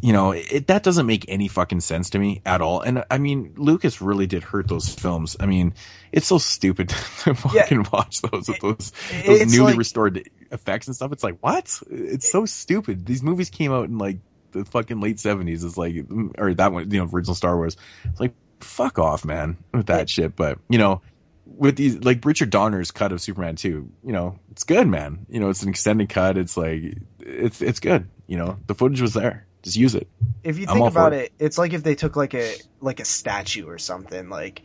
you know it, that doesn't make any fucking sense to me at all. And I mean, Lucas really did hurt those films. I mean, it's so stupid to fucking watch those with those those newly like- restored effects and stuff. It's like what? It's so stupid. These movies came out in like the fucking late seventies. It's like, mm, or that one, you know, original Star Wars. It's like, fuck off, man, with that shit. But you know, with these like Richard Donner's cut of Superman two, you know, it's good, man. You know, it's an extended cut. It's like, it's it's good. You know, the footage was there. Just use it. if you think about it. it's like if they took like a like a statue or something like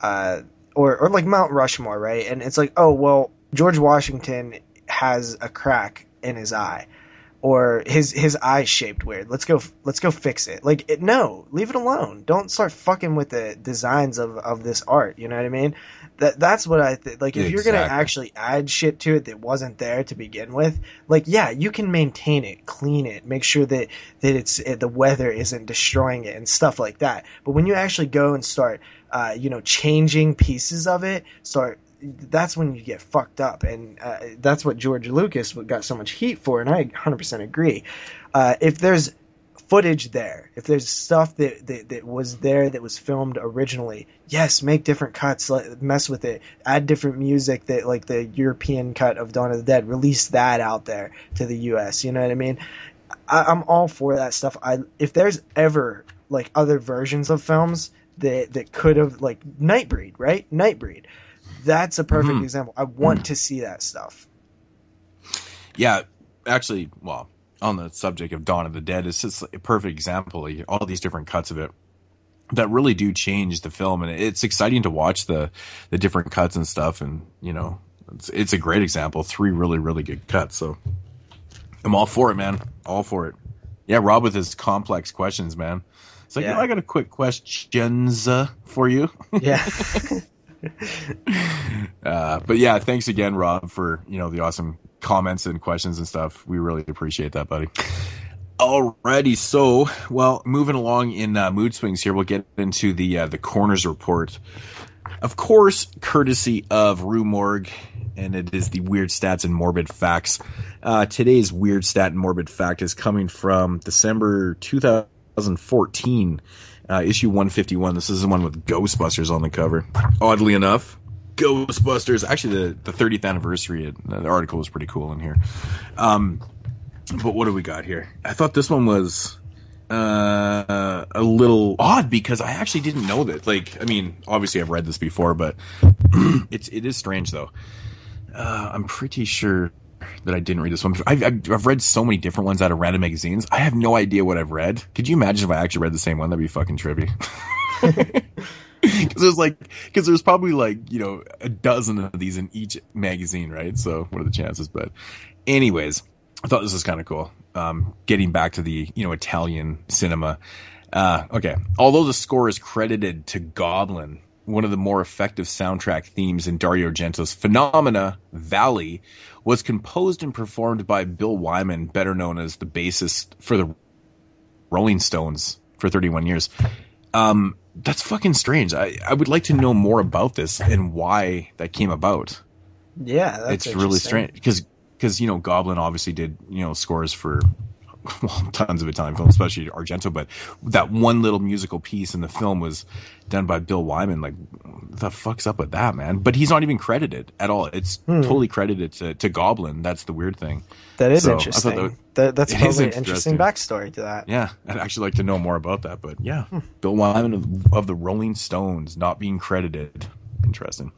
uh or or like Mount Rushmore, right? And it's like, oh well, George Washington has a crack in his eye or his his eye's shaped weird. Let's go let's go fix it. Like it, no, leave it alone. Don't start fucking with the designs of of this art, you know what I mean? That that's what I think. Like if you're going to actually add shit to it that wasn't there to begin with, like yeah, you can maintain it, clean it, make sure that that it's it, the weather isn't destroying it and stuff like that. But when you actually go and start uh, you know changing pieces of it, start that's when you get fucked up, and uh, that's what George Lucas got so much heat for, and I 100% agree. Uh, if there's footage there, if there's stuff that, that that was there that was filmed originally, yes, make different cuts, let, mess with it, add different music that like the European cut of Dawn of the Dead, release that out there to the U.S. You know what I mean? I, I'm all for that stuff. I if there's ever like other versions of films that that could have like Nightbreed, right? Nightbreed. That's a perfect Mhm. example. I want to see that stuff. Yeah, actually, well, on the subject of Dawn of the Dead, it's just a perfect example. All these different cuts of it that really do change the film, and it's exciting to watch the the different cuts and stuff. And you know, it's it's a great example. Three really really good cuts. So I'm all for it, man. All for it. Yeah, Rob with his complex questions, man. It's like, Yeah. you know, I got a quick questions uh, for you. Yeah. Uh, but yeah, thanks again, Rob, for you know the awesome comments and questions and stuff. We really appreciate that, buddy. Alrighty, so well, moving along in uh, mood swings here, we'll get into the uh, the coroner's report. Of course, courtesy of Rue Morgue, and it is the weird stats and morbid facts. Uh, today's weird stat and morbid fact is coming from December 2014, uh, issue 151. This is the one with Ghostbusters on the cover. Oddly enough, Ghostbusters. Actually, the, the 30th anniversary. The article was pretty cool in here. Um, but what do we got here? I thought this one was uh, a little odd because I actually didn't know that. Like, I mean, obviously I've read this before, but it's it is strange though. Uh, I'm pretty sure that I didn't read this one. I've, I've, read so many different ones out of random magazines. I have no idea what I've read. Could you imagine if I actually read the same one? That'd be fucking trippy. Because there's like, because there's probably like you know a dozen of these in each magazine, right? So what are the chances? But, anyways, I thought this was kind of cool. Um, getting back to the you know Italian cinema. Uh, okay, although the score is credited to Goblin, one of the more effective soundtrack themes in Dario Argento's Phenomena Valley was composed and performed by Bill Wyman, better known as the bassist for the Rolling Stones for 31 years. Um, that's fucking strange. I, I would like to know more about this and why that came about. Yeah, that's it's really strange because because you know Goblin obviously did you know scores for well, tons of Italian films, especially Argento. But that one little musical piece in the film was done by Bill Wyman. Like, the fuck's up with that, man? But he's not even credited at all. It's Hmm. totally credited to, to Goblin. That's the weird thing. That is So, interesting. That, that's probably an interesting interesting. backstory to that. Yeah, I'd actually like to know more about that. But yeah, Hmm. Bill Wyman of, of the Rolling Stones not being credited. Interesting.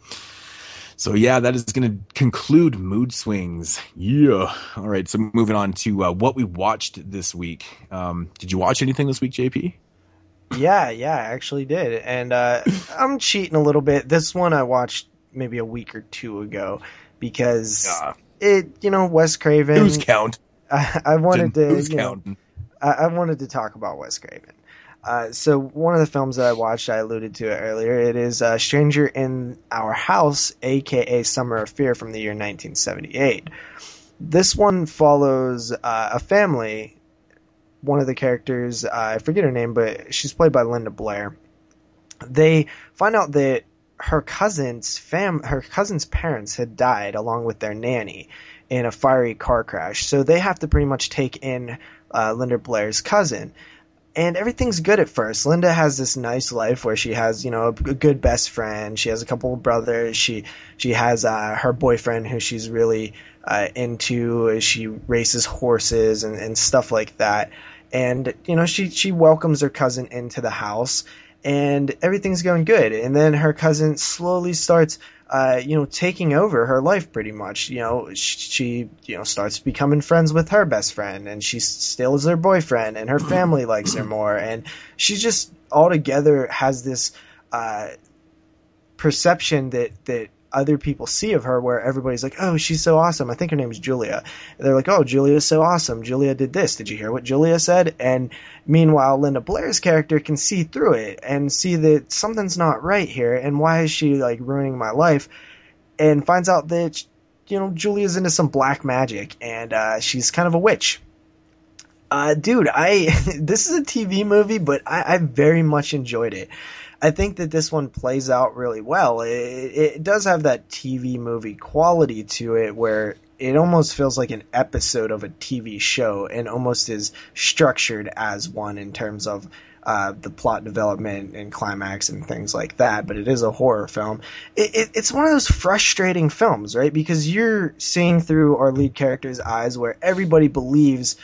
So yeah, that is going to conclude mood swings. Yeah. All right. So moving on to uh, what we watched this week. Um, did you watch anything this week, JP? Yeah, yeah, I actually did. And uh, I'm cheating a little bit. This one I watched maybe a week or two ago because it, you know, Wes Craven. Who's count? I, I wanted to. Who's you know, counting? I, I wanted to talk about Wes Craven. Uh, so one of the films that I watched, I alluded to it earlier. It is uh, Stranger in Our House, aka Summer of Fear, from the year 1978. This one follows uh, a family. One of the characters, uh, I forget her name, but she's played by Linda Blair. They find out that her cousin's fam, her cousin's parents had died along with their nanny in a fiery car crash. So they have to pretty much take in uh, Linda Blair's cousin and everything's good at first. Linda has this nice life where she has, you know, a good best friend. She has a couple of brothers. She she has uh, her boyfriend who she's really uh, into. She races horses and, and stuff like that. and you know she she welcomes her cousin into the house, and everything's going good. And then her cousin slowly starts. Uh, you know, taking over her life pretty much. You know, she, you know, starts becoming friends with her best friend and she still is her boyfriend and her family likes her more. And she just altogether has this, uh, perception that, that other people see of her where everybody's like, oh, she's so awesome. I think her name is Julia. And they're like, oh, Julia's so awesome. Julia did this. Did you hear what Julia said? And meanwhile, Linda Blair's character can see through it and see that something's not right here. And why is she like ruining my life? And finds out that, you know, Julia's into some black magic and, uh, she's kind of a witch. Uh, dude, I, this is a TV movie, but I, I very much enjoyed it. I think that this one plays out really well. It, it does have that TV movie quality to it where it almost feels like an episode of a TV show and almost is structured as one in terms of uh, the plot development and climax and things like that. But it is a horror film. It, it, it's one of those frustrating films, right? Because you're seeing through our lead character's eyes where everybody believes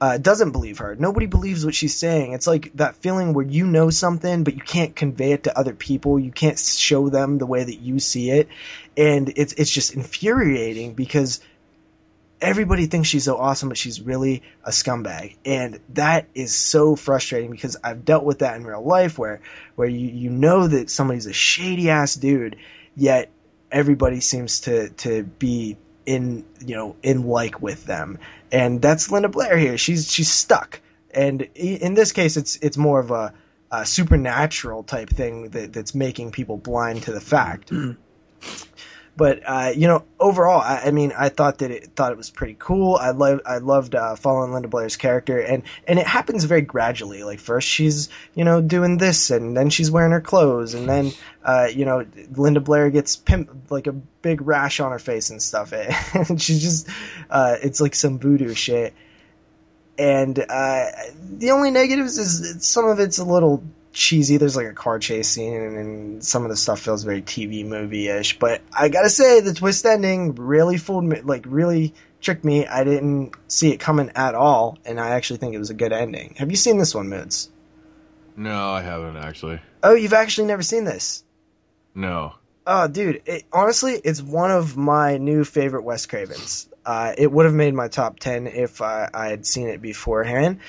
uh, doesn't believe her. Nobody believes what she's saying. It's like that feeling where you know something, but you can't convey it to other people. You can't show them the way that you see it, and it's it's just infuriating because everybody thinks she's so awesome, but she's really a scumbag, and that is so frustrating because I've dealt with that in real life where where you you know that somebody's a shady ass dude, yet everybody seems to to be in you know in like with them and that's Linda Blair here. She's she's stuck, and in this case, it's it's more of a, a supernatural type thing that, that's making people blind to the fact. Hmm. But uh, you know, overall, I, I, mean, I thought that it thought it was pretty cool. I loved I loved uh, following Linda Blair's character, and and it happens very gradually. Like first she's you know doing this, and then she's wearing her clothes, and then uh, you know Linda Blair gets pimp like a big rash on her face and stuff, and she's just uh, it's like some voodoo shit. And uh, the only negatives is some of it's a little cheesy. There's like a car chase scene, and, some of the stuff feels very TV movie ish. But I gotta say, the twist ending really fooled me, like really tricked me. I didn't see it coming at all, and I actually think it was a good ending. Have you seen this one, Moods? No, I haven't actually. Oh, you've actually never seen this? No. Oh, dude, it, honestly, it's one of my new favorite Wes Cravens. Uh, it would have made my top ten if I, I had seen it beforehand.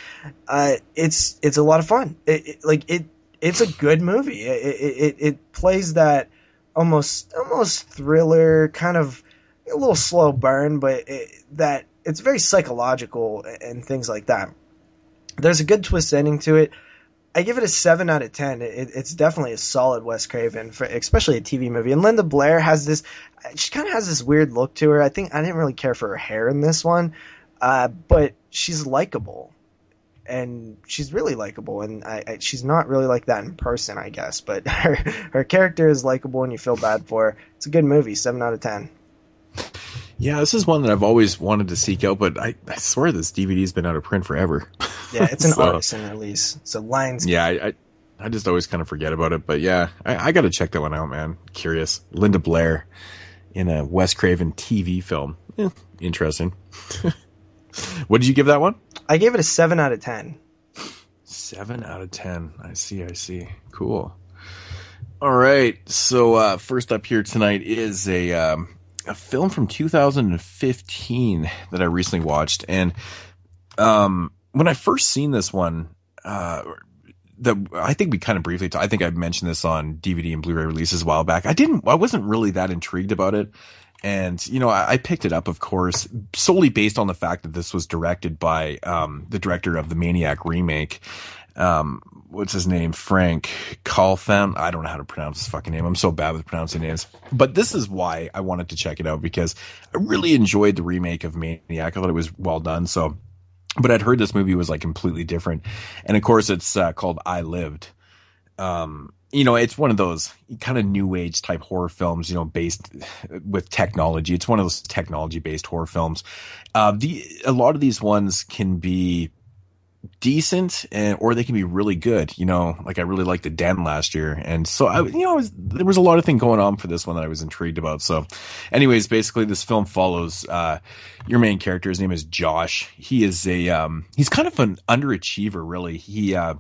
Uh, it's it's a lot of fun. It, it, like it, it's a good movie. It, it it plays that almost almost thriller kind of a little slow burn, but that it's very psychological and things like that. There's a good twist ending to it. I give it a seven out of ten. It, it's definitely a solid Wes Craven, for, especially a TV movie. And Linda Blair has this, she kind of has this weird look to her. I think I didn't really care for her hair in this one, uh, but she's likable, and she's really likable. And I, I, she's not really like that in person, I guess. But her her character is likable, and you feel bad for her. It's a good movie. Seven out of ten. Yeah, this is one that I've always wanted to seek out, but I, I swear this DVD's been out of print forever. Yeah, it's an so, artisan release. So lines. Yeah, I, I, I just always kind of forget about it, but yeah, I, I got to check that one out, man. Curious. Linda Blair in a Wes Craven TV film. Eh, interesting. what did you give that one? I gave it a seven out of ten. Seven out of ten. I see. I see. Cool. All right. So uh, first up here tonight is a um, a film from 2015 that I recently watched, and um, when I first seen this one, uh, the I think we kind of briefly. I think I mentioned this on DVD and Blu-ray releases a while back. I didn't. I wasn't really that intrigued about it, and you know, I, I picked it up, of course, solely based on the fact that this was directed by um, the director of the Maniac remake. Um, what's his name? Franck Khalfoun. I don't know how to pronounce his fucking name. I'm so bad with pronouncing names. But this is why I wanted to check it out because I really enjoyed the remake of Maniac. I thought it was well done. So, but I'd heard this movie was like completely different. And of course, it's uh, called I Lived. Um, you know, it's one of those kind of new age type horror films, you know, based with technology. It's one of those technology based horror films. Uh, the, a lot of these ones can be decent and or they can be really good. You know, like I really liked the Den last year, and so I, you know, was, there was a lot of thing going on for this one that I was intrigued about. So, anyways, basically, this film follows uh, your main character. His name is Josh. He is a um, he's kind of an underachiever, really. He uh,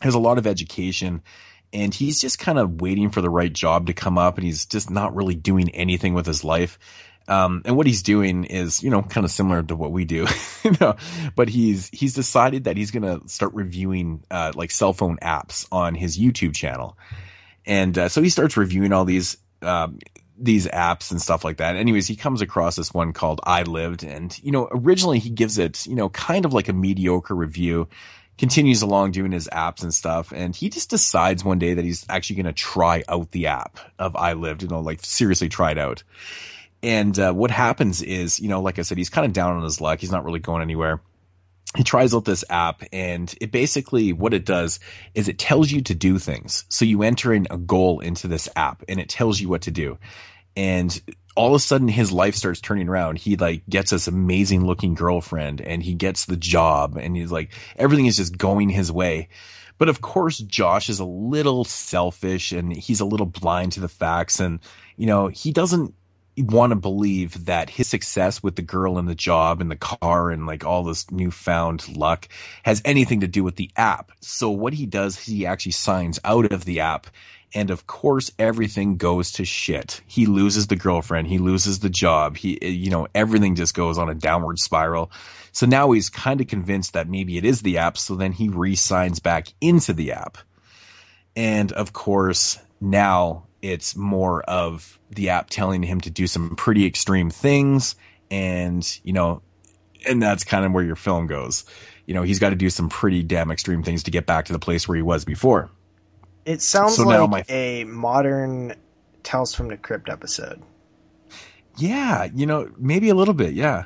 has a lot of education. And he's just kind of waiting for the right job to come up, and he's just not really doing anything with his life. Um, and what he's doing is, you know, kind of similar to what we do, you know, but he's, he's decided that he's going to start reviewing, uh, like cell phone apps on his YouTube channel. And, uh, so he starts reviewing all these, um, these apps and stuff like that. Anyways, he comes across this one called I Lived and, you know, originally he gives it, you know, kind of like a mediocre review, continues along doing his apps and stuff. And he just decides one day that he's actually going to try out the app of I Lived, you know, like seriously try it out. And uh, what happens is, you know, like I said, he's kind of down on his luck. He's not really going anywhere. He tries out this app and it basically, what it does is it tells you to do things. So you enter in a goal into this app and it tells you what to do. And all of a sudden his life starts turning around. He like gets this amazing looking girlfriend and he gets the job and he's like, everything is just going his way. But of course, Josh is a little selfish and he's a little blind to the facts. And, you know, he doesn't want to believe that his success with the girl and the job and the car and like all this newfound luck has anything to do with the app. So what he does, he actually signs out of the app. And of course, everything goes to shit. He loses the girlfriend. He loses the job. He, eh, you know, everything just goes on a downward spiral. So now he's kind of convinced that maybe it is the app. So then he re-signs back into the app. And of course, now it's more of the app telling him to do some pretty extreme things and you know and that's kind of where your film goes. You know he's got to do some pretty damn extreme things to get back to the place where he was before. It sounds So like my- a modern Tales from the Crypt episode. yeah you know maybe a little bit yeah.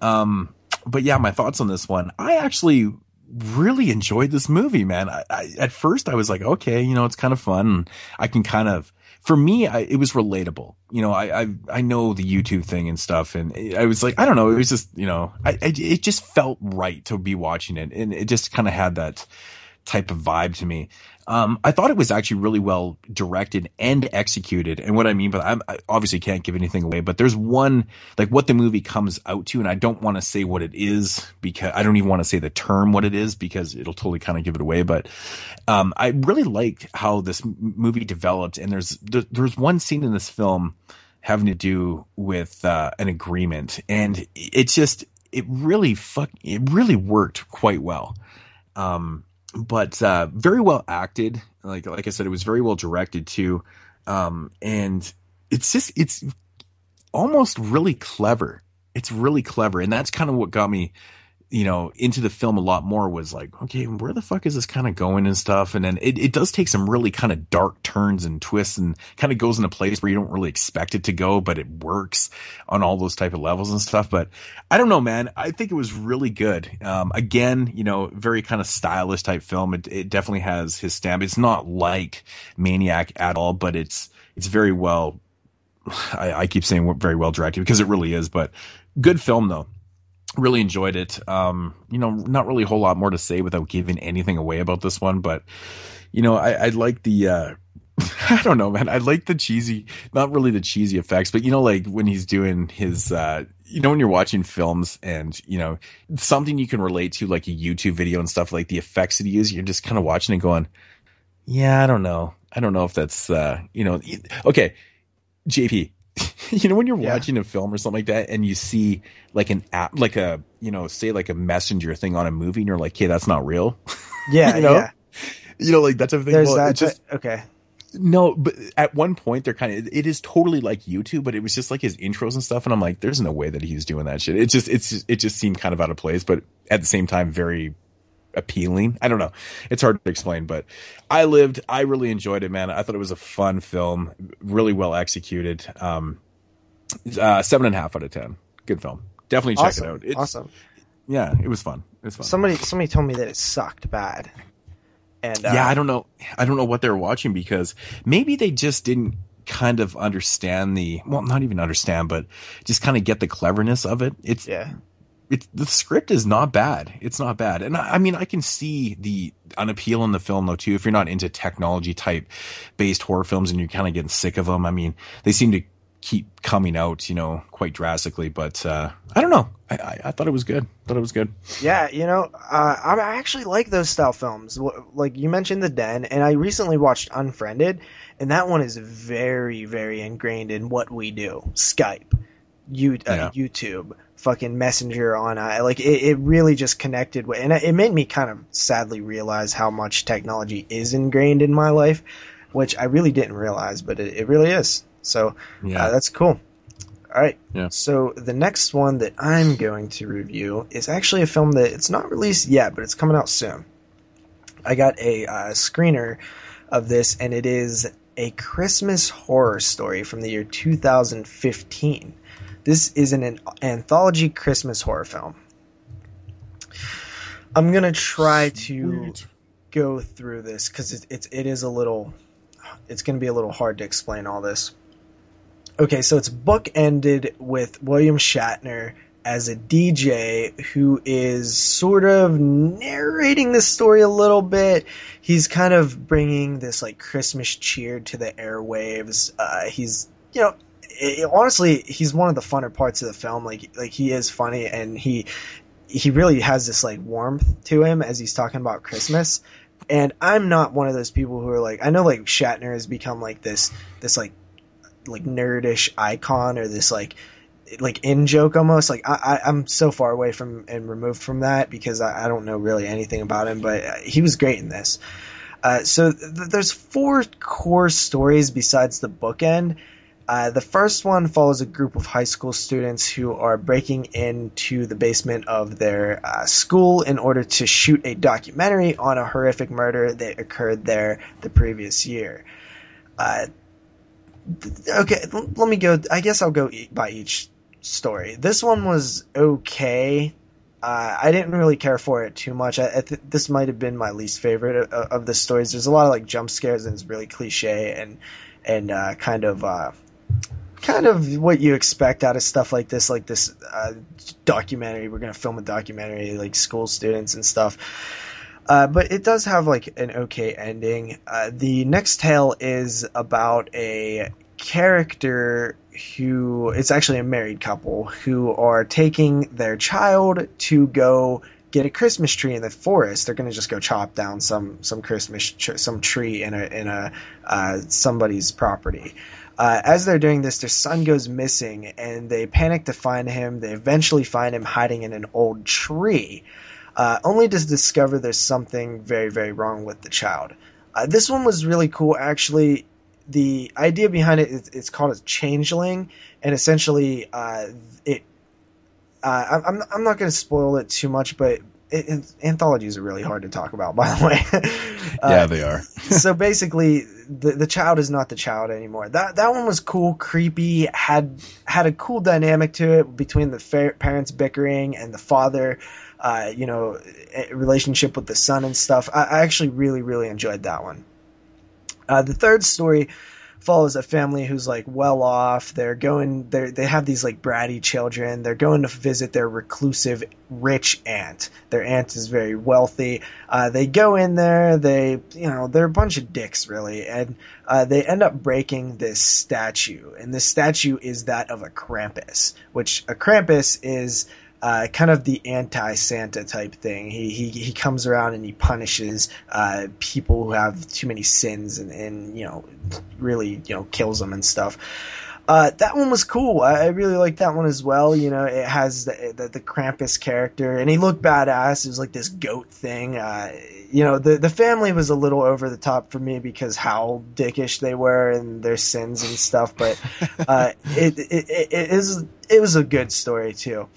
Um but yeah my thoughts on this one. I actually really enjoyed this movie man. I, I at first i was like okay you know it's kind of fun. And i can kind of for me I, it was relatable you know I, I i know the youtube thing and stuff and i was like i don't know it was just you know I, I it just felt right to be watching it and it just kind of had that type of vibe to me. Um, I thought it was actually really well directed and executed. And what I mean by that, I obviously can't give anything away, but there's one, like what the movie comes out to, and I don't want to say what it is because I don't even want to say the term what it is because it'll totally kind of give it away. But, um, I really liked how this movie developed. And there's, there, there's one scene in this film having to do with, uh, an agreement. And it just, it really fuck, it really worked quite well. Um, but uh, very well acted. Like like I said, it was very well directed too, um, and it's just it's almost really clever. It's really clever, and that's kind of what got me, you know, into the film a lot more. Was like, okay, where the fuck is this kind of going and stuff? And then it, it does take some really kind of dark turns and twists, and kind of goes in a place where you don't really expect it to go, but it works on all those type of levels and stuff. But I don't know, man. I think it was really good. Um, again, you know, very kind of stylish type film. It, it definitely has his stamp. It's not like Maniac at all, but it's it's very well. I, I keep saying very well directed because it really is, but good film though. Really enjoyed it. Um, you know, not really a whole lot more to say without giving anything away about this one, but you know, I, I like the. Uh, I don't know, man. I like the cheesy, not really the cheesy effects, but you know, like when he's doing his, uh, you know, when you're watching films and, you know, something you can relate to, like a YouTube video and stuff, like the effects that he uses, you're just kind of watching and going, yeah, I don't know. I don't know if that's, uh, you know, okay, JP, you know, when you're watching a film or something like that and you see like an app, like a, you know, say like a messenger thing on a movie and you're like, hey, that's not real. Yeah, you know? yeah. You know, like that type of thing. There's Well, that. just, okay. no, but at one point they're kind of it is totally like YouTube, but it was just like his intros and stuff, and I'm like, there's no way that he's doing that shit. It just it's it just seemed kind of out of place, but at the same time very appealing. I don't know. It's hard to explain, but I lived. I really enjoyed it, man. I thought it was a fun film, really well executed. Um, uh, seven and a half out of ten. Good film. Definitely check awesome. it out. It's, awesome. Yeah, it was fun. It was fun. Somebody somebody told me that it sucked bad. And uh, yeah, I don't know. I don't know what they were watching because maybe they just didn't kind of understand the well, not even understand, but just kind of get the cleverness of it. It's yeah. The script is not bad. It's not bad, and I, I mean, I can see the unappeal in the film though too. If you're not into technology type based horror films and you're kind of getting sick of them, I mean, they seem to keep coming out, you know, quite drastically. But uh, I don't know. I, I, I thought it was good. Thought it was good. Yeah, you know, uh, I actually like those style films. Like you mentioned, The Den, and I recently watched Unfriended, and that one is very, very ingrained in what we do: Skype, you, uh, YouTube, fucking Messenger on. Uh, like it, it really just connected with, and it made me kind of sadly realize how much technology is ingrained in my life, which I really didn't realize, but it, it really is. So Yeah. uh, that's cool. All right. Yeah. So the next one that I'm going to review is actually a film that it's not released yet, but it's coming out soon. I got a uh, screener of this, and it is a Christmas horror story from the year 2015. This is an, an anthology Christmas horror film. I'm gonna try to go through this because it, it's it is a little it's gonna be a little hard to explain all this. Okay, so it's bookended with William Shatner as a DJ who is sort of narrating the story a little bit. He's kind of bringing this like Christmas cheer to the airwaves. Uh, he's, you know, it, honestly, he's one of the funner parts of the film. Like, like he is funny and he, he really has this like warmth to him as he's talking about Christmas. And I'm not one of those people who are like, I know like Shatner has become like this, this like like nerdish icon or this like like in joke almost like I, I i'm so far away from and removed from that because I, I don't know really anything about him but uh, he was great in this uh, so th- there's four core stories besides the bookend uh, the first one follows a group of high school students who are breaking into the basement of their uh, school in order to shoot a documentary on a horrific murder that occurred there the previous year. Uh, okay, l- let me go. I guess I'll go e- by each story. This one was okay. Uh, I didn't really care for it too much. I, I th- this might have been my least favorite of, of the stories. There's a lot of like jump scares and it's really cliche and and uh, kind of uh, kind of what you expect out of stuff like this, like this uh, documentary. We're gonna film a documentary, like school students and stuff. Uh, but it does have like an okay ending. Uh, the next tale is about a character who it's actually a married couple who are taking their child to go get a Christmas tree in the forest. They're going to just go chop down some some Christmas tr- some tree in a in a uh, somebody's property. Uh, as they're doing this, their son goes missing, and they panic to find him. They eventually find him hiding in an old tree uh, only to discover there's something very, very wrong with the child. Uh, this one was really cool, actually. The idea behind it is it's called a changeling, and essentially, uh, it. Uh, I'm I'm not going to spoil it too much, but it, it, anthologies are really hard to talk about. By the way, Uh, yeah, they are. so basically, the the child is not the child anymore. That that one was cool, creepy, had had a cool dynamic to it between the fa- parents bickering and the father, uh, you know, relationship with the son and stuff. I, I actually really really enjoyed that one. Uh, the third story follows a family who's like well off. They're going, they they have these like bratty children. They're going to visit their reclusive rich aunt. Their aunt is very wealthy. Uh, they go in there. They, you know, they're a bunch of dicks really, and uh, they end up breaking this statue. And this statue is that of a Krampus, which a Krampus is uh, kind of the anti-Santa type thing. He he he comes around and he punishes uh, people who have too many sins and and you know really you know kills them and stuff. Uh, that one was cool. I, I really liked that one as well. You know, it has the, the the Krampus character, and he looked badass. It was like this goat thing. Uh, you know, the the family was a little over the top for me because how dickish they were and their sins and stuff. But uh, it, it it it is it was a good story too.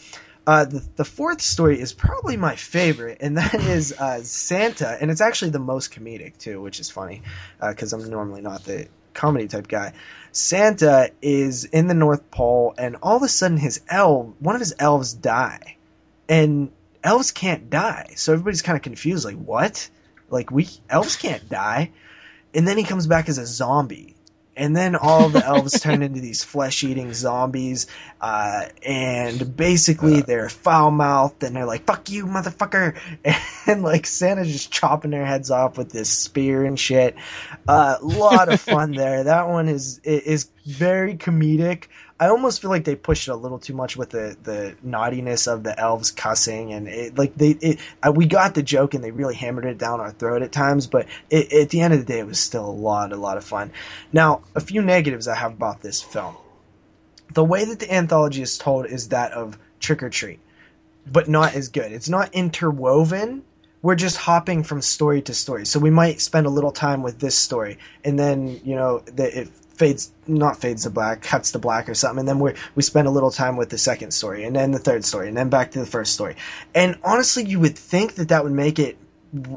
Uh, the, the fourth story is probably my favorite, and that is uh, Santa, and it's actually the most comedic too, which is funny because I'm normally not the comedy type guy. Santa is in the North Pole, and all of a sudden his elf, one of his elves, die, and elves can't die, so everybody's kind of confused, like what? Like we elves can't die, and then he comes back as a zombie, and then all the elves turn into these flesh-eating zombies, uh, and basically they're foul-mouthed and they're like "fuck you, motherfucker," and like Santa just chopping their heads off with this spear and shit. A uh, lot of fun there. That one is is very comedic. I almost feel like they pushed it a little too much with the, the naughtiness of the elves cussing and it, like they it, we got the joke and they really hammered it down our throat at times, but it, at the end of the day, it was still a lot a lot of fun. Now, a few negatives I have about this film. The way that the anthology is told is that of Trick 'r Treat, but not as good. It's not interwoven we're just hopping from story to story. So we might spend a little time with this story, and then you know the, it fades not fades to black, cuts to black or something, and then we we spend a little time with the second story, and then the third story, and then back to the first story. And honestly, you would think that that would make it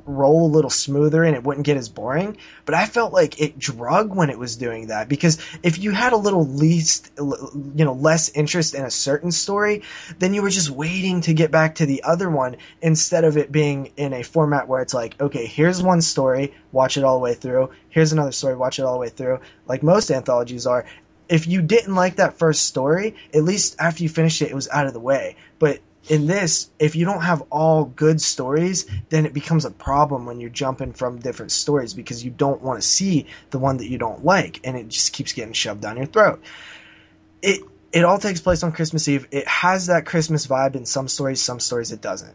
roll a little smoother and it wouldn't get as boring. But I felt like it drug when it was doing that because if you had a little least, you know, less interest in a certain story, then you were just waiting to get back to the other one instead of it being in a format where it's like, okay, here's one story, watch it all the way through. Here's another story, watch it all the way through. Like most anthologies are. If you didn't like that first story, at least after you finished it, it was out of the way. But in this, if you don't have all good stories, then it becomes a problem when you're jumping from different stories because you don't want to see the one that you don't like, and it just keeps getting shoved down your throat. It it all takes place on Christmas Eve. It has that Christmas vibe in some stories, some stories it doesn't.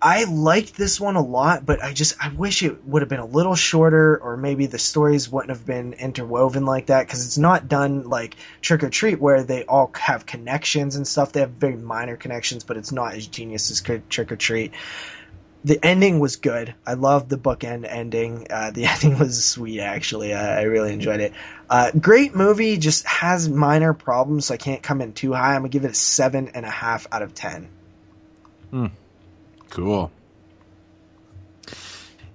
I liked this one a lot, but I just I wish it would have been a little shorter, or maybe the stories wouldn't have been interwoven like that because it's not done like Trick 'r Treat where they all have connections and stuff. They have very minor connections, but it's not as genius as Trick 'r Treat. The ending was good. I loved the bookend ending. Uh, the ending was sweet, actually. I, I really enjoyed it. Uh, great movie, just has minor problems, so I can't come in too high. I'm gonna give it a seven and a half out of ten. Hmm. Cool.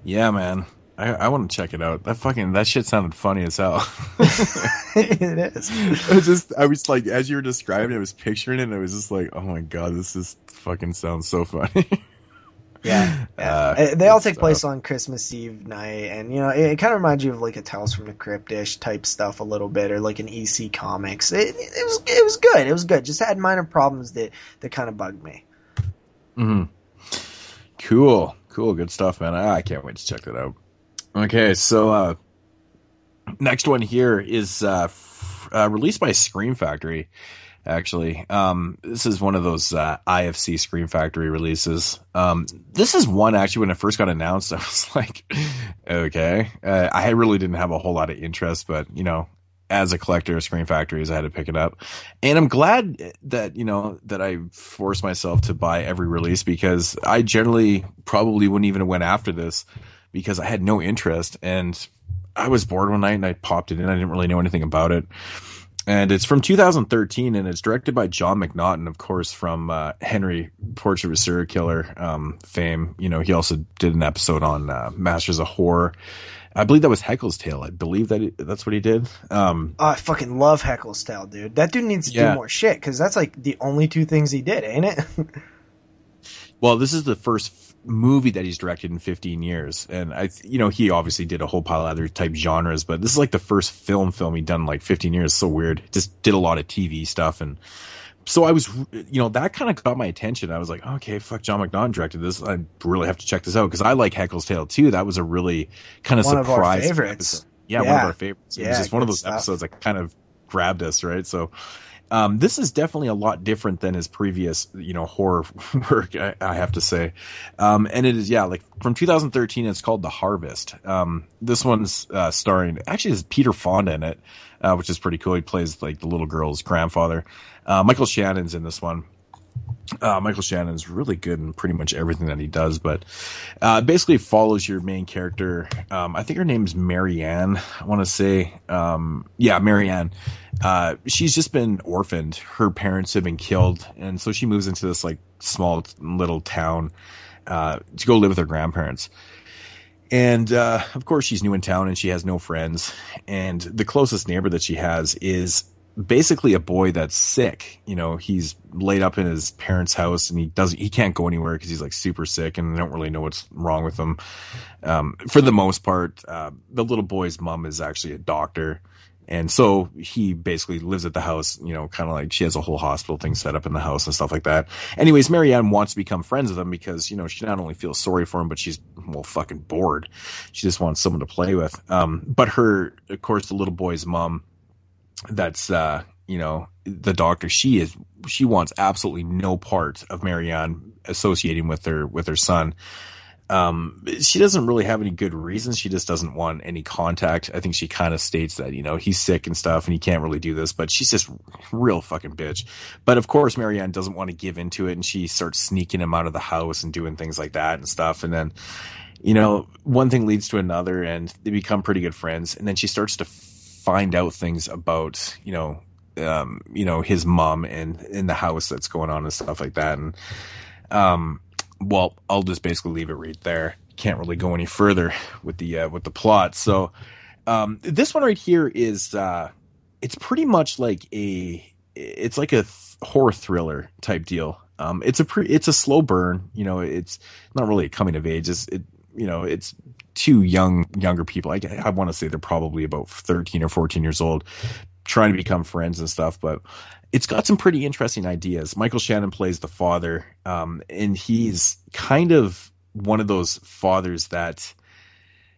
Yeah, man. I, I want to check it out. That fucking that shit sounded funny as hell. it is. I was just I was like as you were describing it, I was picturing it and I was just like, oh my god, this is fucking sounds so funny. yeah, yeah. Uh, they all take stuff. place on Christmas Eve night, and you know it, it kind of reminds you of like a Tales from the Cryptish type stuff a little bit, or like an EC Comics. It, it was it was good. It was good. Just had minor problems that that kind of bugged me. Hmm. Cool, cool, good stuff, man. I, I can't wait to check that out. Okay, so uh, next one here is uh, f- uh, released by Scream Factory. Actually, um, this is one of those uh, IFC Scream Factory releases. Um, this is one actually when it first got announced, I was like, okay. Uh, I really didn't have a whole lot of interest, but you know, as a collector of Scream Factories, I had to pick it up. And I'm glad that, you know, that I forced myself to buy every release because I generally probably wouldn't even have went after this because I had no interest and I was bored one night and I popped it in. I didn't really know anything about it. And it's from 2013 and it's directed by John McNaughton, of course, from uh, Henry Portrait of a Serial Killer um, fame. You know, he also did an episode on uh, Masters of Horror I believe that was Haeckel's Tale. I believe that he, that's what he did. Um, oh, I fucking love Haeckel's Tale, dude. That dude needs to yeah. do more shit because that's like the only two things he did, ain't it? well, this is the first movie that he's directed in 15 years, and I, you know, he obviously did a whole pile of other type genres, but this is like the first film film he'd done in like 15 years. So weird. Just did a lot of TV stuff and so I was, you know, that kind of got my attention. I was like, okay, fuck, John McNaughton directed this. I really have to check this out because I like Haeckel's Tale too. That was a really kind of one surprise. Of favorites. Yeah, yeah, one of our favorites. It yeah, was just one of those stuff. episodes that kind of grabbed us, right? So, um, this is definitely a lot different than his previous, you know, horror work. I, I have to say, um, and it is yeah, like from 2013. It's called The Harvest. Um, this one's uh, starring actually is Peter Fonda in it, uh, which is pretty cool. He plays like the little girl's grandfather. Uh, Michael Shannon's in this one. Uh, Michael Shannon's really good in pretty much everything that he does, but uh, basically follows your main character. Um, I think her name's Marianne. I want to say, um, yeah, Marianne. Uh, she's just been orphaned. Her parents have been killed, and so she moves into this like small little town uh, to go live with her grandparents. And uh, of course, she's new in town and she has no friends. And the closest neighbor that she has is basically a boy that's sick. You know, he's laid up in his parents' house and he doesn't, he can't go anywhere because he's like super sick and they don't really know what's wrong with him. Um, for the most part, uh, the little boy's mom is actually a doctor And so he basically lives at the house, you know, kind of like she has a whole hospital thing set up in the house and stuff like that. Anyways, Marianne wants to become friends with him because, you know, she not only feels sorry for him, but she's, well, fucking bored. She just wants someone to play with. Um, but her, of course, the little boy's mom, that's, uh, you know, the doctor, she is, she wants absolutely no part of Marianne associating with her, with her son. Um, she doesn't really have any good reasons. She just doesn't want any contact. I think she kind of states that, you know, he's sick and stuff and he can't really do this, but she's just real fucking bitch. But of course, Marianne doesn't want to give into it and she starts sneaking him out of the house and doing things like that and stuff. And then, you know, one thing leads to another and they become pretty good friends. And then she starts to find out things about, you know, um, you know, his mom and in the house that's going on and stuff like that. And, um, well, I'll just basically leave it right there. Can't really go any further with the uh, with the plot. So um, this one right here is uh, it's pretty much like a it's like a th- horror thriller type deal. Um, it's a pre- it's a slow burn. You know, it's not really a coming of age. It's it you know it's two young younger people. I, I want to say they're probably about thirteen or fourteen years old, trying to become friends and stuff. But it's got some pretty interesting ideas. Michael Shannon plays the father, um, and he's kind of one of those fathers that,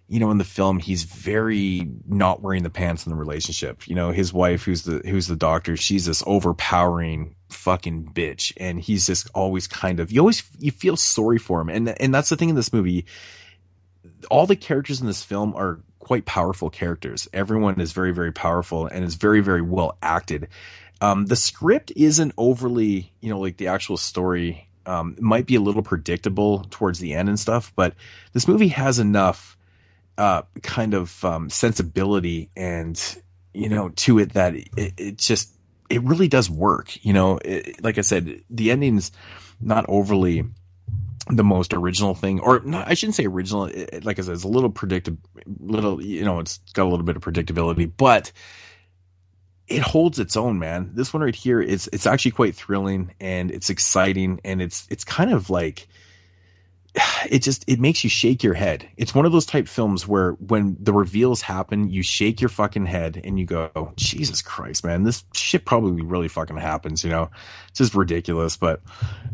you know, in the film, he's very not wearing the pants in the relationship. You know, his wife, who's the who's the doctor, she's this overpowering fucking bitch, and he's just always kind of you always you feel sorry for him, and and that's the thing in this movie. All the characters in this film are quite powerful characters. Everyone is very very powerful and is very very well acted um, the script isn't overly, you know, like the actual story um, might be a little predictable towards the end and stuff, but this movie has enough uh, kind of um, sensibility and you know to it that it, it, just it really does work. You know, it, like I said, the ending's not overly the most original thing, or not, I shouldn't say original. like I said, it's a little predictable, little you know, it's got a little bit of predictability, but it holds its own, man. This one right here is it's actually quite thrilling and it's exciting and it's it's kind of like it just it makes you shake your head. It's one of those type films where when the reveals happen, you shake your fucking head and you go, "Jesus Christ, man, this shit probably really fucking happens." You know, it's just ridiculous. But,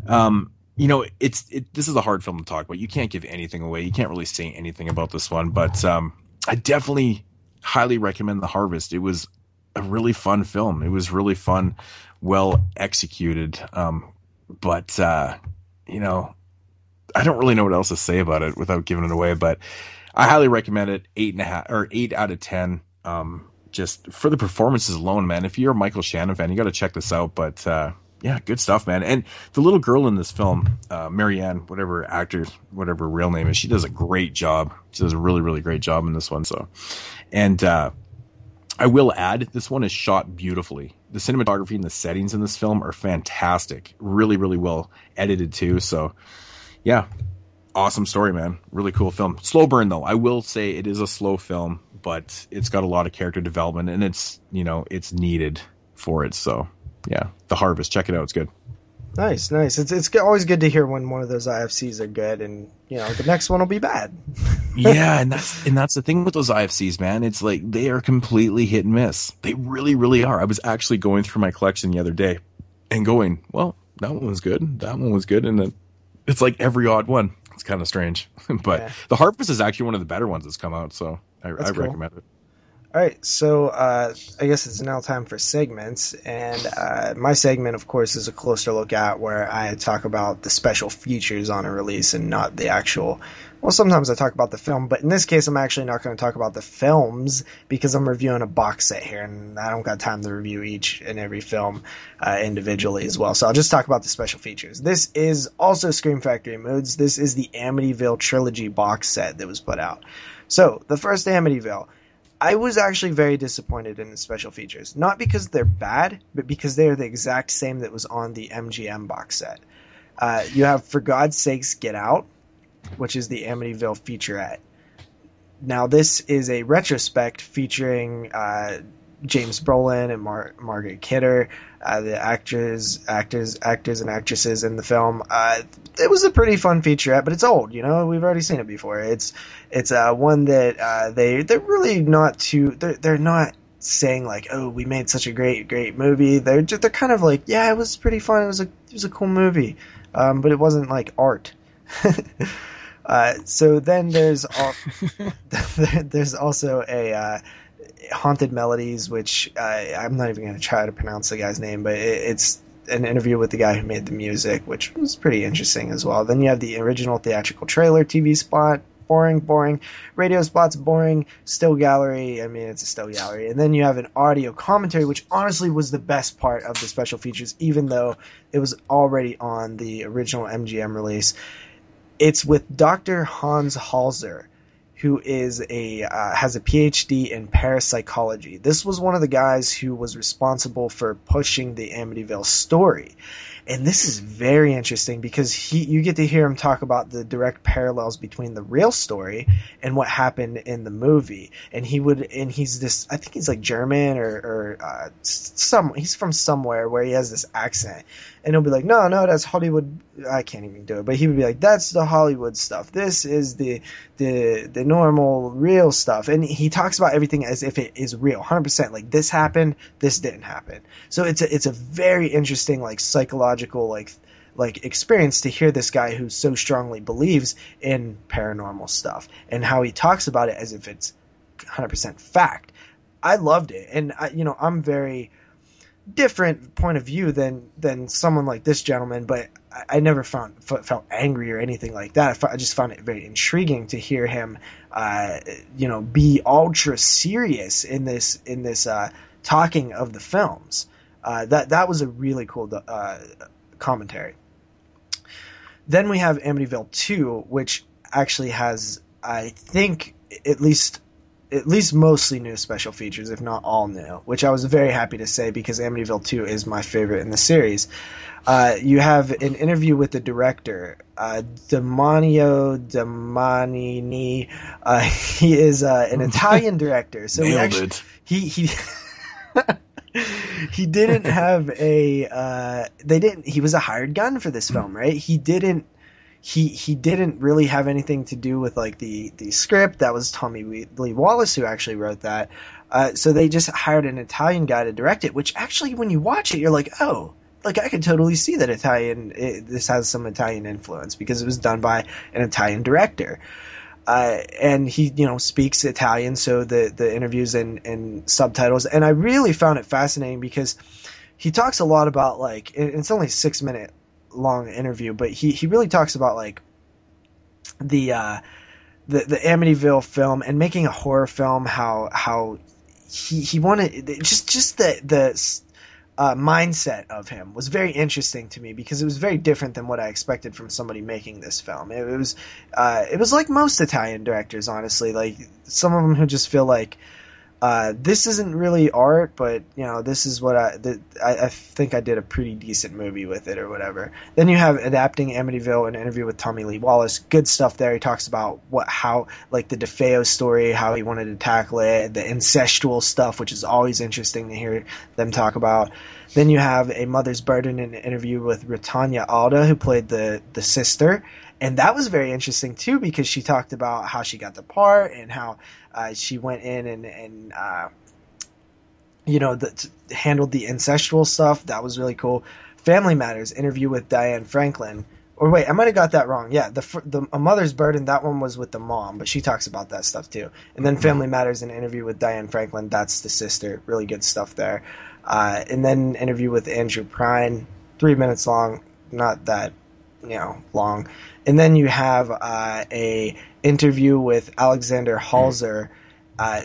um, you know, it's it, this is a hard film to talk about. You can't give anything away. You can't really say anything about this one. But um, I definitely highly recommend The Harvest. It was a really fun film. It was really fun, well executed. Um, but uh, you know, I don't really know what else to say about it without giving it away. But I highly recommend it. Eight and a half or eight out of ten. Um, just for the performances alone, man. If you're a Michael Shannon fan, you got to check this out. But uh, yeah, good stuff, man. And the little girl in this film, uh, Marianne, whatever actor, whatever real name is, she does a great job. She does a really, really great job in this one. So, and uh, I will add, this one is shot beautifully. The cinematography and the settings in this film are fantastic. Really, really well edited too. So, yeah, awesome story, man. Really cool film. Slow burn though. I will say it is a slow film, but it's got a lot of character development and it's, you know, it's needed for it. So, yeah, The Harvest. Check it out. It's good. Nice, nice. It's it's always good to hear when one of those IFCs are good, and you know the next one will be bad. yeah, and that's and that's the thing with those IFCs, man. It's like they are completely hit and miss. They really, really are. I was actually going through my collection the other day and going, well, that one was good, that one was good, and then it's like every odd one. It's kind of strange, but yeah. the Harvest is actually one of the better ones that's come out, so I, I cool. recommend it. All right, so uh, I guess it's now time for segments, and uh, my segment, of course, is a closer look at where I talk about the special features on a release and not the actual. Well, sometimes I talk about the film, but in this case, I'm actually not going to talk about the films because I'm reviewing a box set here, and I don't got time to review each and every film uh, individually as well. So I'll just talk about the special features. This is also Scream Factory Moods. This is the Amityville trilogy box set that was put out. So the first Amityville I was actually very disappointed in the special features. Not because they're bad, but because they are the exact same that was on the MGM box set. Uh, you have For God's Sakes Get Out, which is the Amityville featurette. Now, this is a retrospect featuring uh, James Brolin and Mar- Margaret Kidder, uh, the actors, actors, actors, and actresses in the film. Uh, it was a pretty fun featurette, but it's old. You know, we've already seen it before. It's it's uh, one that uh, they they're really not too they're they're not saying like, "Oh, we made such a great, great movie." They're just, they're kind of like, "Yeah, it was pretty fun. It was a it was a cool movie, um, but it wasn't like art." uh, so then there's al- there's also a uh, haunted melodies, which I'm not even going to try to pronounce the guy's name, but it, it's an interview with the guy who made the music, which was pretty interesting as well. Then you have the original theatrical trailer TV spot, boring, boring. Radio spots, boring. Still gallery, I mean, it's a still gallery. And then you have an audio commentary, which honestly was the best part of the special features, even though it was already on the original MGM release. It's with Dr. Hans Holzer, who is a uh, has a PhD in parapsychology. This was one of the guys who was responsible for pushing the Amityville story. And this is very interesting because he you get to hear him talk about the direct parallels between the real story and what happened in the movie. And he would and he's this I think he's like German or or uh, some he's from somewhere where he has this accent. And he'll be like, "No, no, that's Hollywood. I can't even do it." But he would be like, "That's the Hollywood stuff. This is the the the normal real stuff." And he talks about everything as if it is real, 100%. Like this happened, this didn't happen. So it's a it's a very interesting like psychological like like experience to hear this guy who so strongly believes in paranormal stuff and how he talks about it as if it's 100% fact. I loved it, and I, you know I'm very different point of view than than someone like this gentleman, but I, I never found f- felt angry or anything like that. I, f- I just found it very intriguing to hear him, uh, you know, be ultra serious in this in this uh, talking of the films. Uh, that that was a really cool uh, commentary. Then we have Amityville 2, which actually has, I think, at least at least mostly new special features, if not all new, which I was very happy to say because Amityville 2 is my favorite in the series. Uh, you have an interview with the director, uh, Demanio Damanini. Uh, he is uh, an Italian director, so he actually he he. he didn't have a uh, they didn't he was a hired gun for this film right he didn't he he didn't really have anything to do with like the the script. That was tommy lee wallace who actually wrote that. Uh, so they just hired an italian guy to direct it which actually when you watch it you're like oh like i could totally see that italian it, this has some italian influence because it was done by an italian director. Uh, and he you know speaks Italian, so the the interviews and, and subtitles. And I really found it fascinating because he talks a lot about like it's only six minute long interview, but he he really talks about like the uh, the the Amityville film and making a horror film. How how he he wanted just just the the uh, mindset of him was very interesting to me because it was very different than what I expected from somebody making this film. It, it was uh, it was like most Italian directors, honestly. Like some of them who just feel like uh, this isn't really art, but you know this is what I, th- I I think I did a pretty decent movie with it or whatever. Then you have adapting Amityville, an interview with Tommy Lee Wallace. Good stuff there. He talks about what how like the DeFeo story, how he wanted to tackle it, the incestual stuff, which is always interesting to hear them talk about. Then you have a Mother's Burden, an interview with Rutanya Alda, who played the the sister, and that was very interesting too because she talked about how she got the part and how uh, she went in and and uh, you know the, handled the incestual stuff. That was really cool. Family Matters interview with Diane Franklin. Or wait, I might have got that wrong. Yeah, the the a mother's burden that one was with the mom, but she talks about that stuff too. And then Family Matters, an interview with Diane Franklin. That's the sister. Really good stuff there. Uh, and then interview with Andrew Prine, three minutes long. Not that you know long. And then you have uh, a interview with Alexandra Holzer, uh,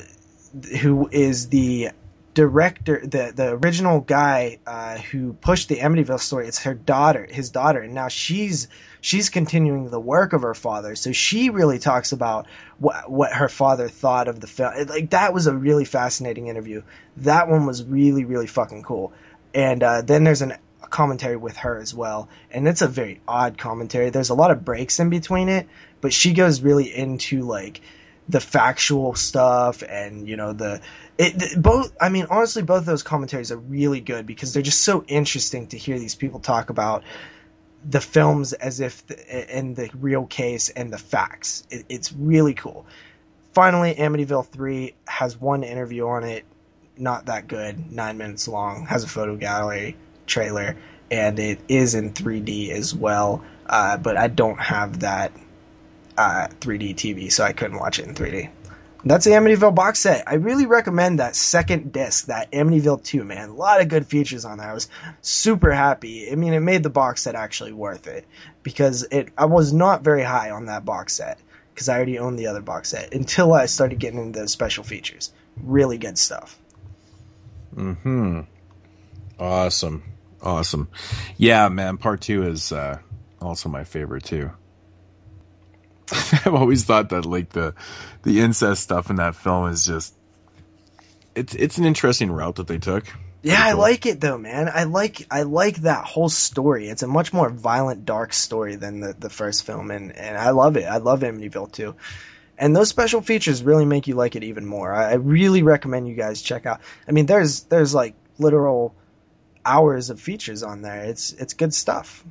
who is the director, the the original guy uh, who pushed the Amityville story. It's her daughter, his daughter, and now she's she's continuing the work of her father. So she really talks about what what her father thought of the film. Like that was a really fascinating interview. That one was really really fucking cool. And uh, then there's an a commentary with her as well, and it's a very odd commentary. There's a lot of breaks in between it, but she goes really into like the factual stuff and you know the it both i mean honestly both those commentaries are really good because they're just so interesting to hear these people talk about the films as if the, in the real case and the facts it, it's really cool finally amityville 3 has one interview on it not that good, nine minutes long, has a photo gallery trailer, and it is in 3D as well. Uh, but I don't have that uh, 3D TV, so I couldn't watch it in 3D. That's the Amityville box set. I really recommend that second disc, that Amityville 2, man. A lot of good features on there. I was super happy. I mean, it made the box set actually worth it because it I was not very high on that box set because I already owned the other box set until I started getting into the special features. Really good stuff. Hmm. Awesome. Awesome. Yeah, man. Part two is uh, also my favorite too. I've always thought that like the the incest stuff in that film is just it's it's an interesting route that they took. Yeah, I like it though, man. I like I like that whole story. It's a much more violent, dark story than the, the first film, and, and I love it. I love Amityville too. And those special features really make you like it even more. I, I really recommend you guys check out. I mean, there's there's like literal hours of features on there. It's it's good stuff.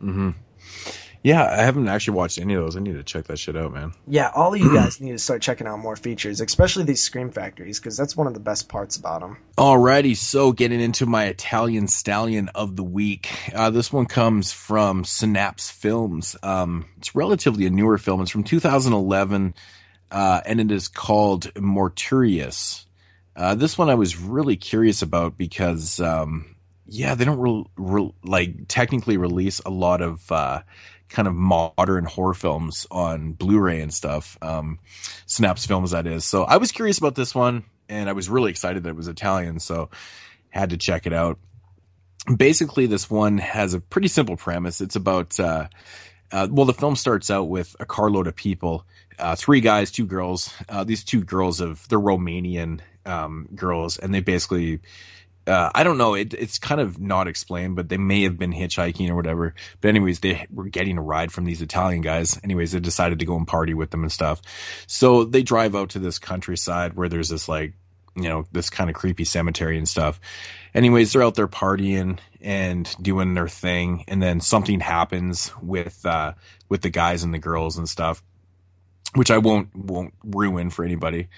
hmm Yeah, I haven't actually watched any of those. I need to check that shit out, man. Yeah, all of you guys need to start checking out more features, especially these Scream Factories, because that's one of the best parts about them. Alrighty, so getting into my Italian Stallion of the week. Uh, this one comes from Synapse Films. Um, it's relatively a newer film. It's from 2011, uh, and it is called Morituris. Uh, this one I was really curious about because, um, yeah, they don't re- re- like technically release a lot of uh, kind of modern horror films on Blu-ray and stuff. Um, Synapse Films, that is. So I was curious about this one, and I was really excited that it was Italian, so had to check it out. Basically, this one has a pretty simple premise. It's about uh, uh, well, the film starts out with a carload of people, uh, three guys, two girls. Uh, these two girls of they're Romanian um, girls, and they basically uh, I don't know. It, it's kind of not explained, but they may have been hitchhiking or whatever. But anyways, they were getting a ride from these Italian guys. Anyways, they decided to go and party with them and stuff. So they drive out to this countryside where there's this like, you know, this kind of creepy cemetery and stuff. Anyways, they're out there partying and doing their thing, and then something happens with uh, with the guys and the girls and stuff, which I won't won't ruin for anybody.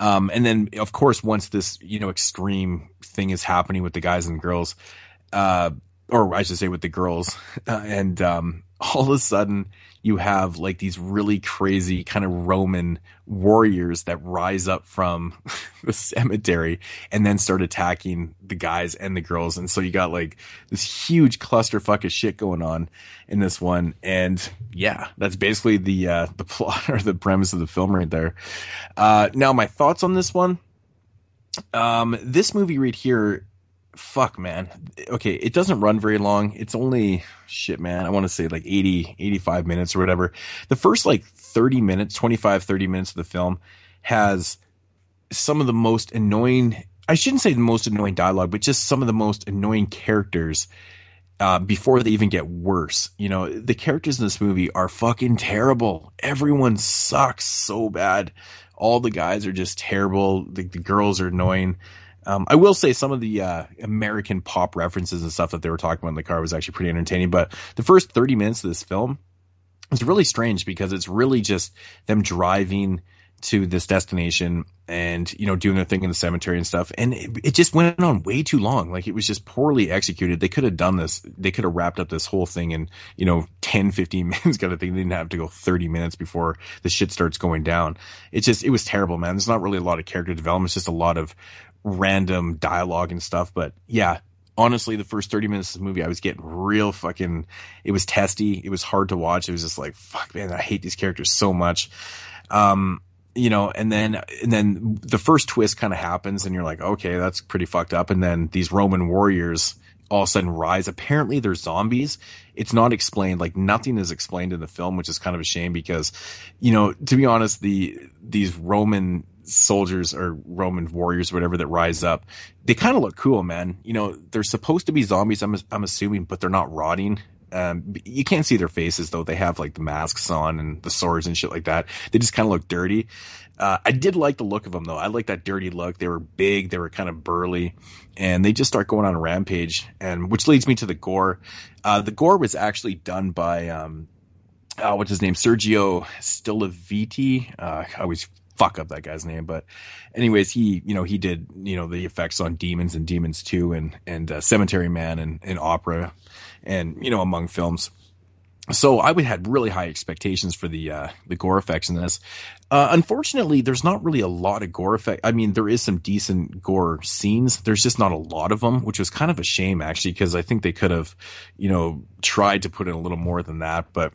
Um, and then, of course, once this, you know, extreme thing is happening with the guys and girls, uh, or I should say with the girls, uh, and, um, all of a sudden you have like these really crazy kind of Roman warriors that rise up from the cemetery and then start attacking the guys and the girls. And so you got like this huge clusterfuck of shit going on in this one. And yeah, that's basically the, uh, the plot or the premise of the film right there. Uh, now my thoughts on this one. Um, this movie right here fuck man. Okay it doesn't run very long. It's only shit man i want to say like 80 85 minutes or whatever. The first like 30 minutes 25 30 minutes of the film has some of the most annoying i shouldn't say the most annoying dialogue but just some of the most annoying characters uh, before they even get worse. You know the characters in this movie are fucking terrible. Everyone sucks so bad. All the guys are just terrible. The, the girls are annoying um, I will say some of the uh, American pop references and stuff that they were talking about in the car was actually pretty entertaining. But the first 30 minutes of this film is really strange because it's really just them driving to this destination and you know doing their thing in the cemetery and stuff and it, it, just went on way too long. Like it was just poorly executed. They could have done this they could have wrapped up this whole thing in you know 10 15 minutes kind of thing. They didn't have to go 30 minutes before the shit starts going down. It just it was terrible man. There's not really a lot of character development. It's just a lot of random dialogue and stuff. But yeah, honestly, the first 30 minutes of the movie, I was getting real fucking, it was testy. It was hard to watch. It was just like, fuck, man, I hate these characters so much. Um, you know, and then, and then the first twist kind of happens and you're like, okay, that's pretty fucked up. And then these Roman warriors all of a sudden rise. Apparently they're zombies. It's not explained. Like nothing is explained in the film, which is kind of a shame because, you know, to be honest, the, these Roman soldiers or Roman warriors, or whatever that rise up, they kind of look cool, man. You know, they're supposed to be zombies. I'm, I'm assuming, but they're not rotting. Um, you can't see their faces though. They have like the masks on and the swords and shit like that. They just kind of look dirty. Uh, I did like the look of them though. I like that dirty look. They were big. They were kind of burly and they just start going on a rampage and which leads me to the gore. Uh, the gore was actually done by, um, uh, what's his name? Sergio Stilaviti. Uh, I always fuck up that guy's name, but anyways, he you know he did you know the effects on Demons and Demons Two and and uh, Cemetery Man and, and Opera, and you know among films. So I would had really high expectations for the uh, the gore effects in this. Uh, unfortunately, there's not really a lot of gore effect. I mean, there is some decent gore scenes. There's just not a lot of them, which was kind of a shame actually, because I think they could have, you know, tried to put in a little more than that. But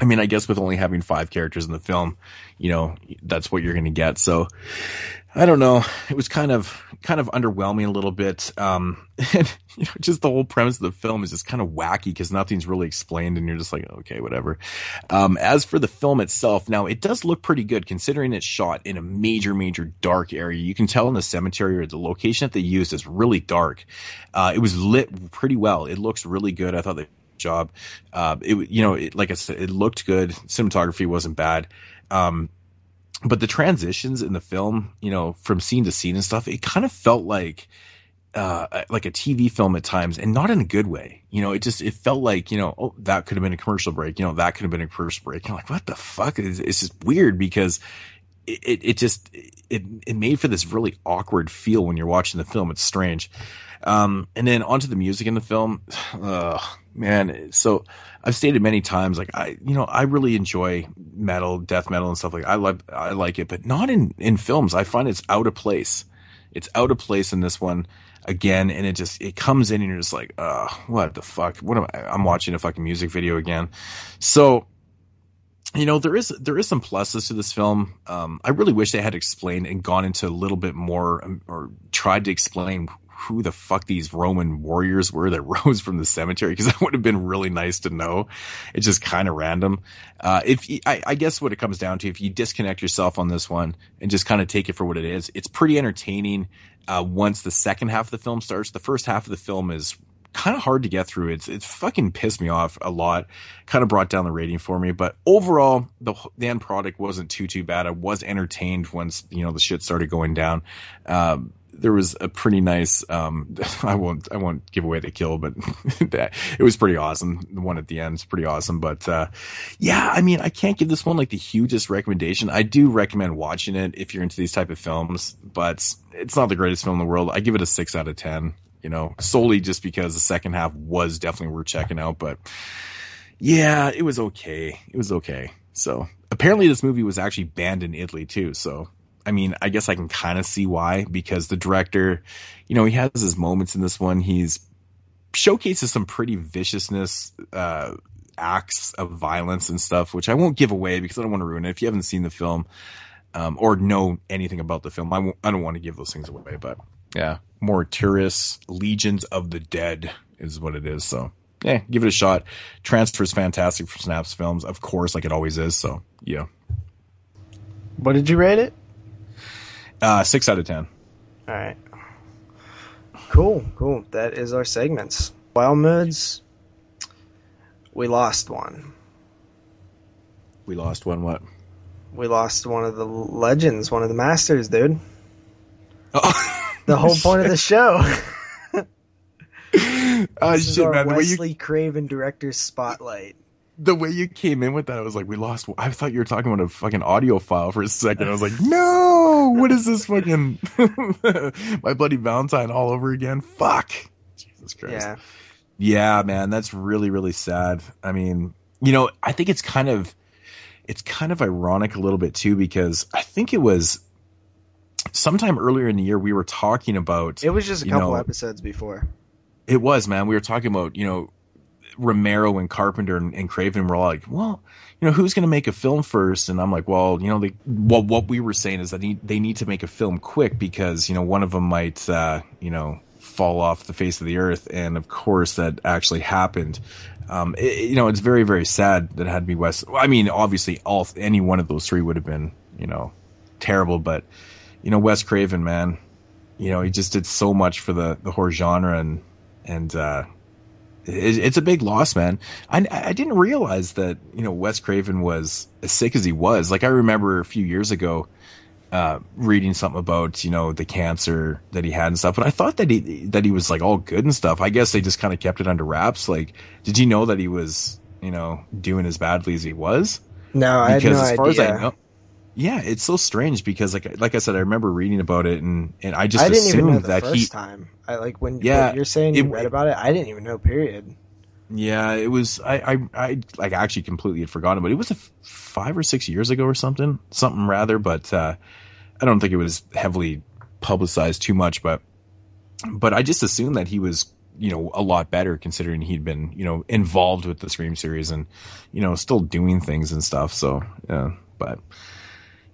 I mean, I guess with only having five characters in the film, you know, that's what you're going to get. So I don't know. It was kind of, kind of underwhelming a little bit. Um, and you know, just the whole premise of the film is just kind of wacky because nothing's really explained and you're just like, okay, whatever. Um, as for the film itself, now it does look pretty good considering it's shot in a major, major dark area. You can tell in the cemetery or the location that they used is really dark. Uh, it was lit pretty well. It looks really good. I thought they job. Uh, it, you know, it, like I said, it looked good. Cinematography wasn't bad. Um, but the transitions in the film, you know, from scene to scene and stuff, it kind of felt like, uh, like a TV film at times and not in a good way. You know, it just, it felt like, you know, oh, that could have been a commercial break. You know, that could have been a commercial break. You're like, what the fuck? It's, it's just weird because it, it, it just, it, it made for this really awkward feel when you're watching the film. It's strange. Um, and then onto the music in the film. Man, so I've stated many times, like I, you know, I really enjoy metal, death metal, and stuff like. I love, I like it, but not in in films. I find it's out of place. It's out of place in this one again, and it just it comes in, and you're just like, uh, what the fuck? What am I? I'm watching a fucking music video again. So you know there is there is some pluses to this film. Um, I really wish they had explained and gone into a little bit more um, or tried to explain who the fuck these Roman warriors were that rose from the cemetery because that would have been really nice to know. It's just kind of random. Uh, if I, I, guess what it comes down to, if you disconnect yourself on this one and just kind of take it for what it is, it's pretty entertaining. Uh, once the second half of the film starts, the first half of the film is kind of hard to get through. It's it's fucking pissed me off a lot. Kind of brought down the rating for me, but overall the the end product wasn't too too bad. I was entertained once you know the shit started going down. Um, there was a pretty nice um, I won't I won't give away the kill, but it was pretty awesome. The one at the end is pretty awesome. But uh, yeah, I mean I can't give this one like the hugest recommendation. I do recommend watching it if you're into these type of films, but it's not the greatest film in the world. I give it a six out of ten. You know, solely just because the second half was definitely worth checking out. But yeah, it was okay. It was okay. So apparently this movie was actually banned in Italy too. So I mean, I guess I can kind of see why because the director, you know, he has his moments in this one. He's showcases some pretty viciousness, uh, acts of violence and stuff, which I won't give away because I don't want to ruin it. If you haven't seen the film, um, or know anything about the film, I don't want to give those things away, but yeah, Morituris Legions of the Dead is what it is. So yeah, give it a shot. Transfer is fantastic for Synapse Films, of course, like it always is. So yeah. What did you rate it? Uh, six out of ten. All right. Cool, cool. That is our segments. Wild moods. We lost one. We lost one. What? We lost one of the legends, one of the masters, dude. Oh. the whole point of the show. oh this shit, man! The Wesley you... Craven director's spotlight the way you came in with that, I was like, we lost. I thought you were talking about a fucking audio file for a second. I was like, no, what is this fucking my bloody Valentine all over again? Fuck, Jesus Christ. Yeah, yeah, man, that's really really sad. I mean, you know, I think it's kind of it's kind of ironic a little bit too because I think it was sometime earlier in the year we were talking about. It was just a couple know, episodes before. It was, man. We were talking about you know Romero and Carpenter and, and Craven were like, well, you know, who's going to make a film first? And I'm like, well, you know, they, what, we were saying is that they, they need to make a film quick because, you know, one of them might, uh, you know, fall off the face of the earth. And of course that actually happened. Um, it, you know, it's very, very sad that it had to be Wes. I mean, obviously all, any one of those three would have been, you know, terrible, but, you know, Wes Craven, man, you know, he just did so much for the, the horror genre and, and, uh, it's a big loss, man. I, I didn't realize that, you know, Wes Craven was as sick as he was. Like I remember a few years ago, uh, reading something about, you know, the cancer that he had and stuff, but I thought that he, that he was like all good and stuff. I guess they just kind of kept it under wraps. Like, did you know that he was, you know, doing as badly as he was? No, I because as far idea. as I know, Yeah, it's so strange because like like I said, I remember reading about it and and I just I didn't even know assumed the that first he. time. I like when Yeah, you're saying you it- read about it. I didn't even know. Period. Yeah, it was. I, I, I like actually completely had forgotten, but it was a f- five or six years ago or something, something rather. But uh, I don't think it was heavily publicized too much. But, but I just assumed that he was, you know, a lot better considering he'd been, you know, involved with the Scream series and, you know, still doing things and stuff. So, yeah, but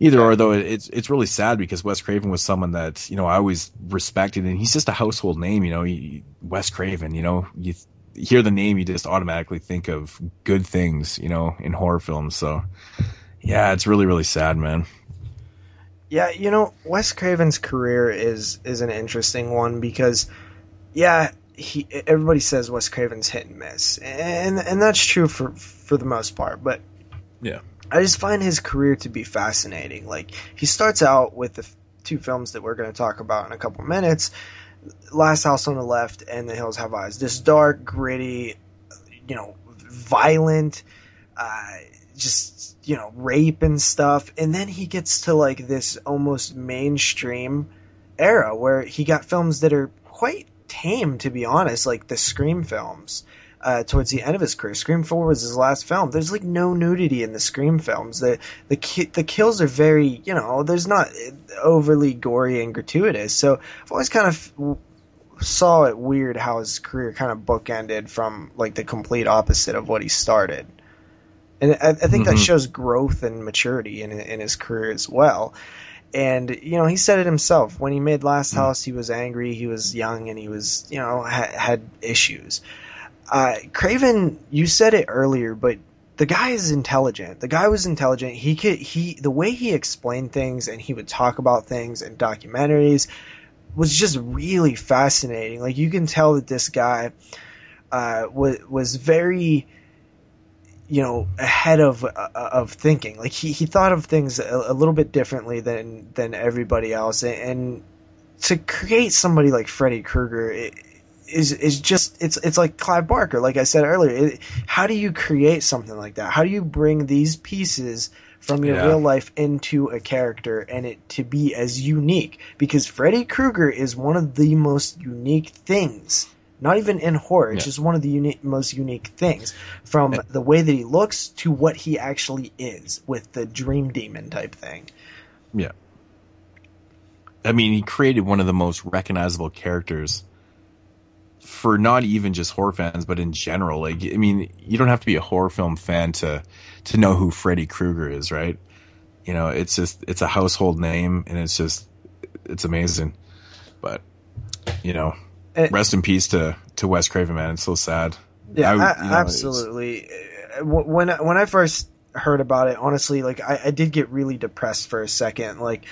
either or though, it's it's really sad because Wes Craven was someone that you know I always respected, and he's just a household name. You know, he, Wes Craven. You know, you hear the name, you just automatically think of good things. You know, in horror films. So, yeah, it's really really sad, man. Yeah, you know, Wes Craven's career is is an interesting one because, yeah, he everybody says Wes Craven's hit and miss, and and that's true for for the most part. But Yeah. I just find his career to be fascinating. Like he starts out with the two films that we're going to talk about in a couple minutes, Last House on the Left and The Hills Have Eyes. This dark, gritty, you know, violent, uh, just you know, rape and stuff. And then he gets to like this almost mainstream era where he got films that are quite tame, to be honest, like the Scream films. Uh, towards the end of his career, Scream Four was his last film. There's like no nudity in the Scream films. The the ki- the kills are very, you know, there's not overly gory and gratuitous. So I've always kind of w- saw it weird how his career kind of bookended from like the complete opposite of what he started. And I, I think that Mhm. shows growth and maturity in in his career as well. And you know, he said it himself. When he made Last House, he was angry, he was young, and he was you know ha- had issues. Uh, Craven, you said it earlier, but the guy is intelligent. The guy was intelligent. He could he the way he explained things and he would talk about things in documentaries was just really fascinating. Like you can tell that this guy uh, was was very you know ahead of uh, of thinking. Like he, he thought of things a, a little bit differently than than everybody else, and, and to create somebody like Freddy Krueger it, is is just it's it's like Clive Barker. Like I said earlier, it, how do you create something like that? How do you bring these pieces? From your Yeah. real life into a character and it to be as unique because Freddy Krueger is one of the most unique things not even in horror. It's Yeah. just one of the unique, most unique things from the way that he looks to what he actually is with the dream demon type thing. Yeah. I mean, he created one of the most recognizable characters for not even just horror fans, but in general. Like, I mean, you don't have to be a horror film fan to to know who Freddy Krueger is, right? You know, it's just it's a household name, and it's just it's amazing. But you know, Eh. rest in peace to to Wes Craven, man. It's so sad. Yeah, I- you know, absolutely. Uh, When I- when I first heard about it, honestly, like I, I did get really depressed for a second. Like,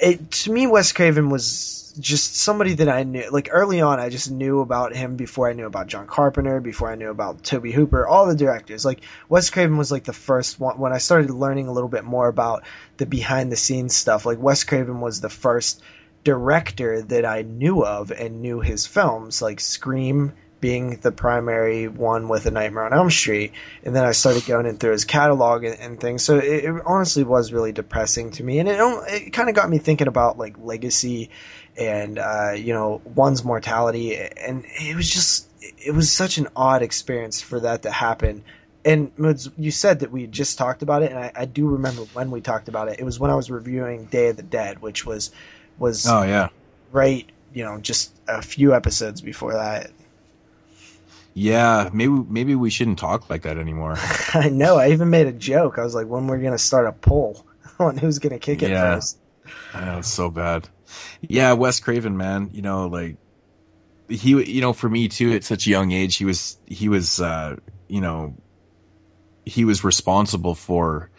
it to me, Wes Craven was just somebody that I knew. Like early on, I just knew about him before I knew about John Carpenter, before I knew about Tobe Hooper, all the directors. Like Wes Craven was like the first one when I started learning a little bit more about the behind the scenes stuff. Like Wes Craven was the first director that I knew of and knew his films, like Scream being the primary one with A Nightmare on Elm Street, and then I started going in through his catalog and, and things. So it, it honestly was really depressing to me, and it it kind of got me thinking about like legacy and uh, you know one's mortality, and it was just it was such an odd experience for that to happen. And you said that we just talked about it, and I, I do remember when we talked about it. It was when I was reviewing Day of the Dead, which was was Oh yeah. right, you know, just a few episodes before that. Yeah, maybe maybe we shouldn't talk like that anymore. I know. I even made a joke. I was like, when we're gonna start a poll on who's gonna kick it Yeah. first. I know it's so bad. Yeah, Wes Craven, man. You know, like he, you know, for me too, at such a young age, he was, he was, uh, you know, he was responsible for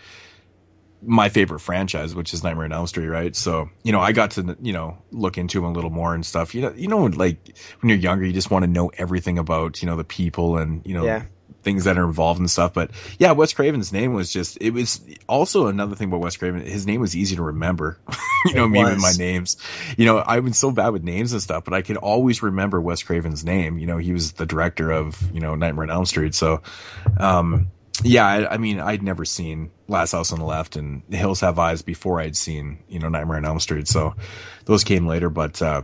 my favorite franchise, which is Nightmare on Elm Street, right? So, you know, I got to, you know, look into him a little more and stuff. You know, you know, like when you're younger, you just want to know everything about, you know, the people and, you know, Yeah. Things that are involved and stuff. But yeah, Wes Craven's name was just, it was also another thing about Wes Craven. His name was easy to remember. you know, me with my names, you know, I've been so bad with names and stuff, but I could always remember Wes Craven's name. You know, he was the director of, you know, Nightmare on Elm Street. So, um, yeah, I, I mean, I'd never seen Last House on the Left and The Hills Have Eyes before I'd seen, you know, Nightmare on Elm Street. So those came later, but, uh,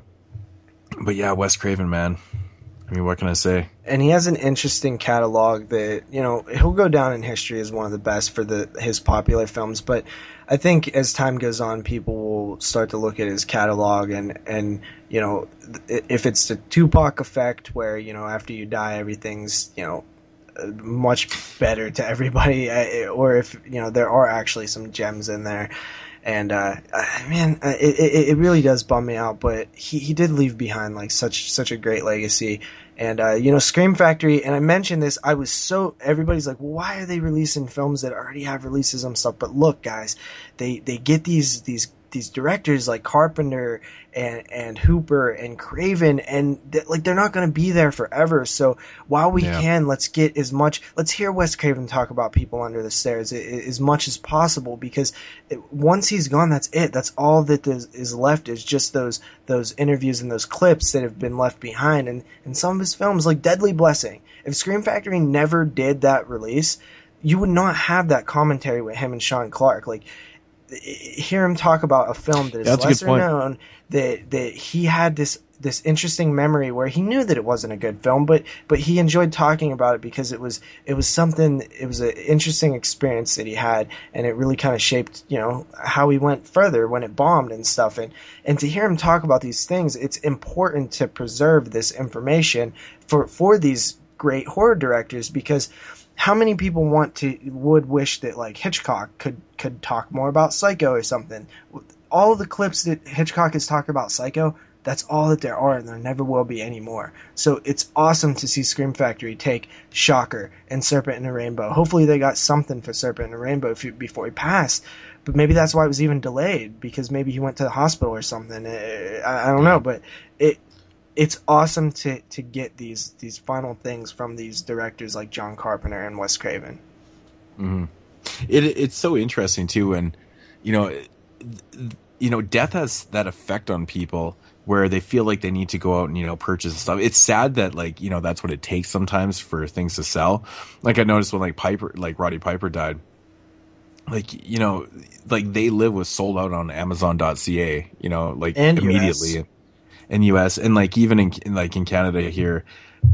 but yeah, Wes Craven, man. I mean, what can I say? and he has an interesting catalog that you know he'll go down in history as one of the best for the his popular films but i think as time goes on people will start to look at his catalog and and you know if it's the tupac effect where you know after you die everything's you know much better to everybody or if you know there are actually some gems in there and uh, uh, man, uh, it, it it really does bum me out. But he, he did leave behind like such such a great legacy, and uh, you know Scream Factory. And I mentioned this. I was so everybody's like, why are they releasing films that already have releases and stuff? But look, guys, they they get these these these directors like Carpenter and and Hooper and Craven and th- like they're not going to be there forever. So while we Yeah. can, let's get as much. Let's hear Wes Craven talk about people under the stairs as much as possible because it, once he's gone, that's it. That's all that is, is left is just those those interviews and those clips that have been left behind. And and some of his films like Deadly Blessing. If Scream Factory never did that release, you would not have that commentary with him and Sean Clark. Like hear him talk about a film that is lesser known that that he had this this interesting memory where he knew that it wasn't a good film but but he enjoyed talking about it because it was it was something it was an interesting experience that he had and it really kind of shaped you know how he went further when it bombed and stuff. And and to hear him talk about these things it's important to preserve this information for for these great horror directors because how many people want to would wish that like Hitchcock could could talk more about Psycho or something? All the clips that Hitchcock has talked about Psycho, that's all that there are, and there never will be any more. So it's awesome to see Scream Factory take Shocker and Serpent in a Rainbow. Hopefully they got something for Serpent in a Rainbow before he passed. But maybe that's why it was even delayed because maybe he went to the hospital or something. Uh, I, I don't know, but it it's awesome to to get these these final things from these directors like John Carpenter and Wes Craven. hmm It it's so interesting too, and you know, you know, death has that effect on people where they feel like they need to go out and you know purchase stuff. It's sad that like you know that's what it takes sometimes for things to sell. Like I noticed when like Piper, like Roddy Piper died. Like you know, like they live was sold out on Amazon.ca. You know, like And US. In US and like even in, in like in Canada here,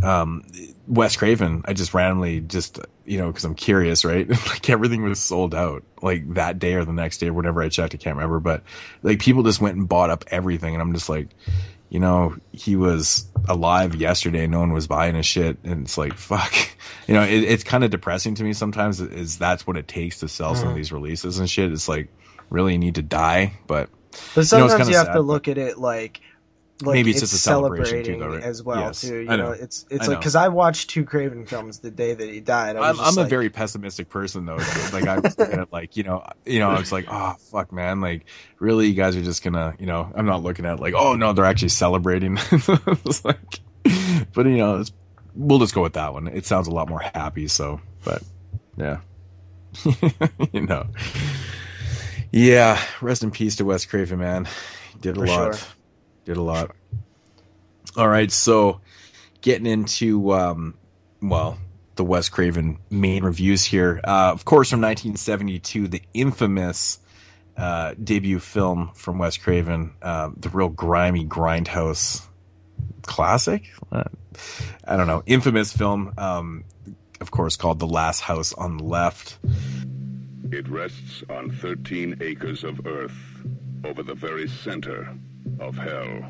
um, Wes Craven, I just randomly just, you know, cause I'm curious, right? like everything was sold out like that day or the next day or whenever I checked, I can't remember, but like people just went and bought up everything. And I'm just like, you know, he was alive yesterday. No one was buying his shit. And it's like, fuck, you know, it, it's kind of depressing to me sometimes is that's what it takes to sell some of Mhm. these releases and shit. It's like, really you need to die, but But you know, sometimes you have sad, to but- look at it like, like Maybe it's it's, just a celebration too, though, right? as well Yes, too. You I know. know. it's it's I like because I watched two Craven films the day that he died. I was I'm, just I'm a very pessimistic person though. Like I was looking at like, you know, you know, I was like, oh fuck man, like really you guys are just gonna, you know, I'm not looking at like, oh no, they're actually celebrating. It's like, but you know, it's, we'll just go with that one. It sounds a lot more happy. So, but yeah, you know, yeah. Rest in peace to Wes Craven, man. He did a For lot. sure. Did a lot. All right, so getting into um, well, the Wes Craven main reviews here. Uh, of course, from 1972, the infamous uh, debut film from Wes Craven, uh, the real grimy grindhouse classic. Uh, I don't know, infamous film. Um, of course, called The Last House on the Left. It rests on 13 acres of earth over the very center of hell.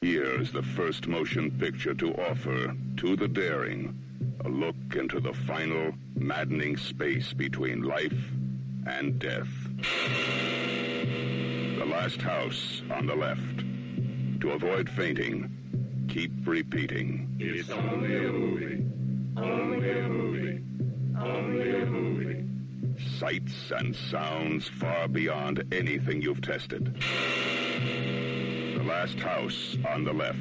Here is the first motion picture to offer to the daring a look into the final maddening space between life and death. The last house on the left. To avoid fainting, keep repeating. It's only a movie. Only a movie. Only a movie. Sights and sounds far beyond anything you've tested. The last house on the left.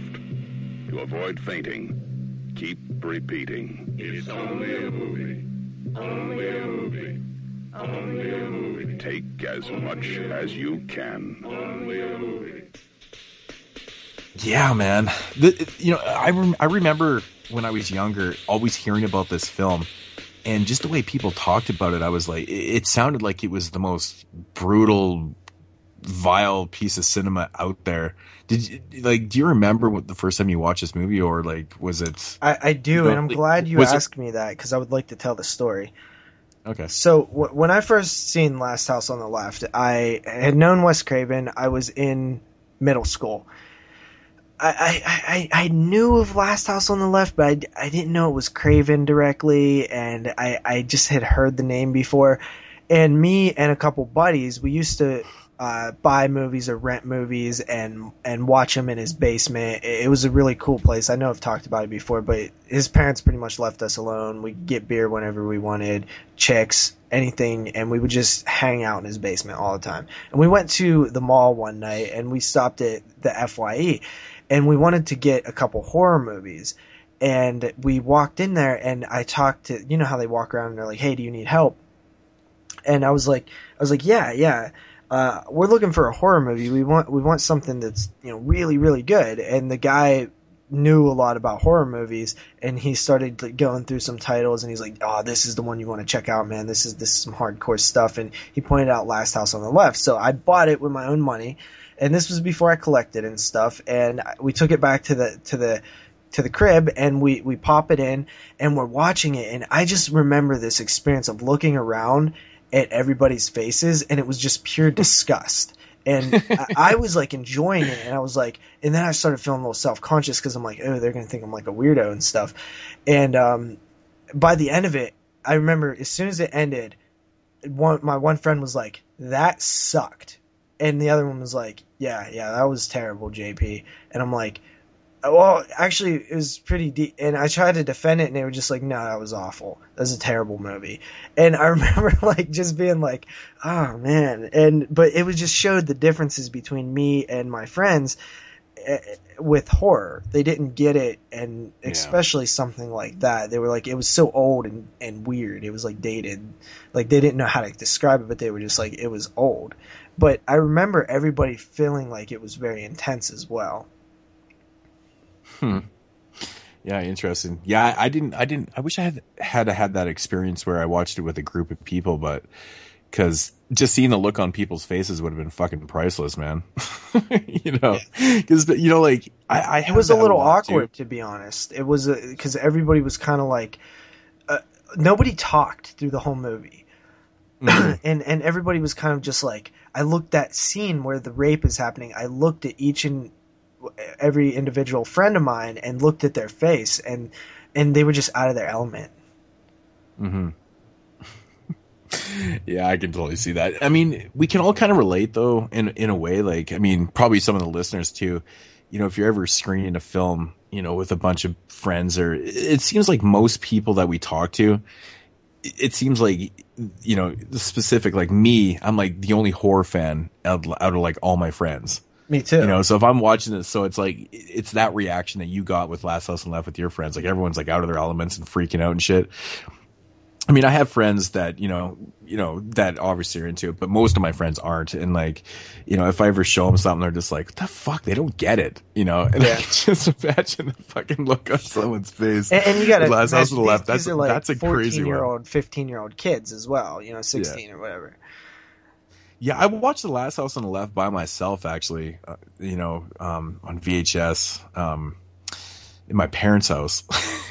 To avoid fainting, keep repeating. It's only a movie. Only a movie. Only a movie. Take as much as you can. Yeah, man. The, you know, I rem- I remember when I was younger, always hearing about this film, and just the way people talked about it, I was like, it, sounded like it was the most brutal, vile piece of cinema out there. Did you like? Do you remember what the first time you watched this movie, or like, was it? I, I do, you know, and I'm like, glad you was it- asked me that because I would like to tell the story. Okay. So w- when I first seen Last House on the Left, I had known Wes Craven. I was in middle school. I, I, I, knew of Last House on the Left, but I, I didn't know it was Craven directly, and I, I just had heard the name before. And me and a couple buddies, we used to uh, buy movies or rent movies and and watch them in his basement. It, it was a really cool place. I know I've talked about it before, but his parents pretty much left us alone. We get beer whenever we wanted, chicks, anything, and we would just hang out in his basement all the time. And we went to the mall one night and we stopped at the FYE, and we wanted to get a couple horror movies. And we walked in there and I talked to you know how they walk around and they're like, "Hey, do you need help?" And I was like, I was like, "Yeah, yeah." uh, we're looking for a horror movie. We want we want something that's you know really really good. And the guy knew a lot about horror movies, and he started like, going through some titles, and he's like, "Oh, this is the one you want to check out, man. This is this is some hardcore stuff." And he pointed out Last House on the Left, so I bought it with my own money, and this was before I collected and stuff. And we took it back to the to the to the crib and we we pop it in and we're watching it and I just remember this experience of looking around at everybody's faces and it was just pure disgust. And I, I was like enjoying it and I was like, and then I started feeling a little self conscious because I'm like, oh, they're going to think I'm like a weirdo and stuff. And, um, by the end of it, I remember as soon as it ended, one, my one friend was like, that sucked. And the other one was like, yeah, yeah, that was terrible, JP. And I'm like, well, actually, it was pretty deep, and I tried to defend it, and they were just like, "No, that was awful. That was a terrible movie." And I remember like just being like, "Oh man," and but it was just showed the differences between me and my friends eh, with horror. They didn't get it, and especially something like that. They were like, it was so old and and weird. It was like dated, like they didn't know how to describe it, but they were just like, it was old. But I remember everybody feeling like it was very intense as well. Hmm. Yeah, interesting. Yeah, I, didn't. I didn't. I wish I had had had that experience where I watched it with a group of people, but because just seeing the look on people's faces would have been fucking priceless, man. you know, because you know, like I, I it was a little lot, too. awkward to be honest. It was because everybody was kind of like uh, nobody talked through the whole movie, and and everybody was kind of just like I looked at scene where the rape is happening. I looked at each and every individual friend of mine and looked at their face and and they were just out of their element. hmm yeah, I can totally see that. I mean, we can all kind of relate though, in in a way. Like, I mean, probably some of the listeners too. You know, if you're ever screening a film, you know, with a bunch of friends, or it seems like most people that we talk to, it seems like you know, specific like me, I'm like the only horror fan out, out of like all my friends. Me too. You know, so if I'm watching this, so it's like it's that reaction that you got with Last House the Left with your friends. Like everyone's like out of their elements and freaking out and shit. I mean, I have friends that you know, you know, that obviously are into it, but most of my friends aren't. And like, you know, if I ever show them something, they're just like, the fuck?" They don't get it, you know. And I Yeah. can just imagine the fucking look on someone's face. And, and you got to Last House on the Left. That's like that's a crazy year one. old, fifteen year old kids as well. You know, sixteen or whatever. Yeah, I watched The Last House on the Left by myself, actually. Uh, you know, um, on VHS um, in my parents' house,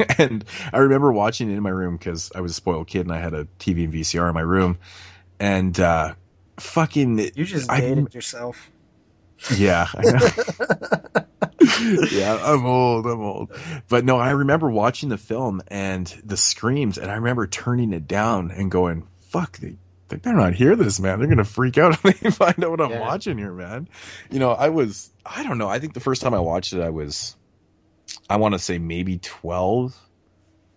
and I remember watching it in my room because I was a spoiled kid and I had a TV and VCR in my room, and uh, fucking You just I- dated yourself. yeah, I yeah, I'm old. I'm old. But no, I remember watching the film and the screams, and I remember turning it down and going, "Fuck, they, they better not hear this, man. They're gonna freak out if they find out what I'm Yeah. watching here, man." You know, I was, I don't know. I think the first time I watched it, I was, I want to say maybe 12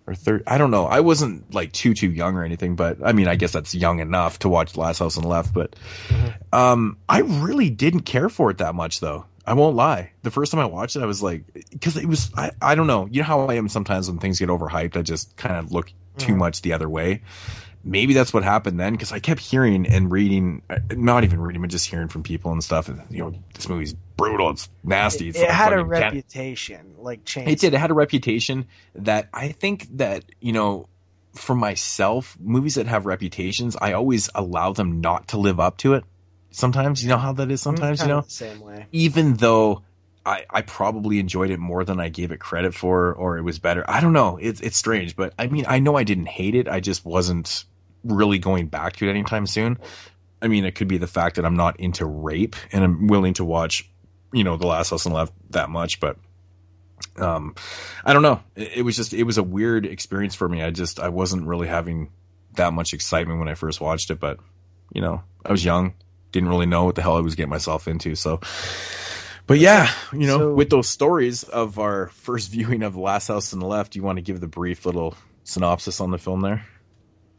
or 30. I don't know. I wasn't like too too young or anything, but I mean, I guess that's young enough to watch Last House on the Left. But um, I really didn't care for it that much, though. I won't lie. The first time I watched it, I was like, because it was, I, I don't know. You know how I am sometimes when things get overhyped, I just kind of look too Mhm. much the other way. Maybe that's what happened then, because I kept hearing and reading, uh, not even reading, but just hearing from people and stuff. And, you know, this movie's brutal. It's nasty. It's It had a cat- reputation, like chain. it did. It had a reputation that I think that, you know, for myself, movies that have reputations, I always allow them not to live up to it. Sometimes, you know how that is sometimes, you know? same way. Even though I, I probably enjoyed it more than I gave it credit for, or it was better. I don't know. It's, it's strange, but I mean, I know I didn't hate it. I just wasn't really going back to it anytime soon. I mean, it could be the fact that I'm not into rape and I'm willing to watch, you know, The Last House on the Left that much, but um, I don't know. It, it was just it was a weird experience for me. I just I wasn't really having that much excitement when I first watched it, but you know, I was young, didn't really know what the hell I was getting myself into. So, but yeah, you know, So- with those stories of our first viewing of The Last House on the Left, you want to give the brief little synopsis on the film there?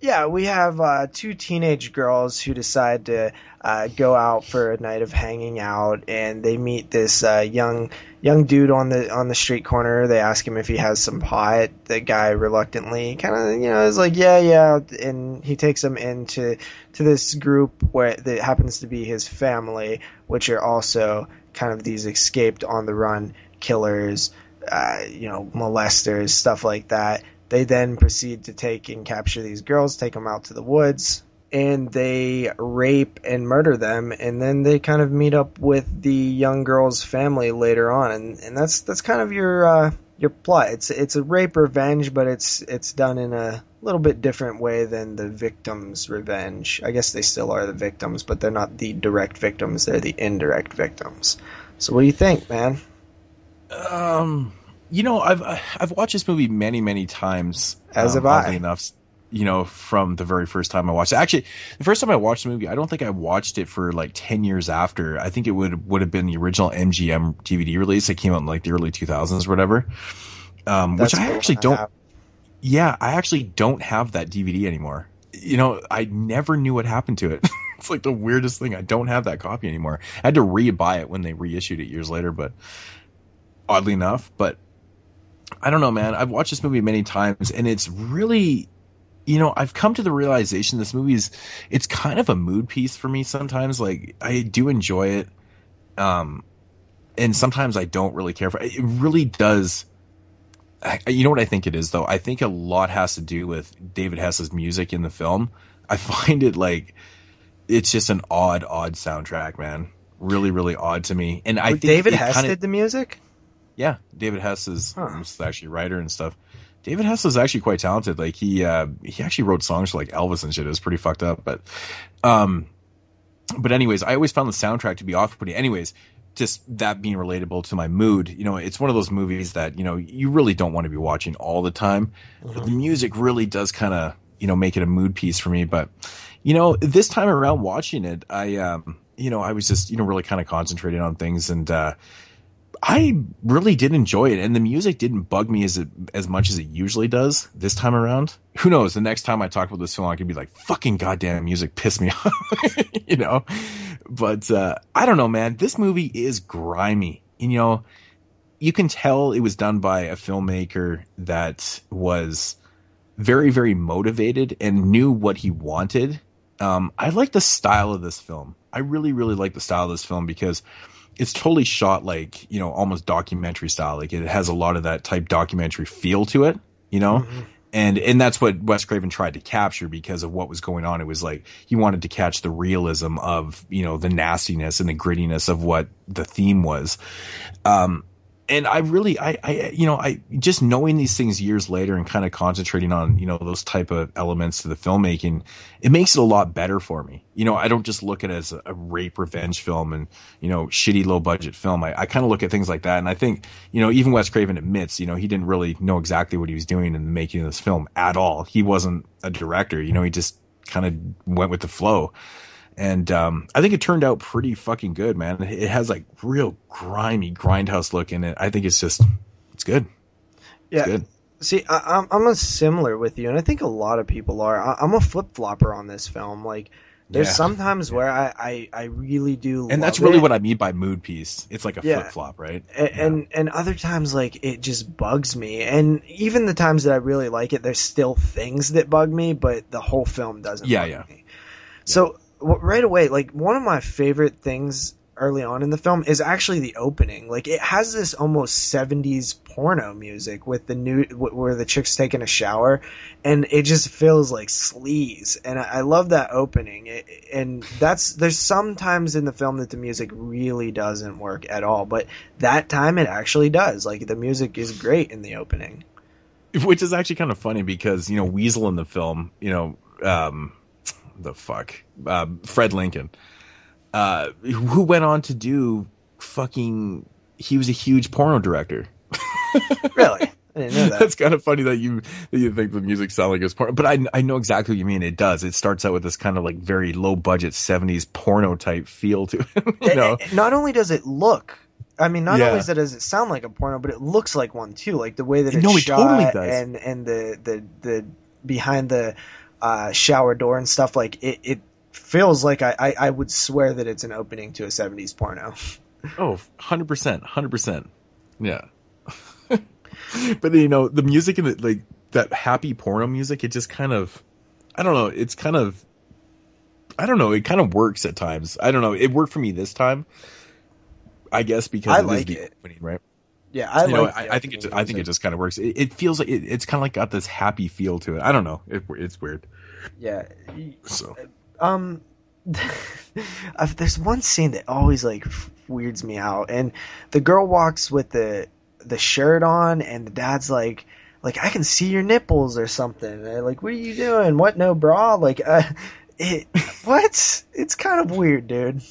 Yeah, we have uh, two teenage girls who decide to uh, go out for a night of hanging out, and they meet this uh, young young dude on the on the street corner. They ask him if he has some pot. The guy reluctantly kind of you know is like yeah yeah, and he takes them into to this group where that happens to be his family, which are also kind of these escaped on the run killers, uh, you know molesters, stuff like that. They then proceed to take and capture these girls, take them out to the woods, and they rape and murder them. And then they kind of meet up with the young girl's family later on, and, and that's that's kind of your uh, your plot. It's it's a rape revenge, but it's it's done in a little bit different way than the victim's revenge. I guess they still are the victims, but they're not the direct victims; they're the indirect victims. So, what do you think, man? Um, you know, I've I've watched this movie many many times. As um, have I. oddly enough, you know, from the very first time I watched it. Actually, the first time I watched the movie, I don't think I watched it for like ten years after. I think it would would have been the original MGM DVD release that came out in like the early two thousands or whatever. Um, which I actually don't. have. Yeah, I actually don't have that DVD anymore. You know, I never knew what happened to it. it's like the weirdest thing. I don't have that copy anymore. I had to re-buy it when they reissued it years later, but oddly enough, but I don't know, man. I've watched this movie many times and it's really, you know, I've come to the realization this movie is, it's kind of a mood piece for me sometimes. Like, I do enjoy it. Um, and sometimes I don't really care for it. It really does. I, you know what I think it is though? I think a lot has to do with David Hess's music in the film. I find it like, it's just an odd, odd soundtrack, man. Really, really odd to me. And I think David Hess kinda- did the music. Yeah, David Hess is was actually a writer and stuff. David Hess is actually quite talented. Like he uh he actually wrote songs for like Elvis and shit. It was pretty fucked up, but um but anyways, I always found the soundtrack to be off-putting. Anyways, just that being relatable to my mood, you know, it's one of those movies that, you know, you really don't want to be watching all the time. But the music really does kind of, you know, make it a mood piece for me, but you know, this time around watching it, I um you know, I was just, you know, really kind of concentrating on things and uh I really did enjoy it, and the music didn't bug me as as much as it usually does this time around. Who knows? The next time I talk about this film, I could be like, "Fucking goddamn music pissed me off," you know. But uh, I don't know, man. This movie is grimy, you know, you can tell it was done by a filmmaker that was very, very motivated and knew what he wanted. Um, I like the style of this film. I really, really like the style of this film because it's totally shot like you know almost documentary style. Like it has a lot of that type documentary feel to it you know? And and that's what Wes Craven tried to capture because of what was going on. It was like he wanted to catch the realism of you know the nastiness and the grittiness of what the theme was. Um and I really, I, I, you know, I just knowing these things years later and kind of concentrating on, you know, those type of elements to the filmmaking, it makes it a lot better for me. You know, I don't just look at it as a, rape revenge film and, you know, shitty low budget film. I, I kind of look at things like that. And I think, you know, even Wes Craven admits, you know, he didn't really know exactly what he was doing in the making of this film at all. He wasn't a director, you know, he just kind of went with the flow and um, I think it turned out pretty fucking good, man. It has like real grimy grindhouse look in it. I think it's just it's good. Yeah. good. See, I, I'm I'm a similar with you, and I think a lot of people are. I, I'm a flip flopper on this film. Like, There's Yeah. sometimes where I, I, I really do, And that's really it. what I mean by mood piece. It's like a Yeah. flip flop, right? A- and and other times like it just bugs me and even the times that i really like it there's still things that bug me but the whole film doesn't Yeah, bug yeah. me so right away like one of my favorite things early on in the film is actually the opening. Like it has this almost 70s porno music with the new where the chick's taking a shower and it just feels like sleaze. And i, I love that opening. It, and that's there's sometimes in the film that the music really doesn't work at all but that time it actually does. Like the music is great in the opening. Which is actually kind of funny because, you know, Weasel in the film, you know, um, the fuck, uh, Fred Lincoln, uh, who went on to do fucking, he was a huge porno director. really? I didn't know that. That's kind of funny that you that you think the music sound like it's porno, but I I know exactly what you mean. It does. It starts out with this kind of like very low budget '70s porno type feel to it. You know, not only does it look I mean, not Yeah. only does it sound like a porno, but it looks like one too. Like the way that it's No, it shot totally does. and and the the the behind the uh, shower door and stuff. Like it, it feels like I, I I would swear that it's an opening to a '70s porno. Oh, 100%, 100%. Yeah. but you know, the music and it, like that happy porno music, it just kind of, I don't know, it's kind of, I don't know, it kind of works at times. I don't know, it worked for me this time. I guess because I it is like the it. opening, right? Yeah, I You know, like. I, I think it. I think it just kind of works. It, it feels like it, it's kind of like got this happy feel to it. I don't know. It, it's weird. Yeah. So Um, uh, there's one scene that always like weirds me out, and the girl walks with the the shirt on, and the dad's like, like I can see your nipples or something. Like, what are you doing? What no bra? Like, uh, it what? It's kind of weird, dude.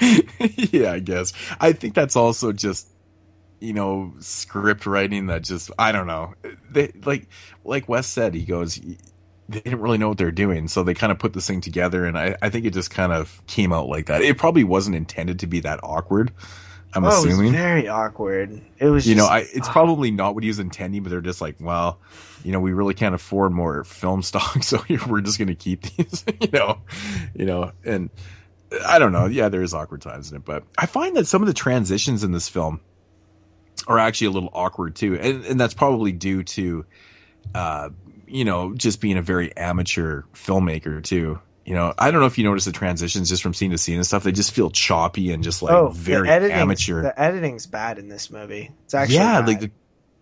yeah, I guess. I think that's also just you know script writing that just I don't know. They like like Wes said he goes they didn't really know what they're doing, so they kind of put this thing together and I I think it just kind of came out like that. It probably wasn't intended to be that awkward. I'm oh, assuming. it was very awkward. It was, you know, I, it's ah. probably not what he was intending, but they're just like, well, you know, we really can't afford more film stock, so we're just going to keep these, you know, you know, and I don't know. Yeah, there is awkward times in it, but I find that some of the transitions in this film are actually a little awkward too, and, and that's probably due to, uh, you know, just being a very amateur filmmaker too. You know, I don't know if you notice the transitions just from scene to scene and stuff. They just feel choppy and just like oh, very the amateur. The editing's bad in this movie. It's actually yeah, bad. like the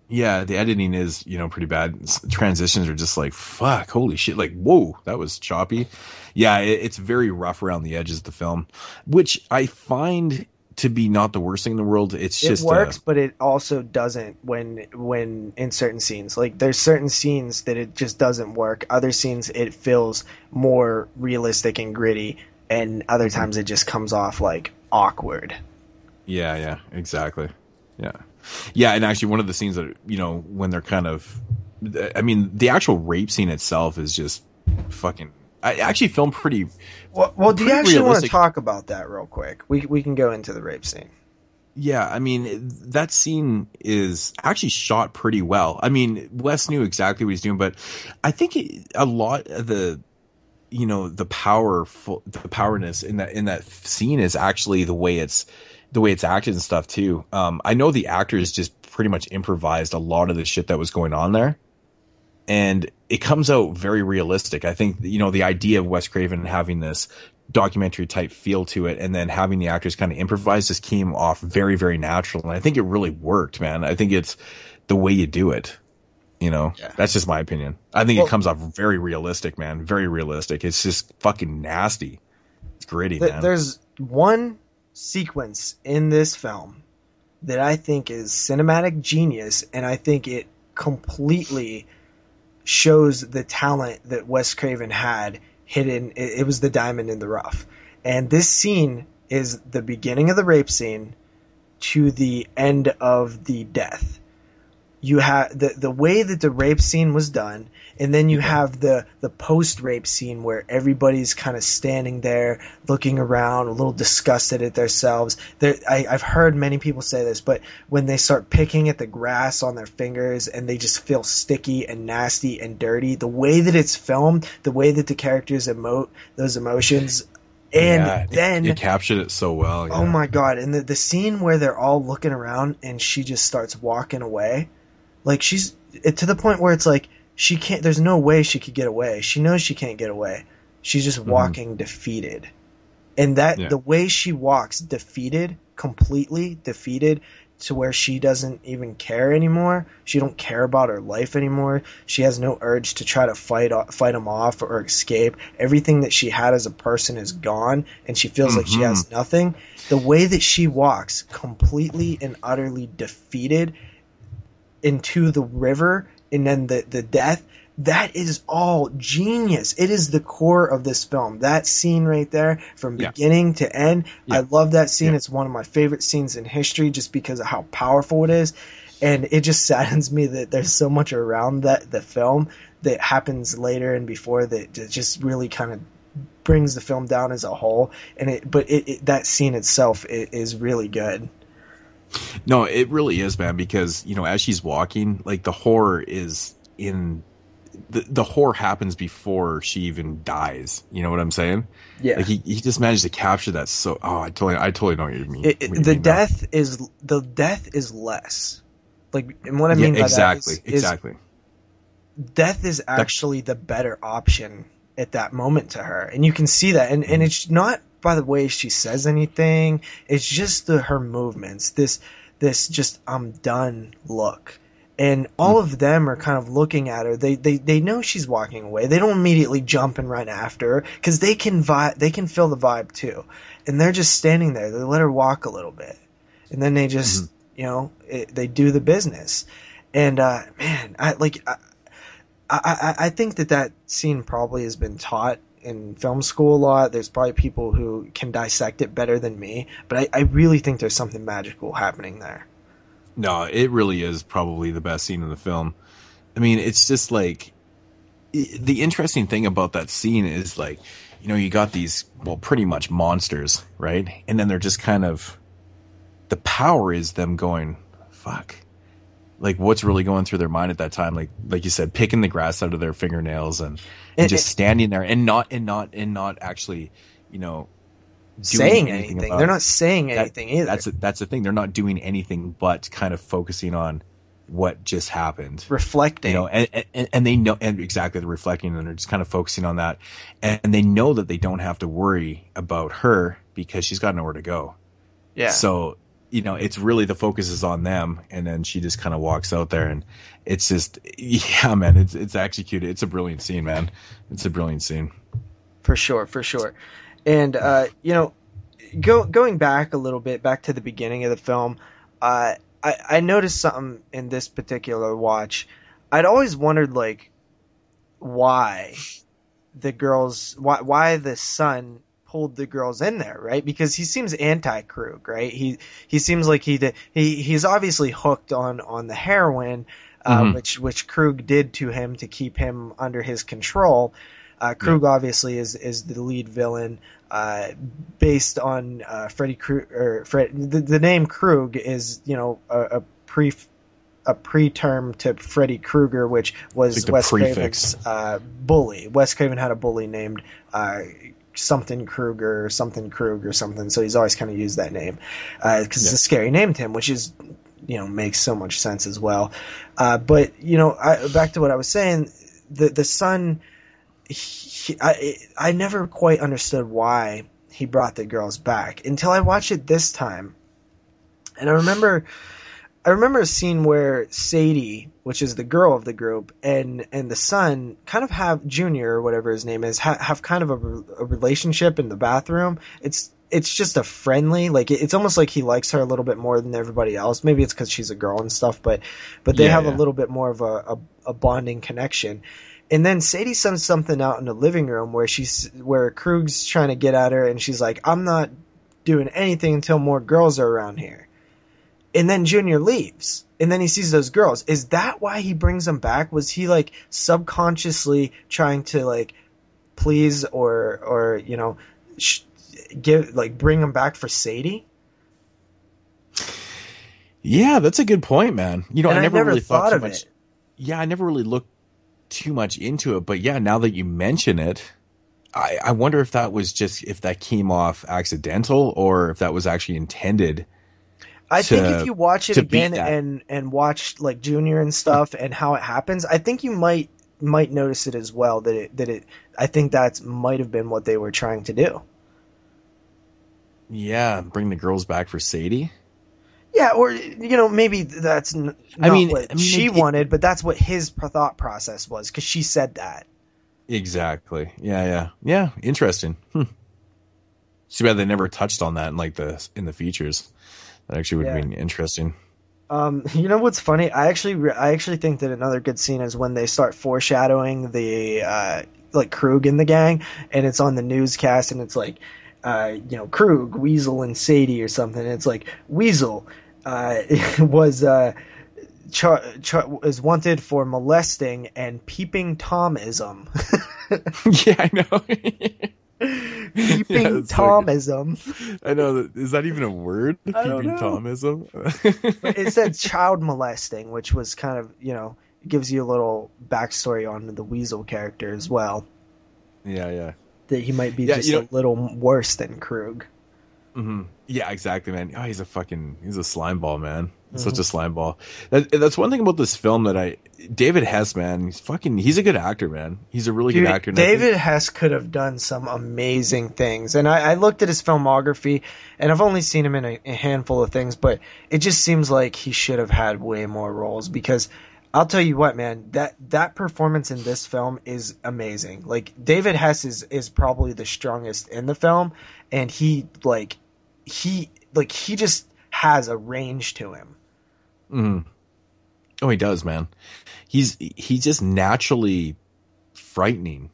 yeah, the editing is you know pretty bad. Transitions are just like fuck, holy shit, like whoa, that was choppy. Yeah, it, it's very rough around the edges of the film, which I find to be not the worst thing in the world. It's just it works, but it also doesn't when when in certain scenes. Like there's certain scenes that it just doesn't work. Other scenes it feels more realistic and gritty, and other Mm-hmm. times it just comes off like awkward. Yeah, yeah, exactly. Yeah. Yeah, and actually one of the scenes that you know when they're kind of I mean, the actual rape scene itself is just fucking I actually filmed pretty Well, well do you actually want to talk about that real quick? We we can go into the rape scene. Yeah, I mean that scene is actually shot pretty well. I mean, Wes knew exactly what he's doing, but I think it, a lot of the you know the powerful the powerness in that in that scene is actually the way it's the way it's acted and stuff too. Um, I know the actors just pretty much improvised a lot of the shit that was going on there, and it comes out very realistic. I think you know the idea of Wes Craven having this documentary type feel to it and then having the actors kind of improvise just came off very very natural and I think it really worked man. I think it's the way you do it you know? That's just my opinion. I think Well- it comes off very realistic man. Very realistic. It's just fucking nasty. It's gritty Th- man. There's one sequence in this film that I think is cinematic genius, and I think it completely shows the talent that Wes Craven had hidden. It, it was the diamond in the rough. And this scene is the beginning of the rape scene to the end of the death. you have the the way that the rape scene was done, and then you have the the post rape scene where everybody's kind of standing there looking around, a little disgusted at themselves. There, I, I've heard many people say this, but when they start picking at the grass on their fingers and they just feel sticky and nasty and dirty, the way that it's filmed, the way that the characters emote those emotions. And Yeah, then it, captured it so well. Oh my god! And the the scene where they're all looking around and she just starts walking away, like she's to the point where it's like she can't. There's no way she could get away. She knows she can't get away. She's just mm-hmm. walking defeated, and that Yeah. the way she walks defeated, completely defeated, to where she doesn't even care anymore. She don't care about her life anymore. She has no urge to try to fight fight him off or escape. Everything that she had as a person is gone, and she feels like she has mm-hmm. nothing. The way that she walks, completely and utterly defeated, into the river, and then the the death. That is all genius. It is the core of this film. That scene right there, from Yeah. beginning to end, I love that scene. It's one of my favorite scenes in history just because of how powerful it is. And it just saddens me that there's so much around that the film that happens later and before that just really kind of brings the film down as a whole. And it, but it, it that scene itself is really good. No, it really is, man, because, you know, as she's walking, like the horror is in the the horror happens before she even dies. You know what I'm saying? Yeah. Like he, he just managed to capture that so oh I totally I totally know what you mean. It, it- what you the mean now. death is the death is less. Like, and what I Yeah, mean by exactly, that is, is exactly. death is actually the better option at that moment to her and you can see that and, Mm-hmm. and it's not by the way she says anything. It's just the her movements this this just i'm done look. And all of them are kind of looking at her. They they, they know she's walking away. They don't immediately jump and run after her because they can vibe they can feel the vibe too. And they're just standing there. They let her walk a little bit. And then they just you know it, they do the business. And uh man i like I, I I think that that scene probably has been taught in film school a lot. There's probably people who can dissect it better than me, but I, I really think there's something magical happening there. No, it really is probably the best scene in the film. I mean, it's just like the interesting thing about that scene is like, you know, you got these well, pretty much monsters, right? And then they're just kind of the power is them going, fuck. Like what's really going through their mind at that time? Like, like you said, picking the grass out of their fingernails and, and, And- just standing there and not, and not, and not actually, you know, doing Saying anything. about They're not saying That- anything either. That's a, that's the thing. They're not doing anything but kind of focusing on what just happened, reflecting. You know, and, and and they know and exactly they're reflecting and they're just kind of focusing on that, and they know that they don't have to worry about her because she's got nowhere to go. Yeah. So you know, it's really the focus is on them, and then she just kind of walks out there, and it's just yeah, man, it's it's executed. It's a brilliant scene, man. It's a brilliant scene. for sure, for sure. And uh, you know, go going back a little bit, back to the beginning of the film, uh, I I noticed something in this particular watch. I'd always wondered like why the girls, why why the son pulled the girls in there, right? Because he seems anti Krug, right? He he seems like he did, he he's obviously hooked on on the heroin. Uh, Mhm. which which Krug did to him to keep him under his control. Uh, Krug obviously is is the lead villain, uh, based on uh, Freddy Krug. Or Fred, the, the name Krug is you know a, a pre a pre-term to Freddy Krueger, which was like Wes prefix. Craven's uh, bully. Wes Craven had a bully named uh, something Kruger, something Kruger, something, so he's always kind of used that name because it's a scary name to him, which is you know makes so much sense as well. Uh, but you know, I, back to what I was saying, the the son, he, I I never quite understood why he brought the girls back until I watched it this time, and I remember. I remember a scene where Sadie, which is the girl of the group, and and the son kind of have Junior or whatever his name is ha- have kind of a, a relationship in the bathroom. It's it's just a friendly like it- it's almost like he likes her a little bit more than everybody else. Maybe it's because she's a girl and stuff, but but they Yeah, have yeah. a little bit more of a, a, a bonding connection. And then Sadie sends something out in the living room where she's where Krug's trying to get at her, and she's like, "I'm not doing anything until more girls are around here." And then Junior leaves. And then he sees those girls. Is that why he brings them back? Was he like subconsciously trying to like please or or you know sh- give like bring them back for Sadie? Yeah, that's a good point, man. You know, I I never, never really thought, thought too of much. it. Yeah, I never really looked too much into it, but yeah, now that you mention it, I, I wonder if that was just if that came off accidental or if that was actually intended. I think if you watch it again and and watch like Junior and stuff and how it happens, I think you might might notice it as well that it that it I think that's might have been what they were trying to do. Yeah, bring the girls back for Sadie. Yeah, or you know maybe that's n- not I mean- what I mean, she it- wanted, but that's what his pro- thought process was because she said that. Exactly. Yeah, yeah, yeah. Interesting. Hmm. Too bad they never touched on that in like the in the features. That actually would have Yeah. been interesting. Um, you know what's funny? I actually, re- I actually think that another good scene is when they start foreshadowing the uh, like Krug in the gang, and it's on the newscast, and it's like, uh, you know, Krug, Weasel, and Sadie or something. And it's like Weasel uh, was uh, char- char- is wanted for molesting and peeping Tomism. yeah, I know. peeping Yeah. Tomism. I know. That, is that even a word? Peeping know. Tomism. It said child molesting, which was kind of you know gives you a little backstory on the Weasel character as well. yeah, yeah. That he might be Yeah, just you a little worse than Krug. hmm Yeah, exactly, man. Oh, he's a fucking he's a slime ball, man. Such mm-hmm. a slime ball. That, that's one thing about this film that I David Hess, man. He's fucking he's a good actor, man. He's a really Dude, good actor. and I think- David Hess could have done some amazing things, and I, I looked at his filmography, and I've only seen him in a, a handful of things, but it just seems like he should have had way more roles because. I'll tell you what, man, that that performance in this film is amazing. Like David Hess is is probably the strongest in the film, and he like he like he just has a range to him. Mhm. Oh, he does, man. He's he's just naturally frightening.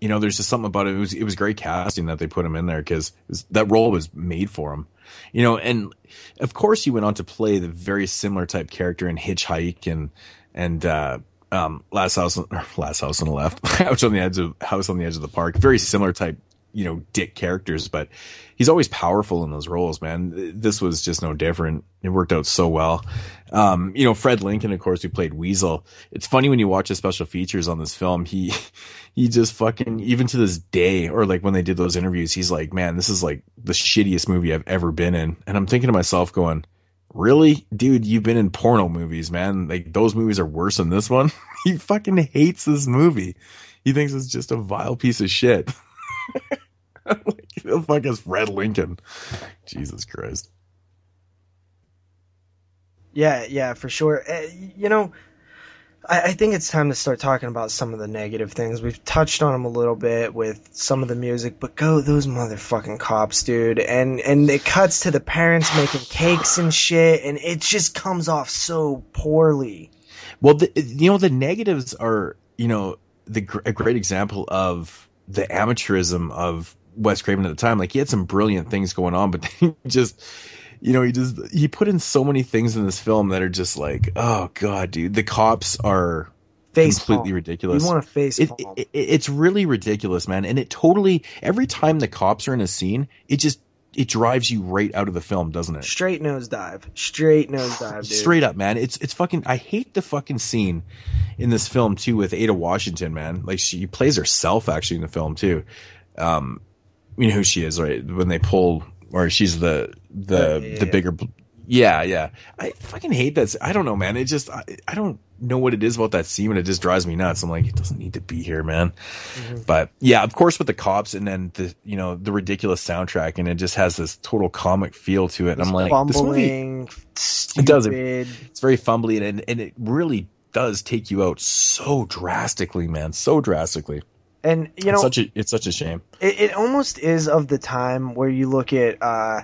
You know, there's just something about it. It was it was great casting that they put him in there because that role was made for him. You know, and of course he went on to play the very similar type character in Hitchhike and and uh, um, Last House or Last House on the Left, House on the Edge of House on the Edge of the Park. Very similar type, you know, dick characters, but he's always powerful in those roles, man. This was just no different. It worked out so well. Um, you know, Fred Lincoln, of course, who played Weasel. It's funny when you watch the special features on this film. He, he just fucking, even to this day, or like when they did those interviews, he's like, man, this is like the shittiest movie I've ever been in. And I'm thinking to myself going, really? Dude, you've been in porno movies, man. Like those movies are worse than this one. he fucking hates this movie. He thinks it's just a vile piece of shit. like, the fuck is Fred Lincoln? Jesus Christ. Yeah, yeah, for sure. Uh, you know, I, I think it's time to start talking about some of the negative things. We've touched on them a little bit with some of the music, but go those motherfucking cops, dude. And and it cuts to the parents making cakes and shit, and it just comes off so poorly. Well, the, you know, the negatives are, you know, the a great example of the amateurism of Wes Craven at the time. Like he had some brilliant things going on, but he just, you know, he just he put in so many things in this film that are just like, oh god, dude, the cops are Face completely palm. ridiculous. You want a face It- palm. it- it's really ridiculous, man, and it totally every time the cops are in a scene, it just it drives you right out of the film, doesn't it? Straight nose dive. Straight nose dive, dude. Straight up, man. It's it's fucking. I hate the fucking scene in this film too with Ada Washington, man. Like she plays herself actually in the film too. Um, you know who she is, right? When they pull, or she's the the Yeah, yeah, the bigger. Yeah, yeah. I fucking hate that. I don't know, man. It just I, I don't know what it is about that scene, and it just drives me nuts. I'm like, it doesn't need to be here, man. Mm-hmm. But yeah, of course, with the cops, and then the you know the ridiculous soundtrack, and it just has this total comic feel to it. And I'm like, this movie, Fumbling, it does. It, it's very fumbly and, and it really does take you out so drastically, man. So drastically. And you know, it's such a it's such a shame. it, it almost is of the time where you look at uh,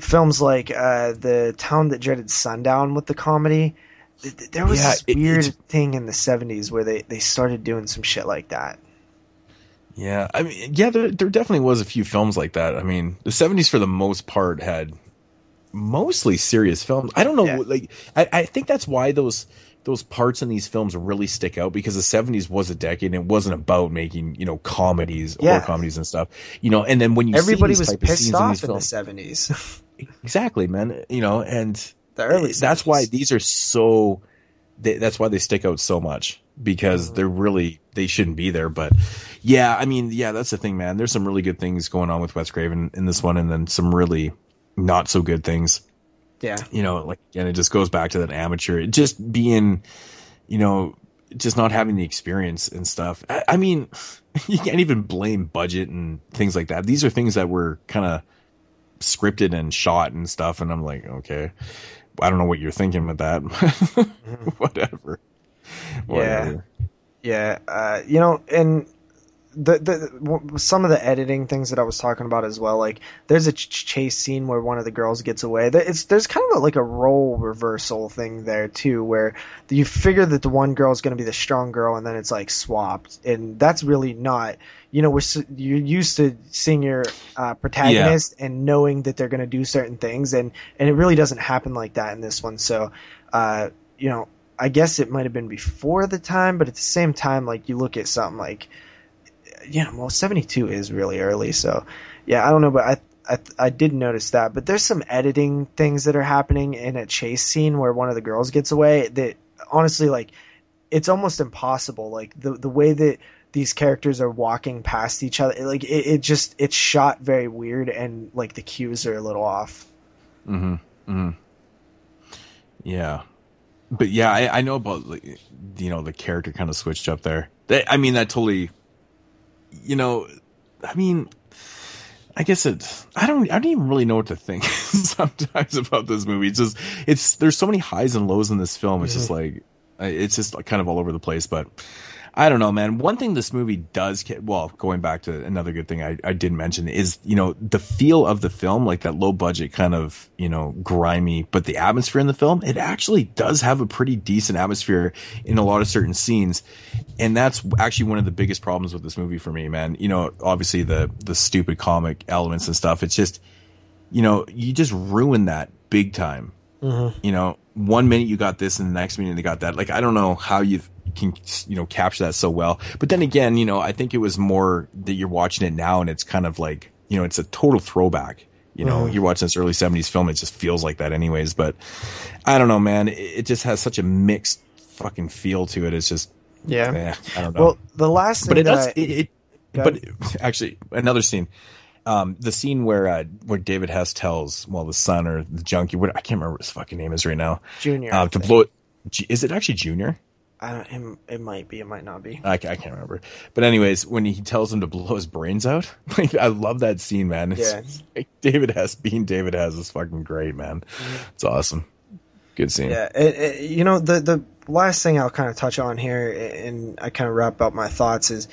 films like uh, the town that dreaded sundown with the comedy Th- th- there was Yeah, this it- weird thing in the 70s where they, they started doing some shit like that Yeah, I mean, yeah, there there definitely was a few films like that. I mean, the '70s for the most part had mostly serious films. I don't know, like I, I think that's why those those parts in these films really stick out because the 70s was a decade and it wasn't about making, you know, comedies Yeah. or comedies and stuff. You know, and then when you Everybody see these was pissed in off in, films, the seventies. exactly, man. You know, and The early that's why these are so. They, that's why they stick out so much because Mm-hmm. they're really they shouldn't be there. But yeah, I mean, yeah, that's the thing, man. There's some really good things going on with Wes Craven in this one, and then some really not so good things. Yeah. You know, like again, it just goes back to that amateur, just being, you know, just not having the experience and stuff. I, I mean, you can't even blame budget and things like that. These are things that were kind of scripted and shot and stuff. And I'm like, okay, I don't know what you're thinking with that. Whatever. Yeah, yeah. Uh, you know, and the the some of the editing things that I was talking about as well. Like, there's a ch- chase scene where one of the girls gets away. It's there's kind of like a role reversal thing there too, where you figure that the one girl is going to be the strong girl, and then it's like swapped, and that's really not. You know, we're you're used to seeing your uh, protagonist and knowing that they're going to do certain things, and and it really doesn't happen like that in this one. So, uh, you know, I guess it might have been before the time, but at the same time, like you look at something like, yeah, well, seventy two is really early, so yeah, I don't know, but I. I, I did notice that, but there's some editing things that are happening in a chase scene where one of the girls gets away that honestly, like, it's almost impossible. Like the the way that these characters are walking past each other, like it, it just it's shot very weird, and like the cues are a little off. Mm-hmm. hmm Yeah, but yeah, I, I know about you know the character kind of switched up there. I mean, that totally. You know, I mean, I guess it. I don't. I don't even really know what to think sometimes about this movie. It's just. It's there's so many highs and lows in this film. It's just like. uh, It's just kind of all over the place, but. I don't know, man. One thing this movie does, well, going back to another good thing I, I did mention is, you know, the feel of the film, like that low budget kind of, you know, grimy, but the atmosphere in the film, it actually does have a pretty decent atmosphere in a lot of certain scenes. And that's actually one of the biggest problems with this movie for me, man. You know, obviously the, the stupid comic elements and stuff. It's just, you know, you just ruin that big time Mm-hmm. you know, one minute you got this and the next minute they got that. Like, I don't know how you can, you know, capture that so well. But then again, you know, I think it was more that you're watching it now and it's kind of like, you know, it's a total throwback. You know, Mhm. you're watching this early 70s film, it just feels like that anyways. But I don't know, man. It, it just has such a mixed fucking feel to it. It's just, Yeah. eh, I don't know. Well, the last thing but it does, I- it, it but actually, another scene. Um, the scene where uh, where David Hess tells, well, the son or the junkie, what I can't remember what his fucking name is right now. Junior, Uh, to blow it. Is it actually Junior? I don't, it, it might be, it might not be. I, I can't remember. But anyways, when he tells him to blow his brains out, like I love that scene, man. It's, Yeah. like David Hess being David Hess is fucking great, man. Mm-hmm. It's awesome. Good scene. Yeah, it, it, you know the the last thing I'll kind of touch on here, and I kind of wrap up my thoughts is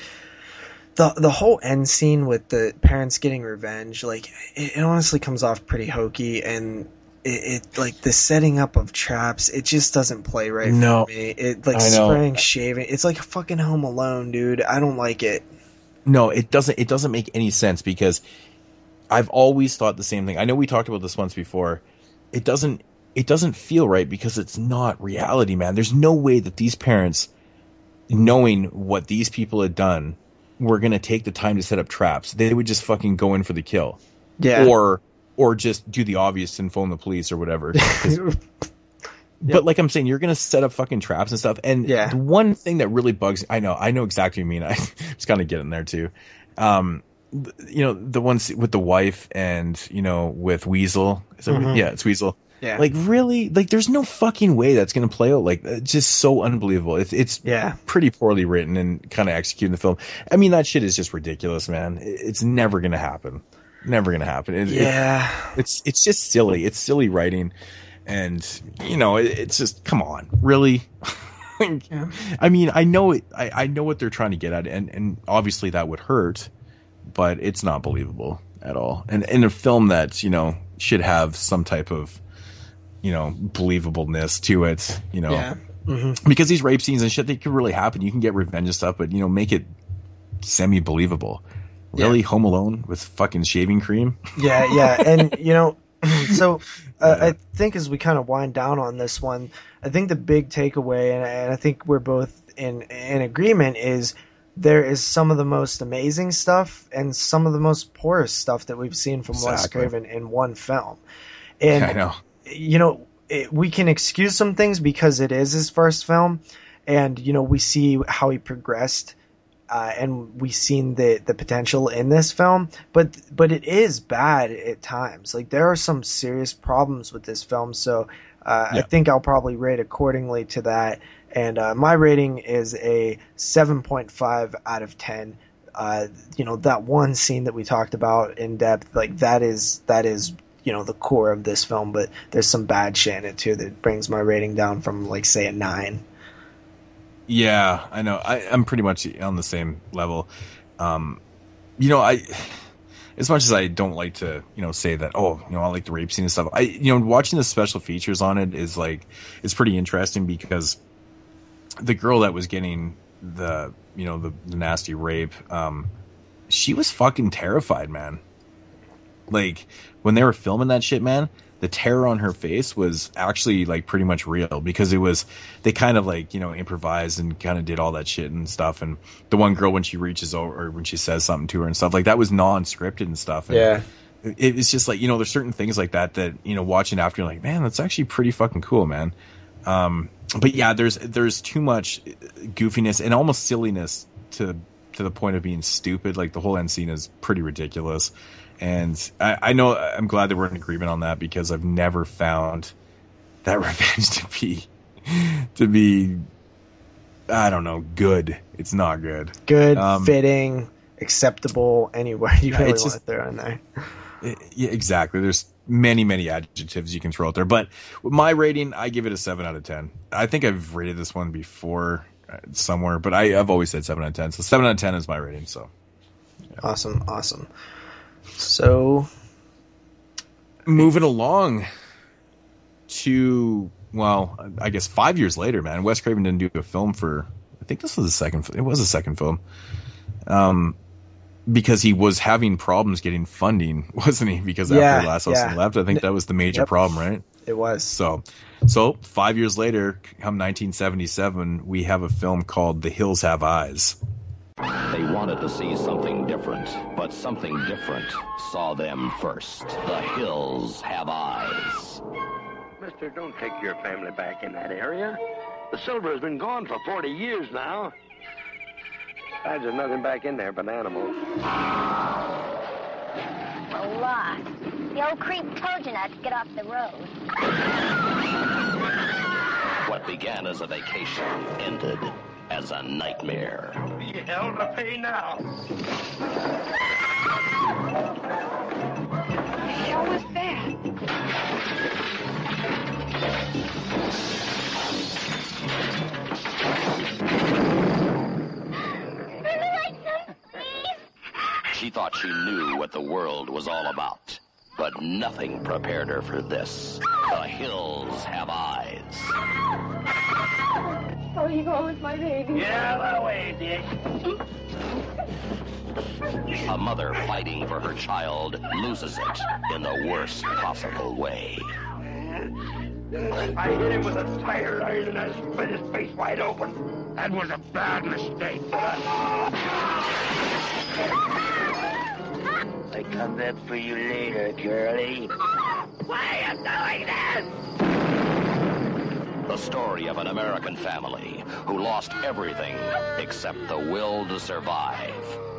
the the whole end scene with the parents getting revenge. Like it, it honestly comes off pretty hokey, and it, it like the setting up of traps. It just doesn't play right No. for me. It like spraying, shaving. It's like a fucking Home Alone, dude. I don't like it. No, it doesn't. It doesn't make any sense because I've always thought the same thing. I know we talked about this once before. It doesn't. It doesn't feel right because it's not reality, man. There's no way that these parents, knowing what these people had done, were gonna take the time to set up traps. They would just fucking go in for the kill. Yeah. Or or just do the obvious and phone the police or whatever. 'Cause- But like I'm saying, you're gonna set up fucking traps and stuff. And Yeah. the one thing that really bugs, I know, I know exactly what you mean. I was kind of getting there too. Um, you know, the ones with the wife and you know with Weasel. It, Mhm. Yeah, it's Weasel. Yeah. Like really, like there's no fucking way that's gonna play out. Like it's just so unbelievable. It's it's Yeah. pretty poorly written and kind of executed in the film. I mean, that shit is just ridiculous, man. It's never gonna happen. Never gonna happen. It- it- Yeah. it's it's just silly. It's silly writing, and you know, it, it's just come on, really. Like, I mean, I know it. I, I know what they're trying to get at, and and obviously that would hurt, but it's not believable at all. And in a film that you know should have some type of you know believableness to it, you know, Yeah. Mhm. because these rape scenes and shit they could really happen. You can get revenge and stuff, but you know, make it semi believable. Really, Home Alone with fucking shaving cream? Yeah, yeah, and you know, so uh, I think as we kind of wind down on this one, I think the big takeaway, and, and I think we're both in in agreement, is there is some of the most amazing stuff and some of the most poorest stuff that we've seen from Wes Craven in one film. And I know. you know, it, we can excuse some things because it is his first film, and you know we see how he progressed, uh, and we've seen the the potential in this film. But but it is bad at times. Like there are some serious problems with this film. So uh, I think I'll probably rate accordingly to that. And uh, my rating is a seven point five out of ten. Uh, you know that one scene that we talked about in depth, like that is that is you know the core of this film. But there's some bad shit in it too that brings my rating down from like say a nine. Yeah, I know. I, I'm pretty much on the same level. Um, you know, I as much as I don't like to, you know, say that, oh, you know, I like the rape scene and stuff. I, you know, watching the special features on it is like, it's pretty interesting because the girl that was getting the, you know, the, the nasty rape, um, she was fucking terrified, man. Like when they were filming that shit, man, the terror on her face was actually like pretty much real because it was they kind of like you know improvised and kind of did all that shit and stuff. And the one girl when she reaches over or when she says something to her and stuff like that was non-scripted and stuff. And Yeah. it, it's just like you know there's certain things like that that you know watching after you're like man that's actually pretty fucking cool man. Um, but yeah, there's there's too much goofiness and almost silliness to to the point of being stupid. Like the whole end scene is pretty ridiculous, and I, I know I'm glad that we're in agreement on that because I've never found that revenge to be to be I don't know good. It's not good. Good, Um, fitting, acceptable. Anywhere you really want just- to throw in there. Yeah, exactly. There's many, many adjectives you can throw out there, but with my rating, I give it a seven out of ten. I think I've rated this one before uh, somewhere, but I, I've always said seven out of ten. So seven out of ten is my rating. So Awesome, awesome. So moving along to well, I guess five years later, man, Wes Craven didn't do a film for. I think this was the second. It was a second film. Um, because he was having problems getting funding, wasn't he? Because Yeah, after Last House yeah. Left, I think that was the major Yep. problem, right? it was. So, so five years later, come 1977, we have a film called The Hills Have Eyes. They wanted to see something different, but something different saw them first. The hills have eyes. Mister, don't take your family back in that area. The silver has been gone for 40 years now. Besides, there's nothing back in there but animals. A lot. The old creep told you not to get off the road. What began as a vacation ended as a nightmare. You hell to pay now. How was that? She thought she knew what the world was all about, but nothing prepared her for this. The hills have eyes. Oh, you going with my baby? Yeah, that way, Dick. A mother fighting for her child loses it in the worst possible way. I hit him with a tire iron and I split his face wide open. That was a bad mistake. I come back for you later, girlie. Why are you doing this? The story of an American family who lost everything except the will to survive.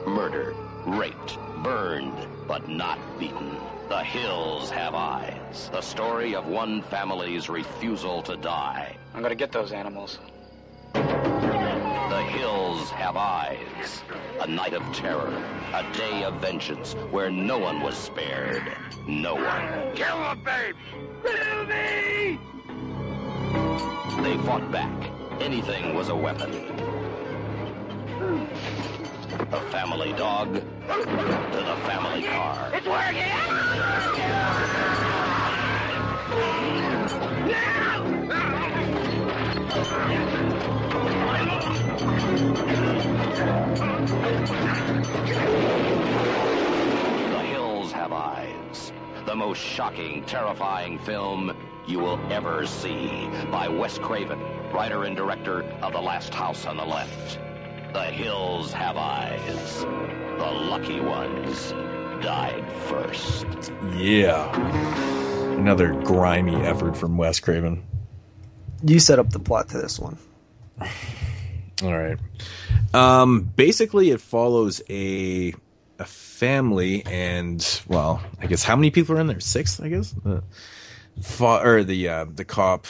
Murdered, raped, burned, but not beaten. The hills have eyes. The story of one family's refusal to die. I'm gonna get those animals. The hills have eyes. A night of terror. A day of vengeance where no one was spared. No one. Kill the babe! Kill me! They fought back. Anything was a weapon. The family dog to the family car. It's working! Ah! The hills have eyes. the most shocking, terrifying film you will ever see by Wes Craven, writer and director of The Last House on the Left. The Hills Have Eyes. The lucky ones died first. Yeah. Another grimy effort from Wes Craven. You set up the plot to this one. All right. Um, basically, it follows a a family, and well, I guess how many people are in there? Six, I guess. The fa- or the uh, the cop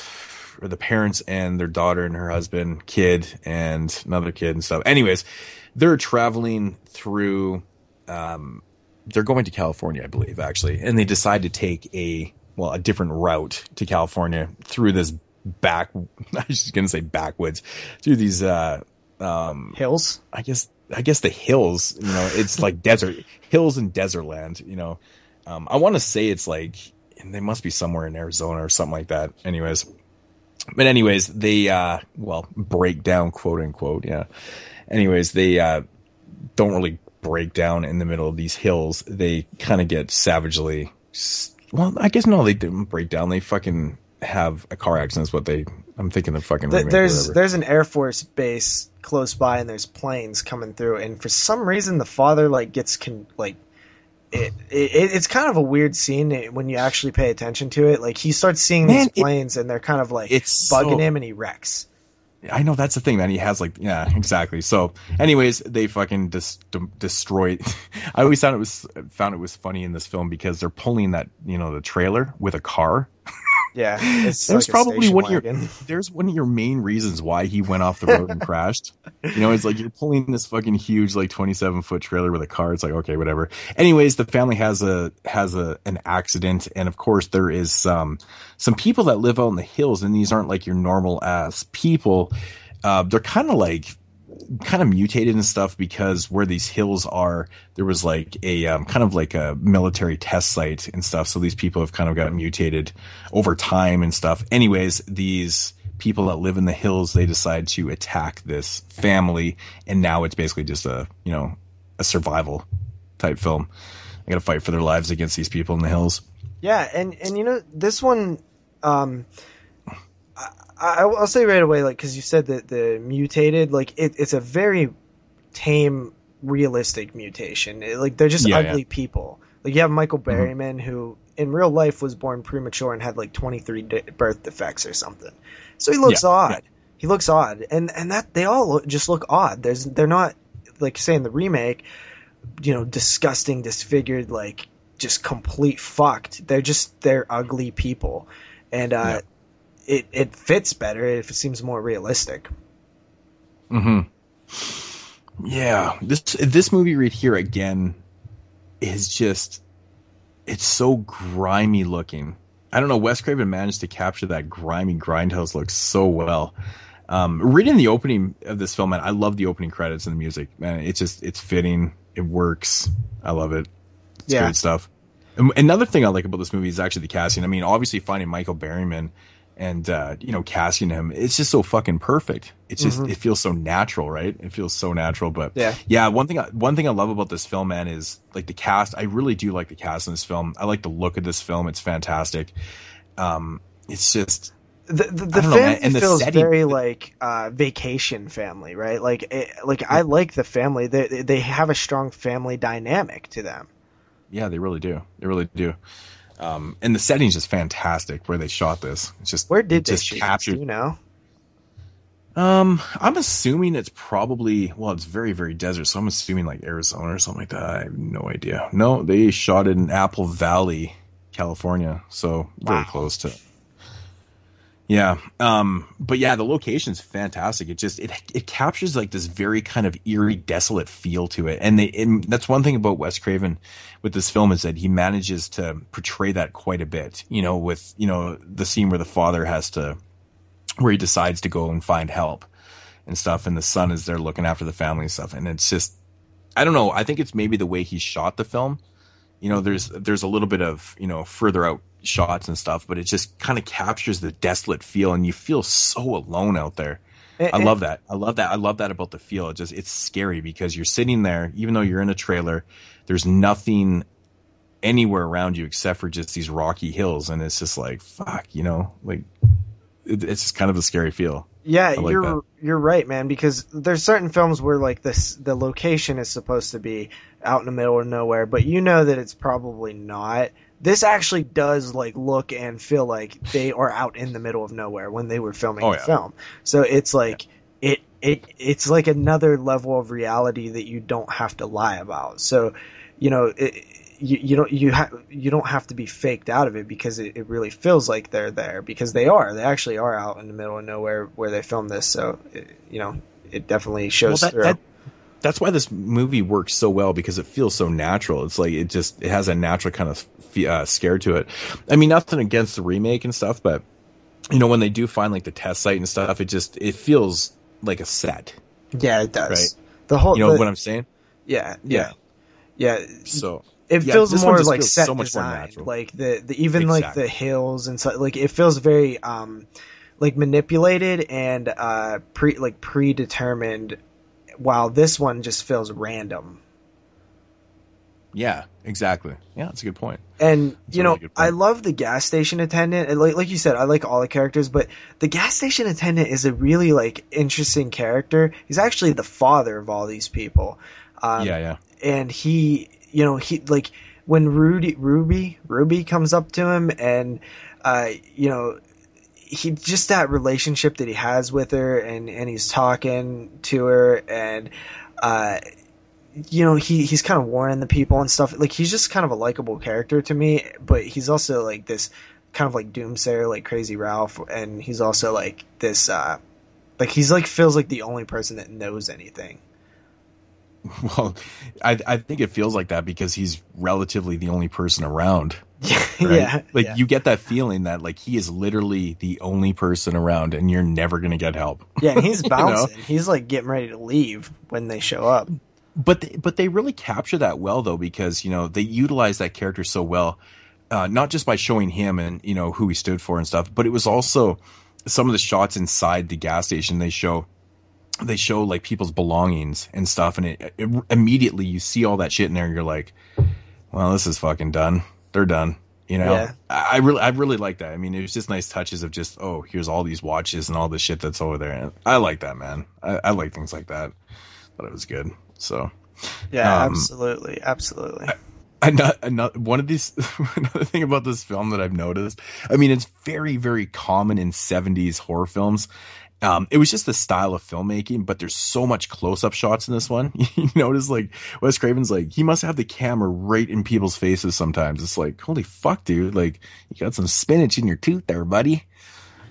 or the parents and their daughter and her husband, kid, and another kid and stuff. Anyways, they're traveling through. Um, they're going to California, I believe, actually, and they decide to take a well a different route to California through this back. I was just gonna say backwoods through these uh um hills. I guess I guess the hills. You know, it's like desert hills and desert land. You know, um, I want to say it's like and they must be somewhere in Arizona or something like that. Anyways, but anyways, they uh well break down quote unquote. Yeah. Anyways, they uh don't really break down in the middle of these hills. They kind of get savagely. Well, I guess no, they didn't break down. They fucking have a car accident. Is what they. I'm thinking the fucking. Th- there's there's an Air Force base close by, and there's planes coming through, and for some reason the father like gets con- like. It, it it's kind of a weird scene when you actually pay attention to it. Like he starts seeing Man, these it- planes, and they're kind of like it's bugging so- him, and he wrecks. I know that's the thing, man. He has like, yeah, exactly. So, anyways, they fucking dis- d- destroy. I always found it was found it was funny in this film because they're pulling that, you know, the trailer with a car. Yeah, it's There's like probably one of your there's one of your main reasons why he went off the road and crashed. You know, it's like you're pulling this fucking huge like 27 foot trailer with a car. It's like okay, whatever. Anyways, the family has a has a an accident, and of course there is some some people that live out in the hills, and these aren't like your normal ass people. Uh, they're kind of like kind of mutated and stuff because where these hills are, there was like a um, kind of like a military test site and stuff. So these people have kind of got mutated over time and stuff. Anyways, these people that live in the hills, they decide to attack this family, and now it's basically just a you know a survival type film. They got to fight for their lives against these people in the hills. Yeah, and and you know this one, um, I, I I'll say right away, like because you said that the mutated, like it, it's a very tame, realistic mutation. It- like they're just Yeah, ugly yeah. people. Like you have Michael Berryman, who in real life was born premature and had like twenty three de- birth defects or something. So he looks Yeah, odd. He looks odd, and and that they all look, just look odd. There's they're not like say in the remake, you know, disgusting, disfigured, like just complete fucked. They're just they're ugly people, and uh, it it fits better if it seems more realistic. hmm Yeah, this this movie right here again is just it's so grimy looking. I don't know. Wes Craven managed to capture that grimy grindhouse look so well. Um, reading the opening of this film, man, I love the opening credits and the music. Man, it's just it's fitting. It works. I love it. It's Yeah. good stuff. Another thing I like about this movie is actually the casting. I mean, obviously finding Michael Berryman and uh, you know casting him, it's just so fucking perfect. It's just Mhm. it feels so natural, right? It feels so natural. But Yeah. yeah. One thing I, one thing I love about this film, man, is like the cast. I really do like the cast in this film. I like the look of this film. It's fantastic. Um, it's just The the, the know, man. family the feels setting- very like uh, vacation family, right? Like it, like I like the family. They they have a strong family dynamic to them. Yeah, they really do. They really do. Um, and the setting's just fantastic where they shot this. It's just Where did they just shoot? captured. You know? Um, I'm assuming it's probably well, it's very very desert, so I'm assuming like Arizona or something like that. I have no idea. No, they shot it in Apple Valley, California, so very close to. Yeah, um, but yeah, the location's fantastic. It just it it captures like this very kind of eerie, desolate feel to it, and they and that's one thing about Wes Craven with this film is that he manages to portray that quite a bit. You know, with you know the scene where the father has to where he decides to go and find help and stuff and the son is there looking after the family and stuff and it's just i don't know i think it's maybe the way he shot the film you know there's there's a little bit of you know further out shots and stuff but it just kind of captures the desolate feel and you feel so alone out there And- i love that i love that i love that about the feel it just it's scary because you're sitting there even though you're in a trailer there's nothing anywhere around you except for just these rocky hills, and it's just like fuck, you know, like it, it's just kind of a scary feel. Yeah, like you're that. you're right, man. Because there's certain films where like this the location is supposed to be out in the middle of nowhere, but you know that it's probably not. This actually does like look and feel like they are out in the middle of nowhere when they were filming Oh, the yeah. film. So it's like it it it's like another level of reality that you don't have to lie about. So you know it, you, you don't you ha- you don't have to be faked out of it because it, it really feels like they're there because they are they actually are out in the middle of nowhere where they filmed this so it, you know it definitely shows Well, that- through. that- that's why this movie works so well because it feels so natural. It's like it just it has a natural kind of uh, scare to it. I mean, nothing against the remake and stuff, but you know when they do find like the test site and stuff, it just it feels like a set. yeah, it does. Right. The whole You know the- what I'm saying? yeah yeah yeah. So it yeah, feels more like feels set so much more design, natural. like the, the even like the hills and so Like it feels very um like manipulated and uh pre like predetermined. While this one just feels random. Yeah, exactly. Yeah, that's a good point. And That's you a know, really I love the gas station attendant. And like like you said, I like all the characters, but the gas station attendant is a really like interesting character. He's actually the father of all these people. Um, yeah, yeah. and he you know he like when rudy ruby ruby comes up to him and uh you know he just that relationship that he has with her and and he's talking to her and uh you know he he's kind of warning the people and stuff like he's just kind of a likable character to me but he's also like this kind of like doomsayer like crazy ralph and he's also like this uh like he's like feels like the only person that knows anything Well, I I think it feels like that because he's relatively the only person around. right? yeah, Like yeah. you get that feeling that like he is literally the only person around and you're never going to get help. Yeah, and he's You know? bouncing. He's like getting ready to leave when they show up. But they, but they really capture that well though because you know they utilize that character so well, uh, not just by showing him and you know who he stood for and stuff, but it was also some of the shots inside the gas station. They show they show like people's belongings and stuff, and it, it immediately you see all that shit in there, and you're like, well, this is fucking done. They're done. You know, Yeah. I, I really, I really like that. I mean, it was just nice touches of just, oh, here's all these watches and all the shit that's over there. And I like that, man. I, I like things like that. Thought it was good. So, Yeah, um, absolutely, absolutely. another, another one of these another thing about this film that I've noticed. I mean, it's very very common in '70s horror films. Um, it was just the style of filmmaking, but there's so much close-up shots in this one. you notice, like Wes Craven's like he must have the camera right in people's faces. Sometimes it's like, holy fuck, dude! Like you got some spinach in your tooth there, buddy.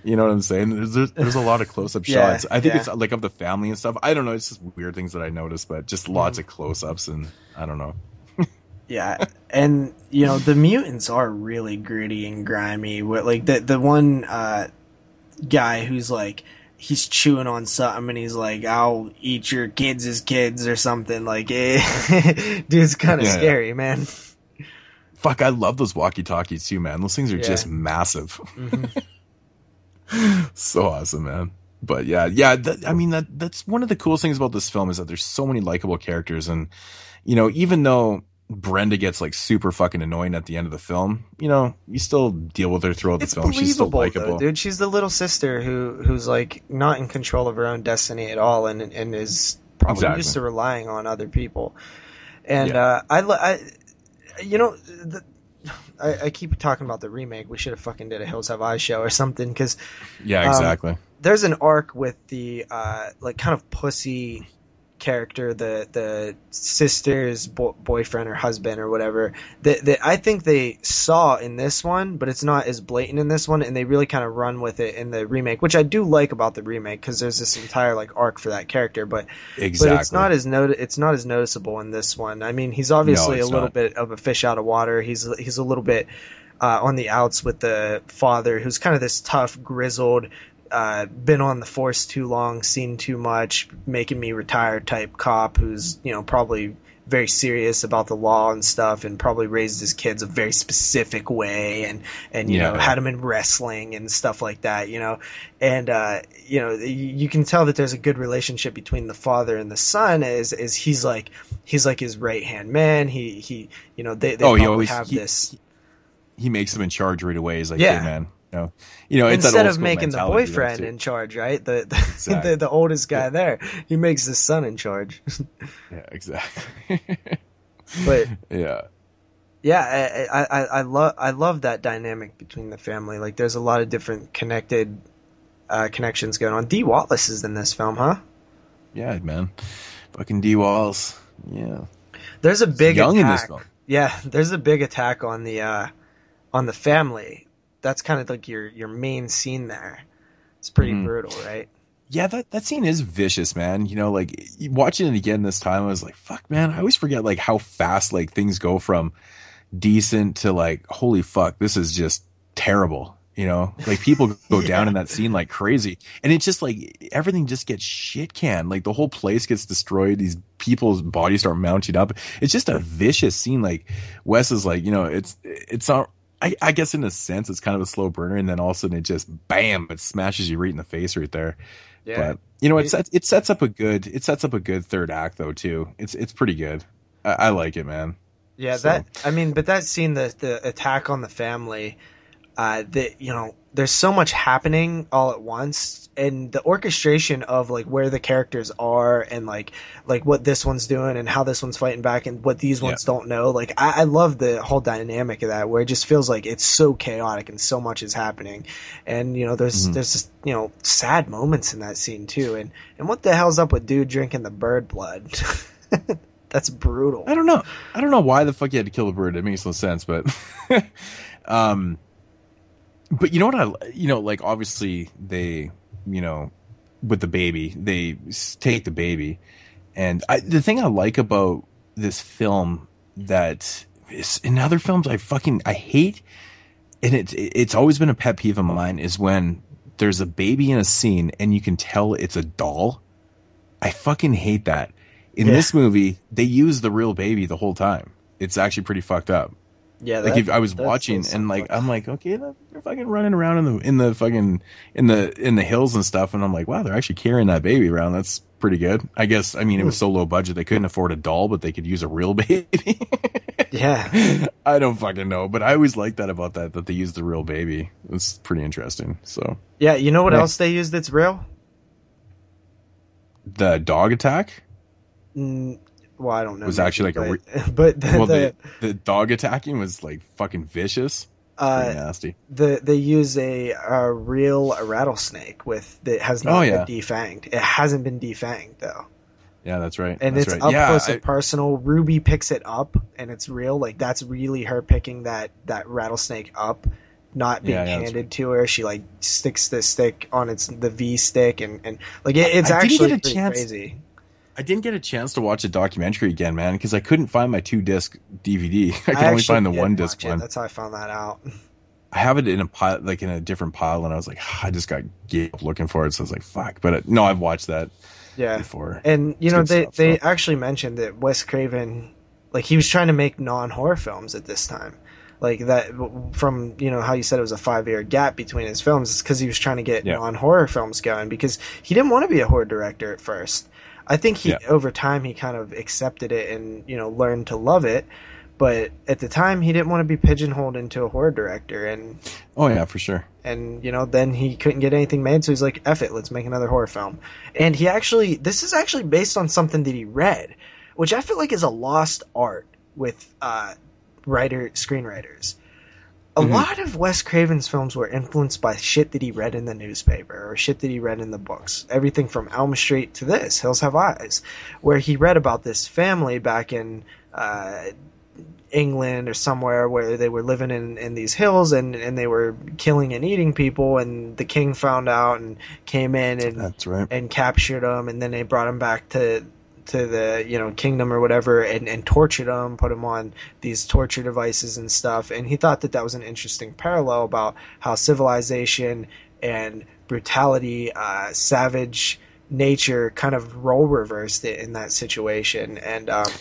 You know what I'm saying? There's there's, there's a lot of close-up Yeah, shots. I think yeah. it's like of the family and stuff. I don't know. It's just weird things that I noticed, but just lots of close-ups and I don't know. Yeah, and you know the mutants are really gritty and grimy. What like the the one uh, guy who's like he's chewing on something and he's like, "I'll eat your kids as kids" or something. Like, eh. dude's kind of Yeah, yeah. scary, man. Fuck, I love those walkie talkies too, man. Those things are Yeah. just massive. Mhm. so awesome, man. But yeah, yeah. That, I mean, that that's one of the coolest things about this film is that there's so many likable characters, and you know, even though Brenda gets like super fucking annoying at the end of the film, you know, you still deal with her throughout It's the film. She's still likable. though, dude. She's the little sister who who's like not in control of her own destiny at all, and and is probably Exactly. used to relying on other people. And Yeah. uh, I, I, you know, the, I, I keep talking about the remake. We should have fucking did a Hills Have Eyes show or something because Yeah, um, exactly. there's an arc with the uh, like kind of pussy character, the the sister's bo- boyfriend or husband or whatever that that I think they saw in this one, but it's not as blatant in this one, and they really kind of run with it in the remake, which I do like about the remake because there's this entire like arc for that character, but but it's not as not it's not as noticeable in this one. I mean, he's obviously it's a little not. bit of a fish out of water. He's he's a little bit uh, on the outs with the father, who's kind of this tough, grizzled, uh, been on the force too long, seen too much, making me retire type cop who's you know probably very serious about the law and stuff, and probably raised his kids a very specific way, and and you Yeah. know had him in wrestling and stuff like that, you know, and uh, you know you can tell that there's a good relationship between the father and the son, as as he's like he's like his right hand man. He he you know they they oh, always have he, this. he makes him in charge right away. He's like, Yeah. hey man, know, you know, Instead of making the boyfriend in charge, right? The the, Exactly. the the oldest guy there, he makes the son in charge. Yeah, exactly. but yeah, yeah, I I, I, love I love that dynamic between the family. Like, there's a lot of different connected uh, connections going on. Dee Wallace is in this film, huh? yeah, man, fucking D Walls. Yeah, There's a big young attack. in this film. Yeah, there's a big attack on the uh, on the family. That's kind of like your your main scene there. It's pretty Mhm. brutal, right? Yeah, that, that scene is vicious, man. You know, like watching it again this time, I was like, fuck, man. I always forget like how fast like things go from decent to like, holy fuck, this is just terrible. You know, like people go down in that scene like crazy, and it's just like everything just gets shit canned. Like the whole place gets destroyed. These people's bodies start mounting up. It's just a vicious scene. Like Wes is like, you know, it's it's not. I, I guess in a sense it's kind of a slow burner, and then all of a sudden it just bam, it smashes you right in the face right there. Yeah. But you know, it sets it sets up a good it sets up a good third act though too. It's it's pretty good. I, I like it, man. Yeah, So- that I mean, but that scene, the the attack on the family, uh, that you know, there's so much happening all at once, and the orchestration of like where the characters are and like like what this one's doing and how this one's fighting back and what these ones don't know. Like I, I love the whole dynamic of that, where it just feels like it's so chaotic and so much is happening, and you know, there's Mhm. there's just you know sad moments in that scene too, and and what the hell's up with dude drinking the bird blood? That's brutal. I don't know. I don't know why the fuck you had to kill the bird. It makes no sense, but um but you know what I you know like obviously they you know with the baby they take the baby and I the thing I like about this film that is in other films I fucking I hate and it's it's always been a pet peeve of mine is when there's a baby in a scene and you can tell it's a doll. I fucking hate that. In Yeah. this movie, they use the real baby the whole time. It's actually pretty fucked up. Yeah, like if I was watching so and like I'm like, okay, they're fucking running around in the in the fucking in the in the hills and stuff, and I'm like, wow, they're actually carrying that baby around. That's pretty good. I guess. I mean, it was so low budget they couldn't afford a doll, but they could use a real baby. yeah, I don't fucking know, but I always like that about that that they used the real baby. It's pretty interesting. So Yeah, you know what Yeah. else they use that's real? the dog attack Mm, well, I don't know. was maybe, actually like a. but, Re- but the, well, the, the the dog attacking was like fucking vicious. Uh, nasty. the they use a, a real rattlesnake with that has not Oh, yeah. been defanged. It hasn't been defanged though, Yeah, that's right. and that's it's right. up yeah, close I- and personal. Ruby picks it up, and it's real. Like that's really her picking that that rattlesnake up, not being Yeah, yeah, handed to her. She like sticks the stick on its the V stick, and and like it, it's I actually a chance- crazy. I didn't get a chance to watch the documentary again, man, because I couldn't find my two disc DVD. I could only find the one disc one. That's how I found that out. I have it in a pile, like in a different pile, and I was like, I just got gave up looking for it. So I was like, fuck. But uh, no, I've watched that Yeah. before. And you It's know they stuff, they so. actually mentioned that Wes Craven, like he was trying to make non horror films at this time, like that from you know how you said it was a five year gap between his films. It's because he was trying to get Yeah. non horror films going because he didn't want to be a horror director at first. I think he Yeah. over time he kind of accepted it and you know learned to love it. But at the time, he didn't want to be pigeonholed into a horror director, and Oh yeah, for sure. and you know then he couldn't get anything made so he's like F it let's make another horror film and he actually this is actually based on something that he read which i feel like is a lost art with uh writer screenwriters a Mhm. lot of wes craven's films were influenced by shit that he read in the newspaper or shit that he read in the books everything from elm street to this hills have eyes where he read about this family back in uh England or somewhere where they were living in, in these hills and, and they were killing and eating people and the king found out and came in and That's right. and captured them and then they brought him back to to the you know kingdom or whatever and, and tortured him put him on these torture devices and stuff and he thought that that was an interesting parallel about how civilization and brutality uh, savage nature kind of role reversed it in that situation and um,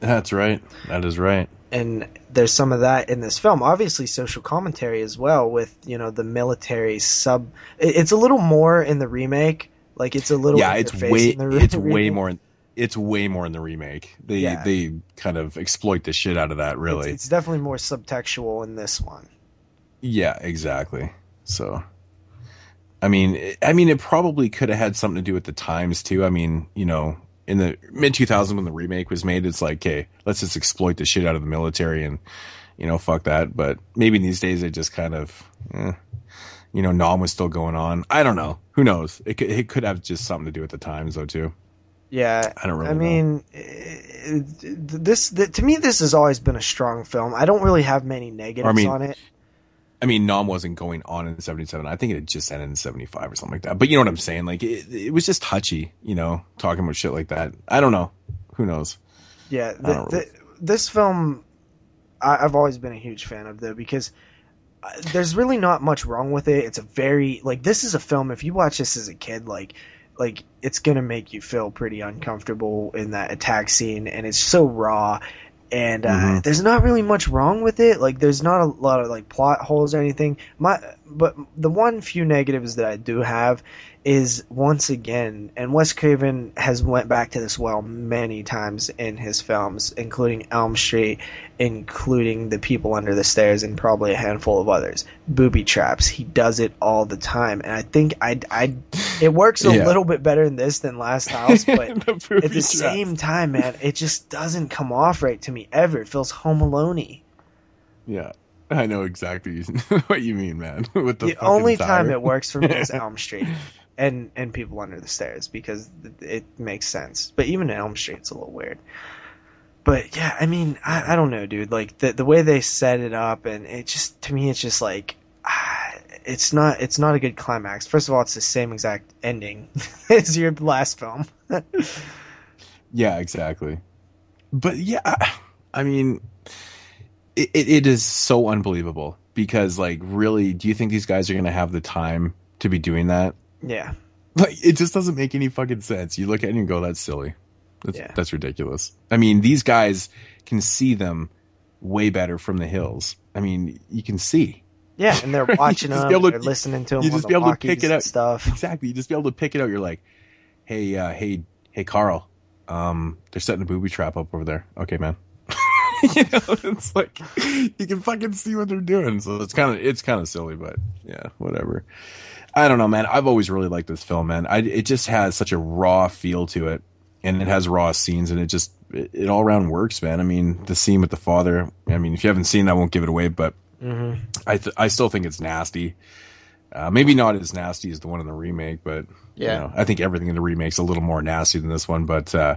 That's right. That is right. and there's some of that in this film. Obviously, social commentary as well with you know the military sub. It's a little more in the remake. Like it's a little yeah, it's way in the re- it's way more. in- It's way more in the remake. They Yeah. they kind of exploit the shit out of that. Really. It's, it's definitely more subtextual in this one. Yeah, exactly. So, I mean, it- I mean, it probably could have had something to do with the times too. I mean, you know, in the mid 2000s when the remake was made, it's like, okay, let's just exploit the shit out of the military and, you know, fuck that. But maybe in these days they just kind of, eh, you know, Nam was still going on. I don't know. Who knows? It could, it could have just something to do with the times though too. Yeah, I don't really I know. mean, it, this the, to me this has always been a strong film. I don't really have many negatives I mean, on it. I mean, Nam wasn't going on in 77. I think it had just ended in 75 or something like that. But you know what I'm saying? Like, it, it was just touchy, you know, talking about shit like that. I don't know. Who knows? Yeah, the, really- the, this film I, I've always been a huge fan of though because there's really not much wrong with it. It's a very like this is a film. If you watch this as a kid, like like it's gonna make you feel pretty uncomfortable in that attack scene, and it's so raw. And uh, Mhm. there's not really much wrong with it. Like there's not a lot of like plot holes or anything. My but the one few negatives that I do have is once again, and Wes Craven has went back to this well many times in his films, including Elm Street, including The People Under the Stairs, and probably a handful of others. Booby traps. He does it all the time, and I think I, I, it works a Yeah. little bit better in this than Last House, but The at the traps. same time, man, it just doesn't come off right to me ever. It feels Home Alone-y. Yeah. I know exactly what you mean, man. With the, the only time it works for me is Elm Street and and People Under the Stairs because it- makes sense. But even Elm Street's a little weird. But yeah, I mean, I, I don't know, dude. Like the the way they set it up, and it just to me, it's just like ah, it's not it's not a good climax. First of all, it's the same exact ending as your last film. Yeah, exactly. But yeah, I- I mean, it, it, it is so unbelievable because, like, really, do you think these guys are going to have the time to be doing that? Yeah, Like, it just doesn't make any fucking sense. You look at it and you go, that's silly. That's, Yeah. that's ridiculous. I mean, these guys can see them way better from the hills. I mean, you can see. yeah, and they're watching them, to- they're listening to them. you just be able to pick it up. Stuff. Exactly. You just be able to pick it out. You're like, hey, uh, hey, hey, Carl. Um, they're setting a booby trap up over there. Okay, man. you know, it's like you can fucking see what they're doing. So it's kind of it's kind of silly, but yeah, whatever. I don't know, man. I've always really liked this film, man. I it just has such a raw feel to it, and it has raw scenes, and it just it, it all around works, man. I mean, the scene with the father. I mean, if you haven't seen, I won't give it away, but hmm I th- I still think it's nasty. Uh, maybe not as nasty as the one in the remake, but Yeah. you know, I think everything in the remake's a little more nasty than this one. But uh,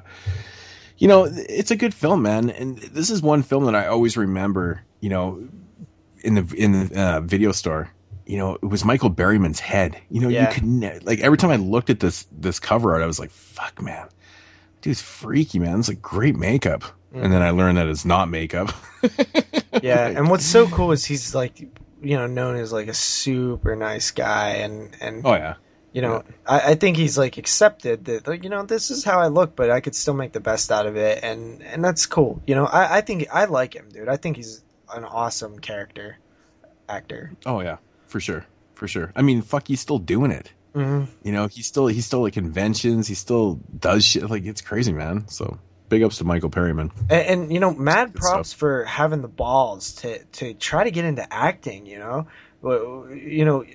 you know, it's a good film, man. And this is one film that I always remember. You know, in the in the uh, video store, you know, it was Michael Berryman's head. You know, Yeah. you could ne- like every time I looked at this this cover art, I was like, "Fuck, man, dude's freaky, man. It's like great makeup." Mm. And then I learned that it's not makeup. yeah, and what's so cool is he's like, you know, known as like a super nice guy, and and Oh yeah. you know, I, I think he's like accepted that like you know this is how I look, but I could still make the best out of it, and and that's cool. You know, I I think I like him, dude. I think he's an awesome character actor. Oh yeah, for sure, for sure. I mean, fuck, he's still doing it. Mhm. You know, he's still he's still at conventions. He still does shit. Like it's crazy, man. So big ups to Michael Berryman. And, and you know, mad props for having the balls to to try to get into acting. You know, you know,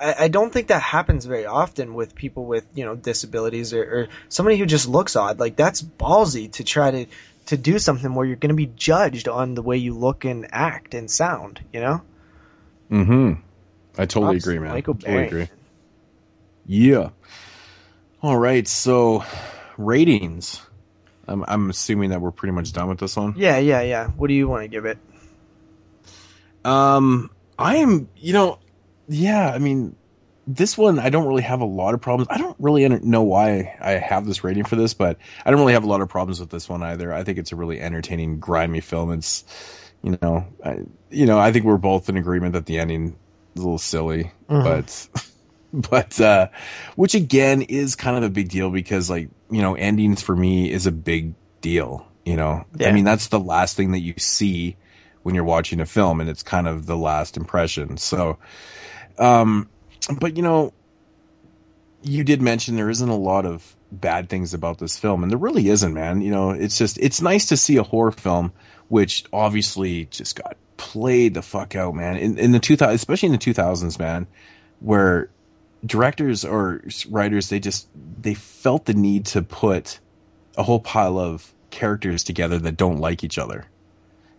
I, I don't think that happens very often with people with you know disabilities or, or somebody who just looks odd. Like that's ballsy to try to to do something where you're going to be judged on the way you look and act and sound. You know, Mm-hmm. I totally agree, man. Michael totally agree. Yeah. All right. So ratings. I'm I'm assuming that we're pretty much done with this one. yeah, yeah, yeah. What do you want to give it? Um, I am, you know, yeah, I mean, this one, I don't really have a lot of problems. I don't really know why I have this rating for this, but I don't really have a lot of problems with this one either. I think it's a really entertaining, grimy film. It's, you know, I, you know, I think we're both in agreement that the ending is a little silly, Mhm. but, but, uh, which again is kind of a big deal because like, you know, endings for me is a big deal. You know, Yeah. I mean, that's the last thing that you see when you're watching a film, and it's kind of the last impression. So, um, but you know, you did mention there isn't a lot of bad things about this film, and there really isn't, man. You know, it's just it's nice to see a horror film, which obviously just got played the fuck out, man. In, in the 2000, especially in the 2000s, man, where directors or writers they just they felt the need to put a whole pile of characters together that don't like each other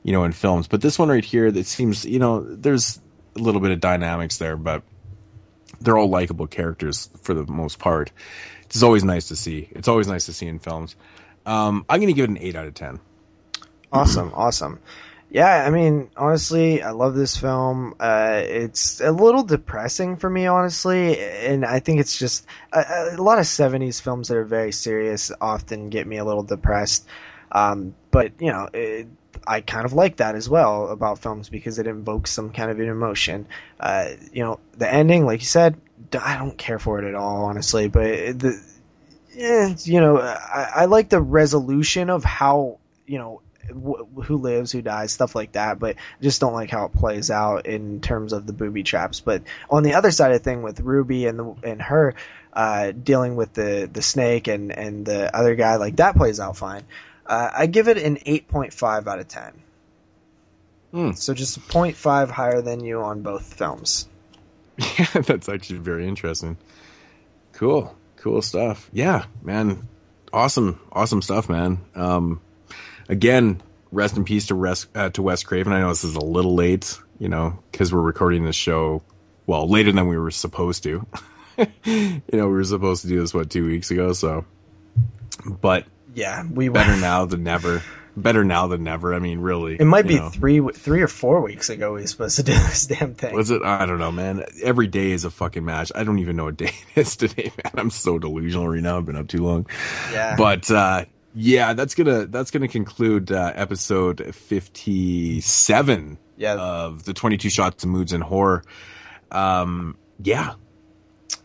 you know in films. But this one right here that seems you know there's a little bit of dynamics there but they're all likable characters for the most part. It's always nice to see. It's always nice to see in films. Um, i'm gonna give it an 8 out of 10 Awesome, awesome. Yeah, I mean, honestly, I love this film. Uh, it's a little depressing for me, honestly, and I think it's just a, a lot of '70s films that are very serious often get me a little depressed. Um, but you know, it, I kind of like that as well about films because it invokes some kind of an emotion. Uh, you know, the ending, like you said, I don't care for it at all, honestly. But the, yeah, you know, I, I like the resolution of how you know wh- who lives, who dies, stuff like that. But I just don't like how it plays out in terms of the booby traps. But on the other side of the thing, with Ruby and the and her uh, dealing with the the snake and and the other guy, like that plays out fine. Uh, I give it an eight point five out of ten. So just a 0.5 higher than you on both films. Yeah, that's actually very interesting. Cool, cool stuff. Yeah, man, awesome, awesome stuff, man. Um, again, rest in peace to Wes uh, to Wes Craven. I know this is a little late, you know, because we're recording this show well later than we were supposed to. you know, we were supposed to do this what two weeks ago, so. But Yeah, we better now than never. Better now than never. I mean, really. It might be know. three three or four weeks ago we were supposed to do this damn thing. Was it? I don't know, man. Every day is a fucking match. I don't even know what day it is today, man. I'm so delusional right now. I've been up too long. Yeah. But uh, yeah, that's gonna that's gonna conclude uh, episode 57 yeah. of the 22 shots of moods and horror. Um, yeah.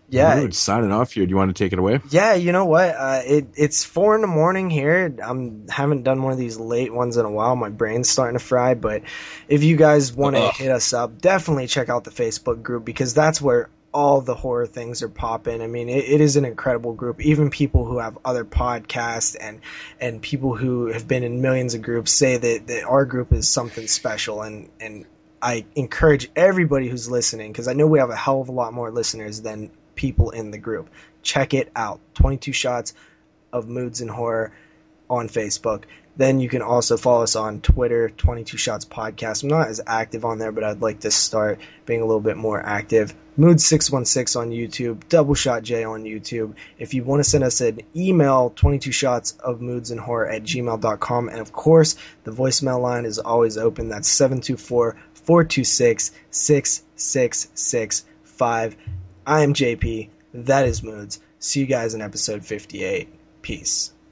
Yeah. Mood, signing off here. Do you want to take it away? Yeah, you know what? Uh, it it's four in the morning here. I'm haven't done one of these late ones in a while. My brain's starting to fry. But if you guys want to hit us up, definitely check out the Facebook group because that's where all the horror things are popping. I mean, it, it is an incredible group. Even people who have other podcasts and and people who have been in millions of groups say that, that our group is something special. And and I encourage everybody who's listening because I know we have a hell of a lot more listeners than people in the group. Check it out. 22 shots of moods and horror on Facebook. Then you can also follow us on Twitter, 22 Shots Podcast. I'm not as active on there, but I'd like to start being a little bit more active. Mood616 on YouTube, Double Shot J on YouTube. If you want to send us an email, 22 shots of moods and horror at gmail.com. And of course, the voicemail line is always open. That's 724 426 6665. I am JP. That is Moods. See you guys in episode 58. Peace.